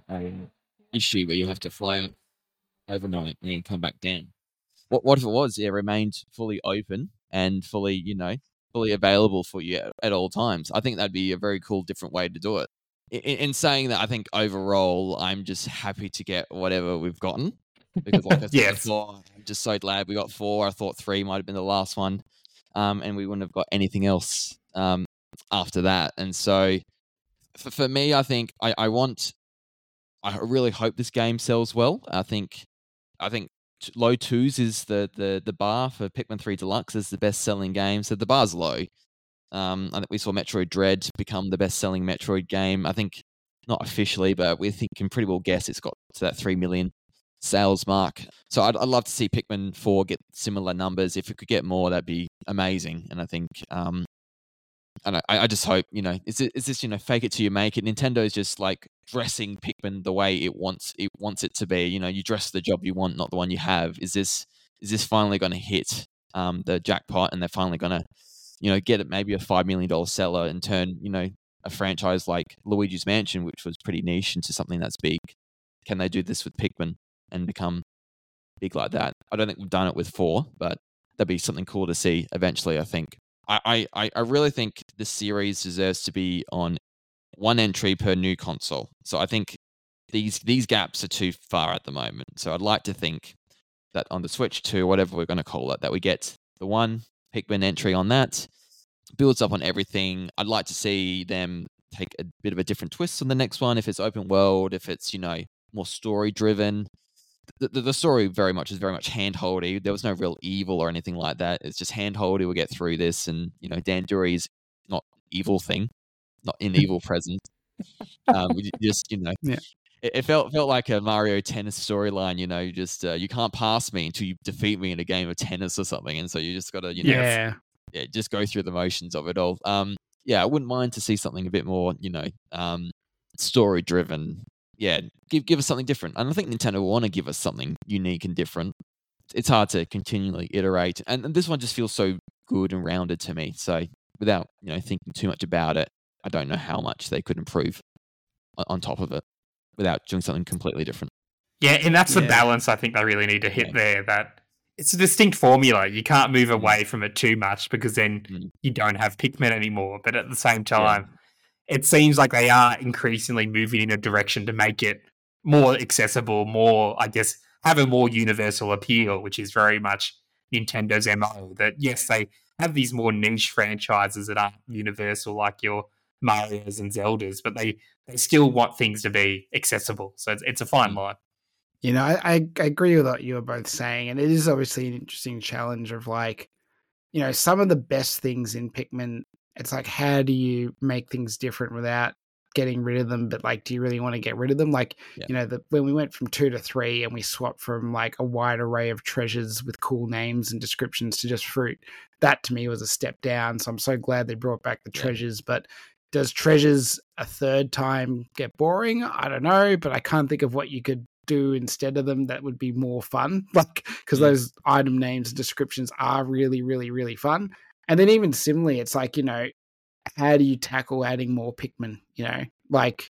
um, issue where you have to fly overnight and then come back down. What what if it was? It remained fully open and fully, you know, fully available for you at, at all times. I think that'd be a very cool, different way to do it. In, saying that, I think overall, I'm just happy to get whatever we've gotten because, like I said yes. before, I'm just so glad we got four. I thought three might have been the last one, um, and we wouldn't have got anything else um, after that. And so, for, for me, I think I, I want. I really hope this game sells well. I think, I think low twos is the the the bar for Pikmin Three Deluxe is the best selling game. So the bar's low. Um, I think we saw Metroid Dread become the best selling Metroid game. I think not officially, but we think can pretty well guess it's got to that three million sales mark. So I'd, I'd love to see Pikmin Four get similar numbers. If it could get more, that'd be amazing. And I think um, and I, I just hope you know is it is this you know fake it till you make it nintendo's just like dressing pikmin the way it wants it wants it to be you know you dress the job you want not the one you have is this is this finally going to hit um, the jackpot and they're finally going to you know get it maybe a five million dollar seller and turn you know a franchise like luigi's mansion which was pretty niche into something that's big can they do this with pikmin and become big like that i don't think we've done it with four but that'd be something cool to see eventually i think I, I, I really think the series deserves to be on one entry per new console. So I think these these gaps are too far at the moment. So I'd like to think that on the Switch 2, whatever we're going to call it, that we get the one Pikmin entry on that, builds up on everything. I'd like to see them take a bit of a different twist on the next one. If it's open world, if it's, you know, more story driven, the, the, story very much is very much handholdy. There was no real evil or anything like that. It's just handholdy. We'll get through this, and you know, Dandori's not evil thing, not in evil presence. Um, just you know, yeah. It, it, felt felt like a Mario Tennis storyline. You know, you just uh, you can't pass me until you defeat me in a game of tennis or something, and so you just got to you know, yeah, yeah, just go through the motions of it all. Um, yeah, I wouldn't mind to see something a bit more, you know, um, story driven yeah, give give us something different. And I think Nintendo will want to give us something unique and different. It's hard to continually iterate, and, and this one just feels so good and rounded to me. So without you know thinking too much about it, I don't know how much they could improve on top of it without doing something completely different. Yeah, and that's the balance I think they really need to hit Yeah. there. That it's a distinct formula. You can't move Mm. away from it too much because then Mm. you don't have Pikmin anymore. But at the same time, it seems like they are increasingly moving in a direction to make it more accessible, more, I guess, have a more universal appeal, which is very much Nintendo's MO. That yes, they have these more niche franchises that aren't universal, like your Mario's and Zeldas, but they they still want things to be accessible. So it's, it's a fine Mm. line. You know, I, I, I agree with what you were both saying, and it is obviously an interesting challenge of like, you know, some of the best things in Pikmin. It's like, how do you make things different without getting rid of them? But like, do you really want to get rid of them? Like, Yeah. you know, the, when we went from two to three and we swapped from like a wide array of treasures with cool names and descriptions to just fruit, that to me was a step down. So I'm so glad they brought back the Yeah. treasures, but does treasures a third time get boring? I don't know, but I can't think of what you could do instead of them that would be more fun. Like, because Mm. those item names and descriptions are really, really, really fun. And then even similarly, it's like, you know, how do you tackle adding more Pikmin? You know, like,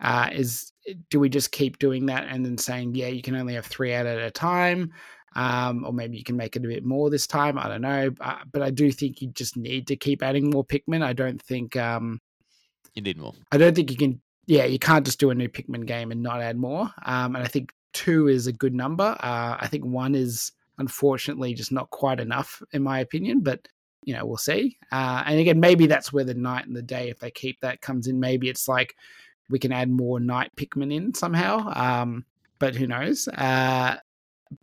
uh, is do we just keep doing that and then saying, yeah, you can only have three out at a time? Um, or maybe you can make it a bit more this time. I don't know. Uh, but I do think you just need to keep adding more Pikmin. I don't think um, You need more. I don't think you can. Yeah, you can't just do a new Pikmin game and not add more. Um, and I think two is a good number. Uh, I think one is unfortunately just not quite enough, in my opinion. But you know, we'll see. Uh, and again, maybe that's where the night and the day, if they keep that, comes in. Maybe it's like we can add more night Pikmin in somehow. Um, but who knows? Uh,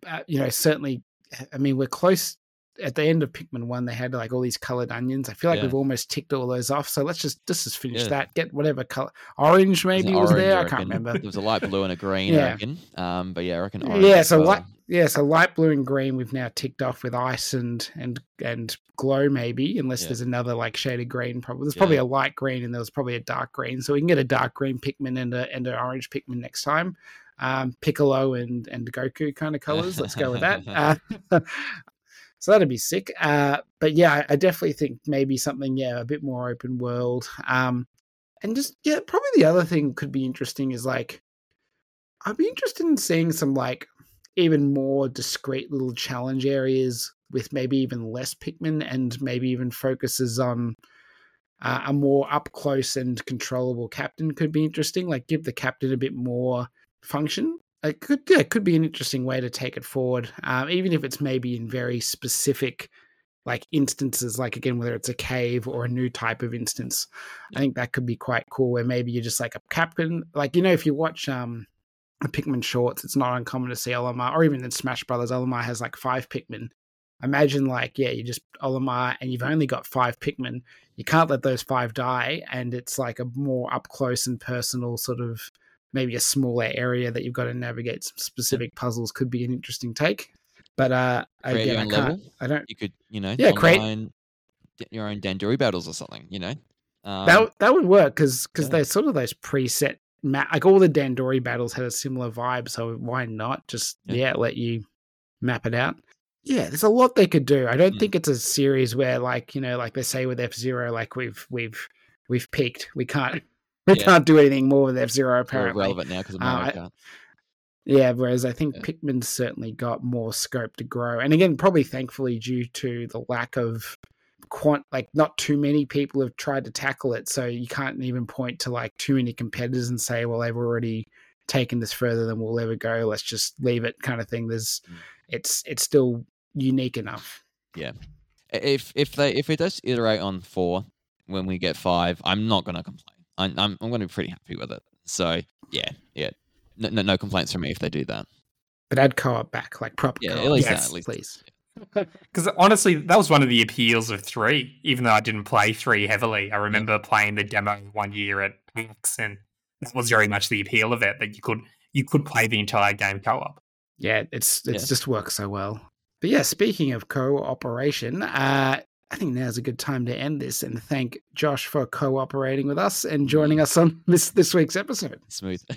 uh, you know, certainly. I mean, we're close at the end of Pikmin one, they had like all these colored onions. I feel like Yeah. we've almost ticked all those off. So let's just let's just finish Yeah. that. Get whatever color. Orange maybe was orange, there. I reckon. can't remember. There was a light blue and a green, I Yeah. Um, but yeah, I reckon orange. Yeah, so well. light, yeah, so light blue and green we've now ticked off with ice and and and glow maybe, unless Yeah. there's another like shaded green. Probably there's probably a light green and there was probably a dark green. So we can get a dark green Pikmin and a and an orange Pikmin next time. Um, Piccolo and and Goku kind of colors. Let's go with that. Uh, so that'd be sick. Uh, but yeah, I, definitely think maybe something yeah a bit more open world. Um, and just yeah, probably the other thing could be interesting is like I'd be interested in seeing some like even more discrete little challenge areas with maybe even less Pikmin and maybe even focuses on uh, a more up close and controllable captain could be interesting. Like give the captain a bit more function. It could yeah, it could be an interesting way to take it forward, um, even if it's maybe in very specific like instances. Like again, whether it's a cave or a new type of instance, I think that could be quite cool. Where maybe you're just like a captain, like you know, if you watch um the Pikmin shorts, it's not uncommon to see Olimar, or even in Smash Brothers, Olimar has like five Pikmin. Imagine like, yeah, you just Olimar and you've only got five Pikmin. You can't let those five die, and it's like a more up close and personal sort of maybe a smaller area that you've got to navigate some specific puzzles could be an interesting take. But uh Create again, I can't level. I don't You could, you know, Yeah, create- your own Dandori battles or something, you know? Um, that that would work because because yeah. they're sort of those preset map like all the Dandori battles had a similar vibe, so why not just Yeah. yeah, let you map it out? Yeah, there's a lot they could do. I don't Mm. think it's a series where like you know like they say with F Zero like we've we've we've peaked. We can't we Yeah. can't do anything more with F Zero apparently. relevant now because of Uh, Mario Kart. Yeah, whereas I think Yeah. Pikmin's certainly got more scope to grow. And again, probably thankfully due to the lack of quant like not too many people have tried to tackle it. So you can't even point to like too many competitors and say, well, they've already taken this further than we'll ever go. Let's just leave it kind of thing. There's Mm. it's it's still unique enough. Yeah, if if they if it does iterate on four when we get five, I'm not gonna complain. I'm I'm, I'm gonna be pretty happy with it. So yeah, yeah, no, no, no complaints from me if they do that. But add co-op back, like proper Yeah, co-op. at least that, at least. please. Because honestly, that was one of the appeals of three. Even though I didn't play three heavily, I remember playing the demo one year at PAX, and that was very much the appeal of it. That you could you could play the entire game co-op. Yeah, it's it's Yeah. just works so well. But yeah, speaking of cooperation, uh, I think now's a good time to end this and thank Josh for cooperating with us and joining us on this this week's episode. Smooth.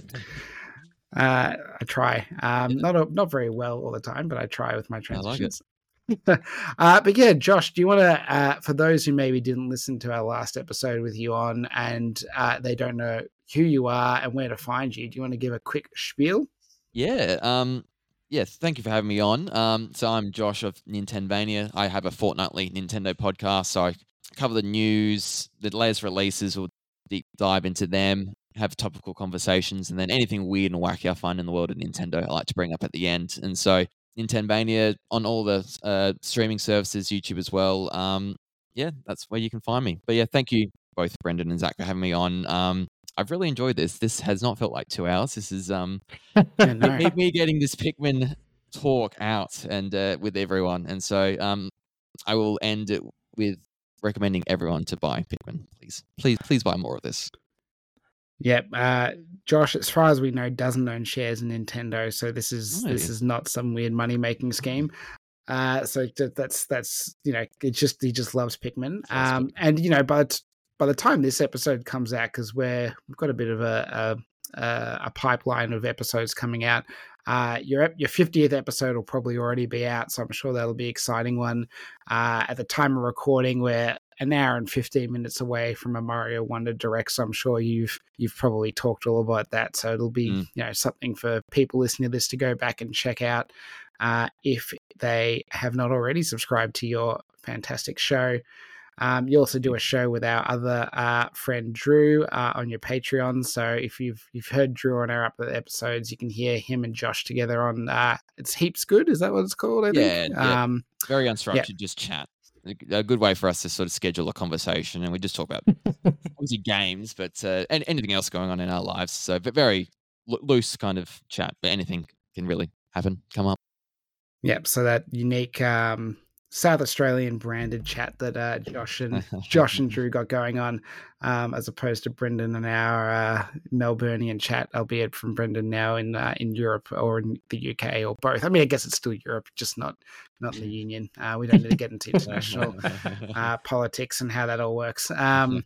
Uh, I try, um, not a, not very well all the time, but I try with my like it. transitions. uh, but yeah, Josh, do you want to, uh, for those who maybe didn't listen to our last episode with you on and uh, they don't know who you are and where to find you, do you want to give a quick spiel? Yeah. Um, yes. Thank you for having me on. Um, so I'm Josh of Nintenvania. I have a fortnightly Nintendo podcast. So I cover the news, the latest releases, we'll deep dive into them, have topical conversations, and then anything weird and wacky I find in the world of Nintendo, I like to bring up at the end. And so Nintenvania on all the uh, streaming services, YouTube as well. Um, yeah, that's where you can find me. But yeah, thank you both Brendan and Zach for having me on. Um, I've really enjoyed this. This has not felt like two hours. This is um, Yeah, no. me, me getting this Pikmin talk out and uh, with everyone. And so um, I will end it with recommending everyone to buy Pikmin. Please, please, please buy more of this. Yep. Uh, Josh, as far as we know, doesn't own shares in Nintendo, so this is this is not some weird money making scheme. Uh, so that's that's you know, it's just he just loves Pikmin. Um, and you know, but by the time this episode comes out, because we're we've got a bit of a a, a pipeline of episodes coming out. Uh, your your fiftieth episode will probably already be out, so I'm sure that'll be an exciting one. Uh, at the time of recording, we're an hour and 15 minutes away from a Mario Wonder Direct, so I'm sure you've you've probably talked all about that. So it'll be Mm. you know something for people listening to this to go back and check out uh, if they have not already subscribed to your fantastic show. Um, you also do a show with our other uh, friend Drew uh, on your Patreon. So if you've you've heard Drew on our other episodes, you can hear him and Josh together on uh, it's heaps good. Is that what it's called? I think. Yeah, yeah. Um, Very unstructured, just chat. A- A good way for us to sort of schedule a conversation, and we just talk about obviously games, but uh, and anything else going on in our lives. So, but very lo- loose kind of chat. But anything can really happen, come up. Yep. So that unique um, South Australian branded chat that uh, Josh and Josh and Drew got going on, um, as opposed to Brendan and our uh, Melburnian chat, albeit from Brendan now in uh, in Europe or in the UK or both. I mean, I guess it's still Europe, just not not in the Union. Uh, we don't need to get into international uh, politics and how that all works. Um,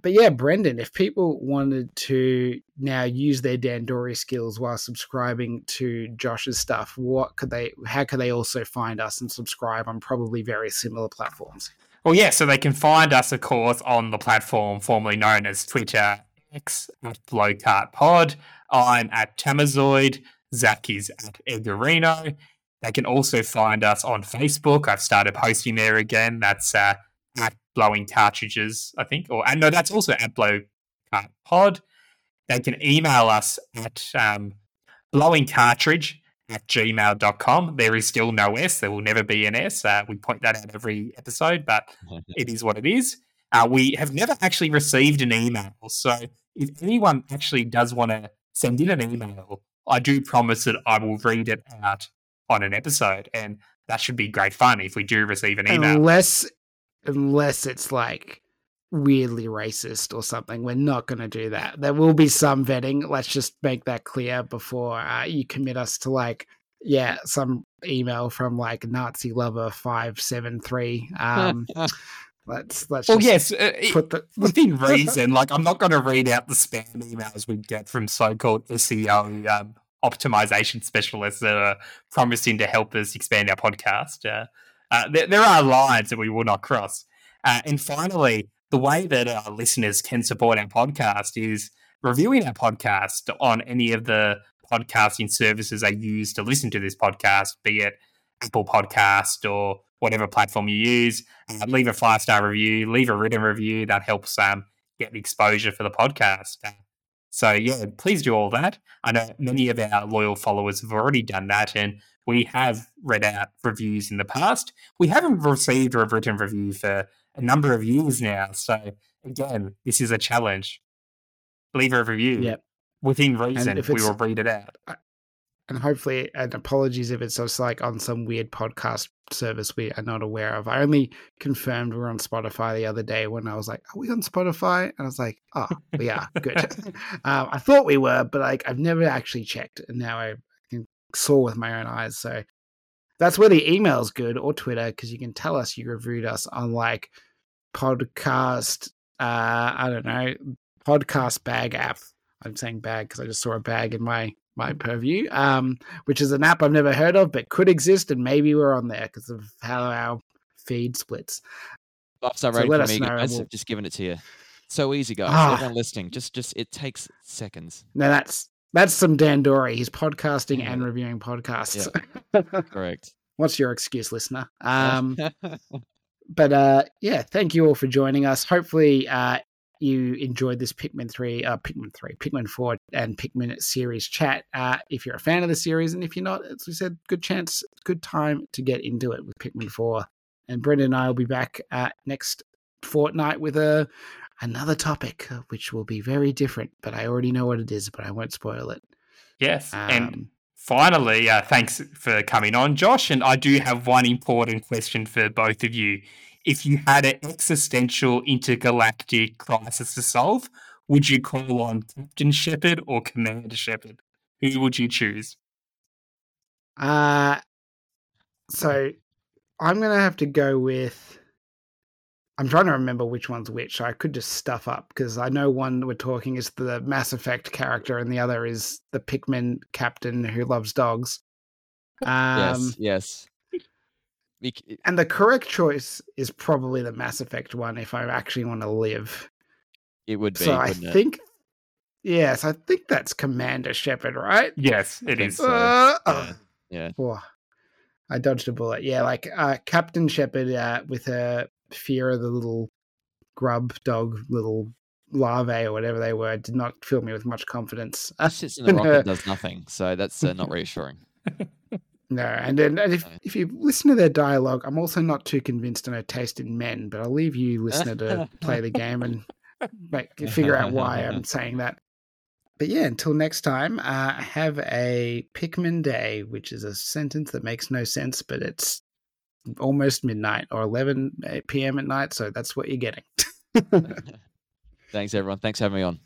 but yeah, Brendan, if people wanted to now use their Dandori skills while subscribing to Josh's stuff, what could they? How could they also find us and subscribe on probably very similar platforms? Well, yeah, so they can find us, of course, on the platform formerly known as Twitter X at Blowcart Pod. I'm at Tamazoid. Zach is at Eggerino. They can also find us on Facebook. I've started posting there again. That's uh, at Blowing Cartridges, I think. Or and no, that's also at Blowcart Pod. They can email us at um, blowingcartridge at gmail.com. There is still no S. There will never be an S. Uh, we point that out every episode, but it is what it is. Uh, we have never actually received an email. So if anyone actually does want to send in an email, I do promise that I will read it out on an episode. And that should be great fun if we do receive an email. Unless, unless it's like weirdly racist or something, we're not going to do that. There will be some vetting. Let's just make that clear before uh, you commit us to like, yeah, some email from like Nazi lover five seven three. Um, let's let's. well, just yes, uh, put the within reason. Like, I'm not going to read out the spam emails we get from so-called SEO um, optimization specialists that are promising to help us expand our podcast. Uh, uh, there, there are lines that we will not cross. Uh, and finally, the way that our listeners can support our podcast is reviewing our podcast on any of the podcasting services they use to listen to this podcast, be it Apple Podcast or whatever platform you use. Uh, leave a five star review, leave a written review. That helps um, get the exposure for the podcast. Uh, so, yeah, please do all that. I know many of our loyal followers have already done that, and we have read out reviews in the past. We haven't received a written review for a number of years now. So, again, this is a challenge. Leave a review. Yep. Within reason, if we will read it out. and hopefully, and apologies if it's just like on some weird podcast service we are not aware of. I only confirmed we're on Spotify the other day when I was like, "Are we on Spotify?" And I was like, "Oh, we are. Good." um, I thought we were, but like I've never actually checked, and now I saw with my own eyes. So that's where the email's good or Twitter because you can tell us you reviewed us on like podcast. Uh, I don't know podcast bag app. I'm saying bag because I just saw a bag in my my purview, um, which is an app I've never heard of, but could exist, and maybe we're on there because of how our feed splits. Five star So let for us me, know, guys. we'll- I've just given it to you. So easy, guys. Ah. Everyone listening, just just it takes seconds. Now that's that's some Dandori. He's podcasting Yeah. and reviewing podcasts. Correct. What's your excuse, listener? Um, but uh, yeah, thank you all for joining us. Hopefully, uh, you enjoyed this Pikmin three, uh, Pikmin three, Pikmin four, and Pikmin series chat. Uh, if you're a fan of the series, and if you're not, as we said, good chance, good time to get into it with Pikmin four. And Brendan and I will be back uh, next fortnight with a another topic, uh, which will be very different. But I already know what it is, but I won't spoil it. Yes. and Um, finally, uh, thanks for coming on, Josh. And I do have one important question for both of you. If you had an existential intergalactic crisis to solve, would you call on Captain Shepherd or Commander Shepard? Who would you choose? Uh so I'm gonna have to go with. I'm trying to remember which one's which. I could just stuff up because I know one we're talking is the Mass Effect character, and the other is the Pikmin captain who loves dogs. Um, yes, yes. And the correct choice is probably the Mass Effect one if I actually want to live. It would be, so I wouldn't it? think, yes, I think that's Commander Shepard, right? Yes, it is. think is. so. Uh, Yeah, yeah. Oh, I dodged a bullet. Yeah, like uh, Captain Shepherd uh, with her fear of the little grub dog, little larvae or whatever they were, did not fill me with much confidence. Just sits in the rocket and does nothing, so that's uh, not reassuring. no, and then and if, if you listen to their dialogue, I'm also not too convinced on her taste in men, but I'll leave you, listener, to play the game and make, figure out why I'm saying that. But yeah, until next time, uh, have a Pikmin day, which is a sentence that makes no sense, but it's almost midnight or 11 p.m. at night, so that's what you're getting. Thanks, everyone. Thanks for having me on.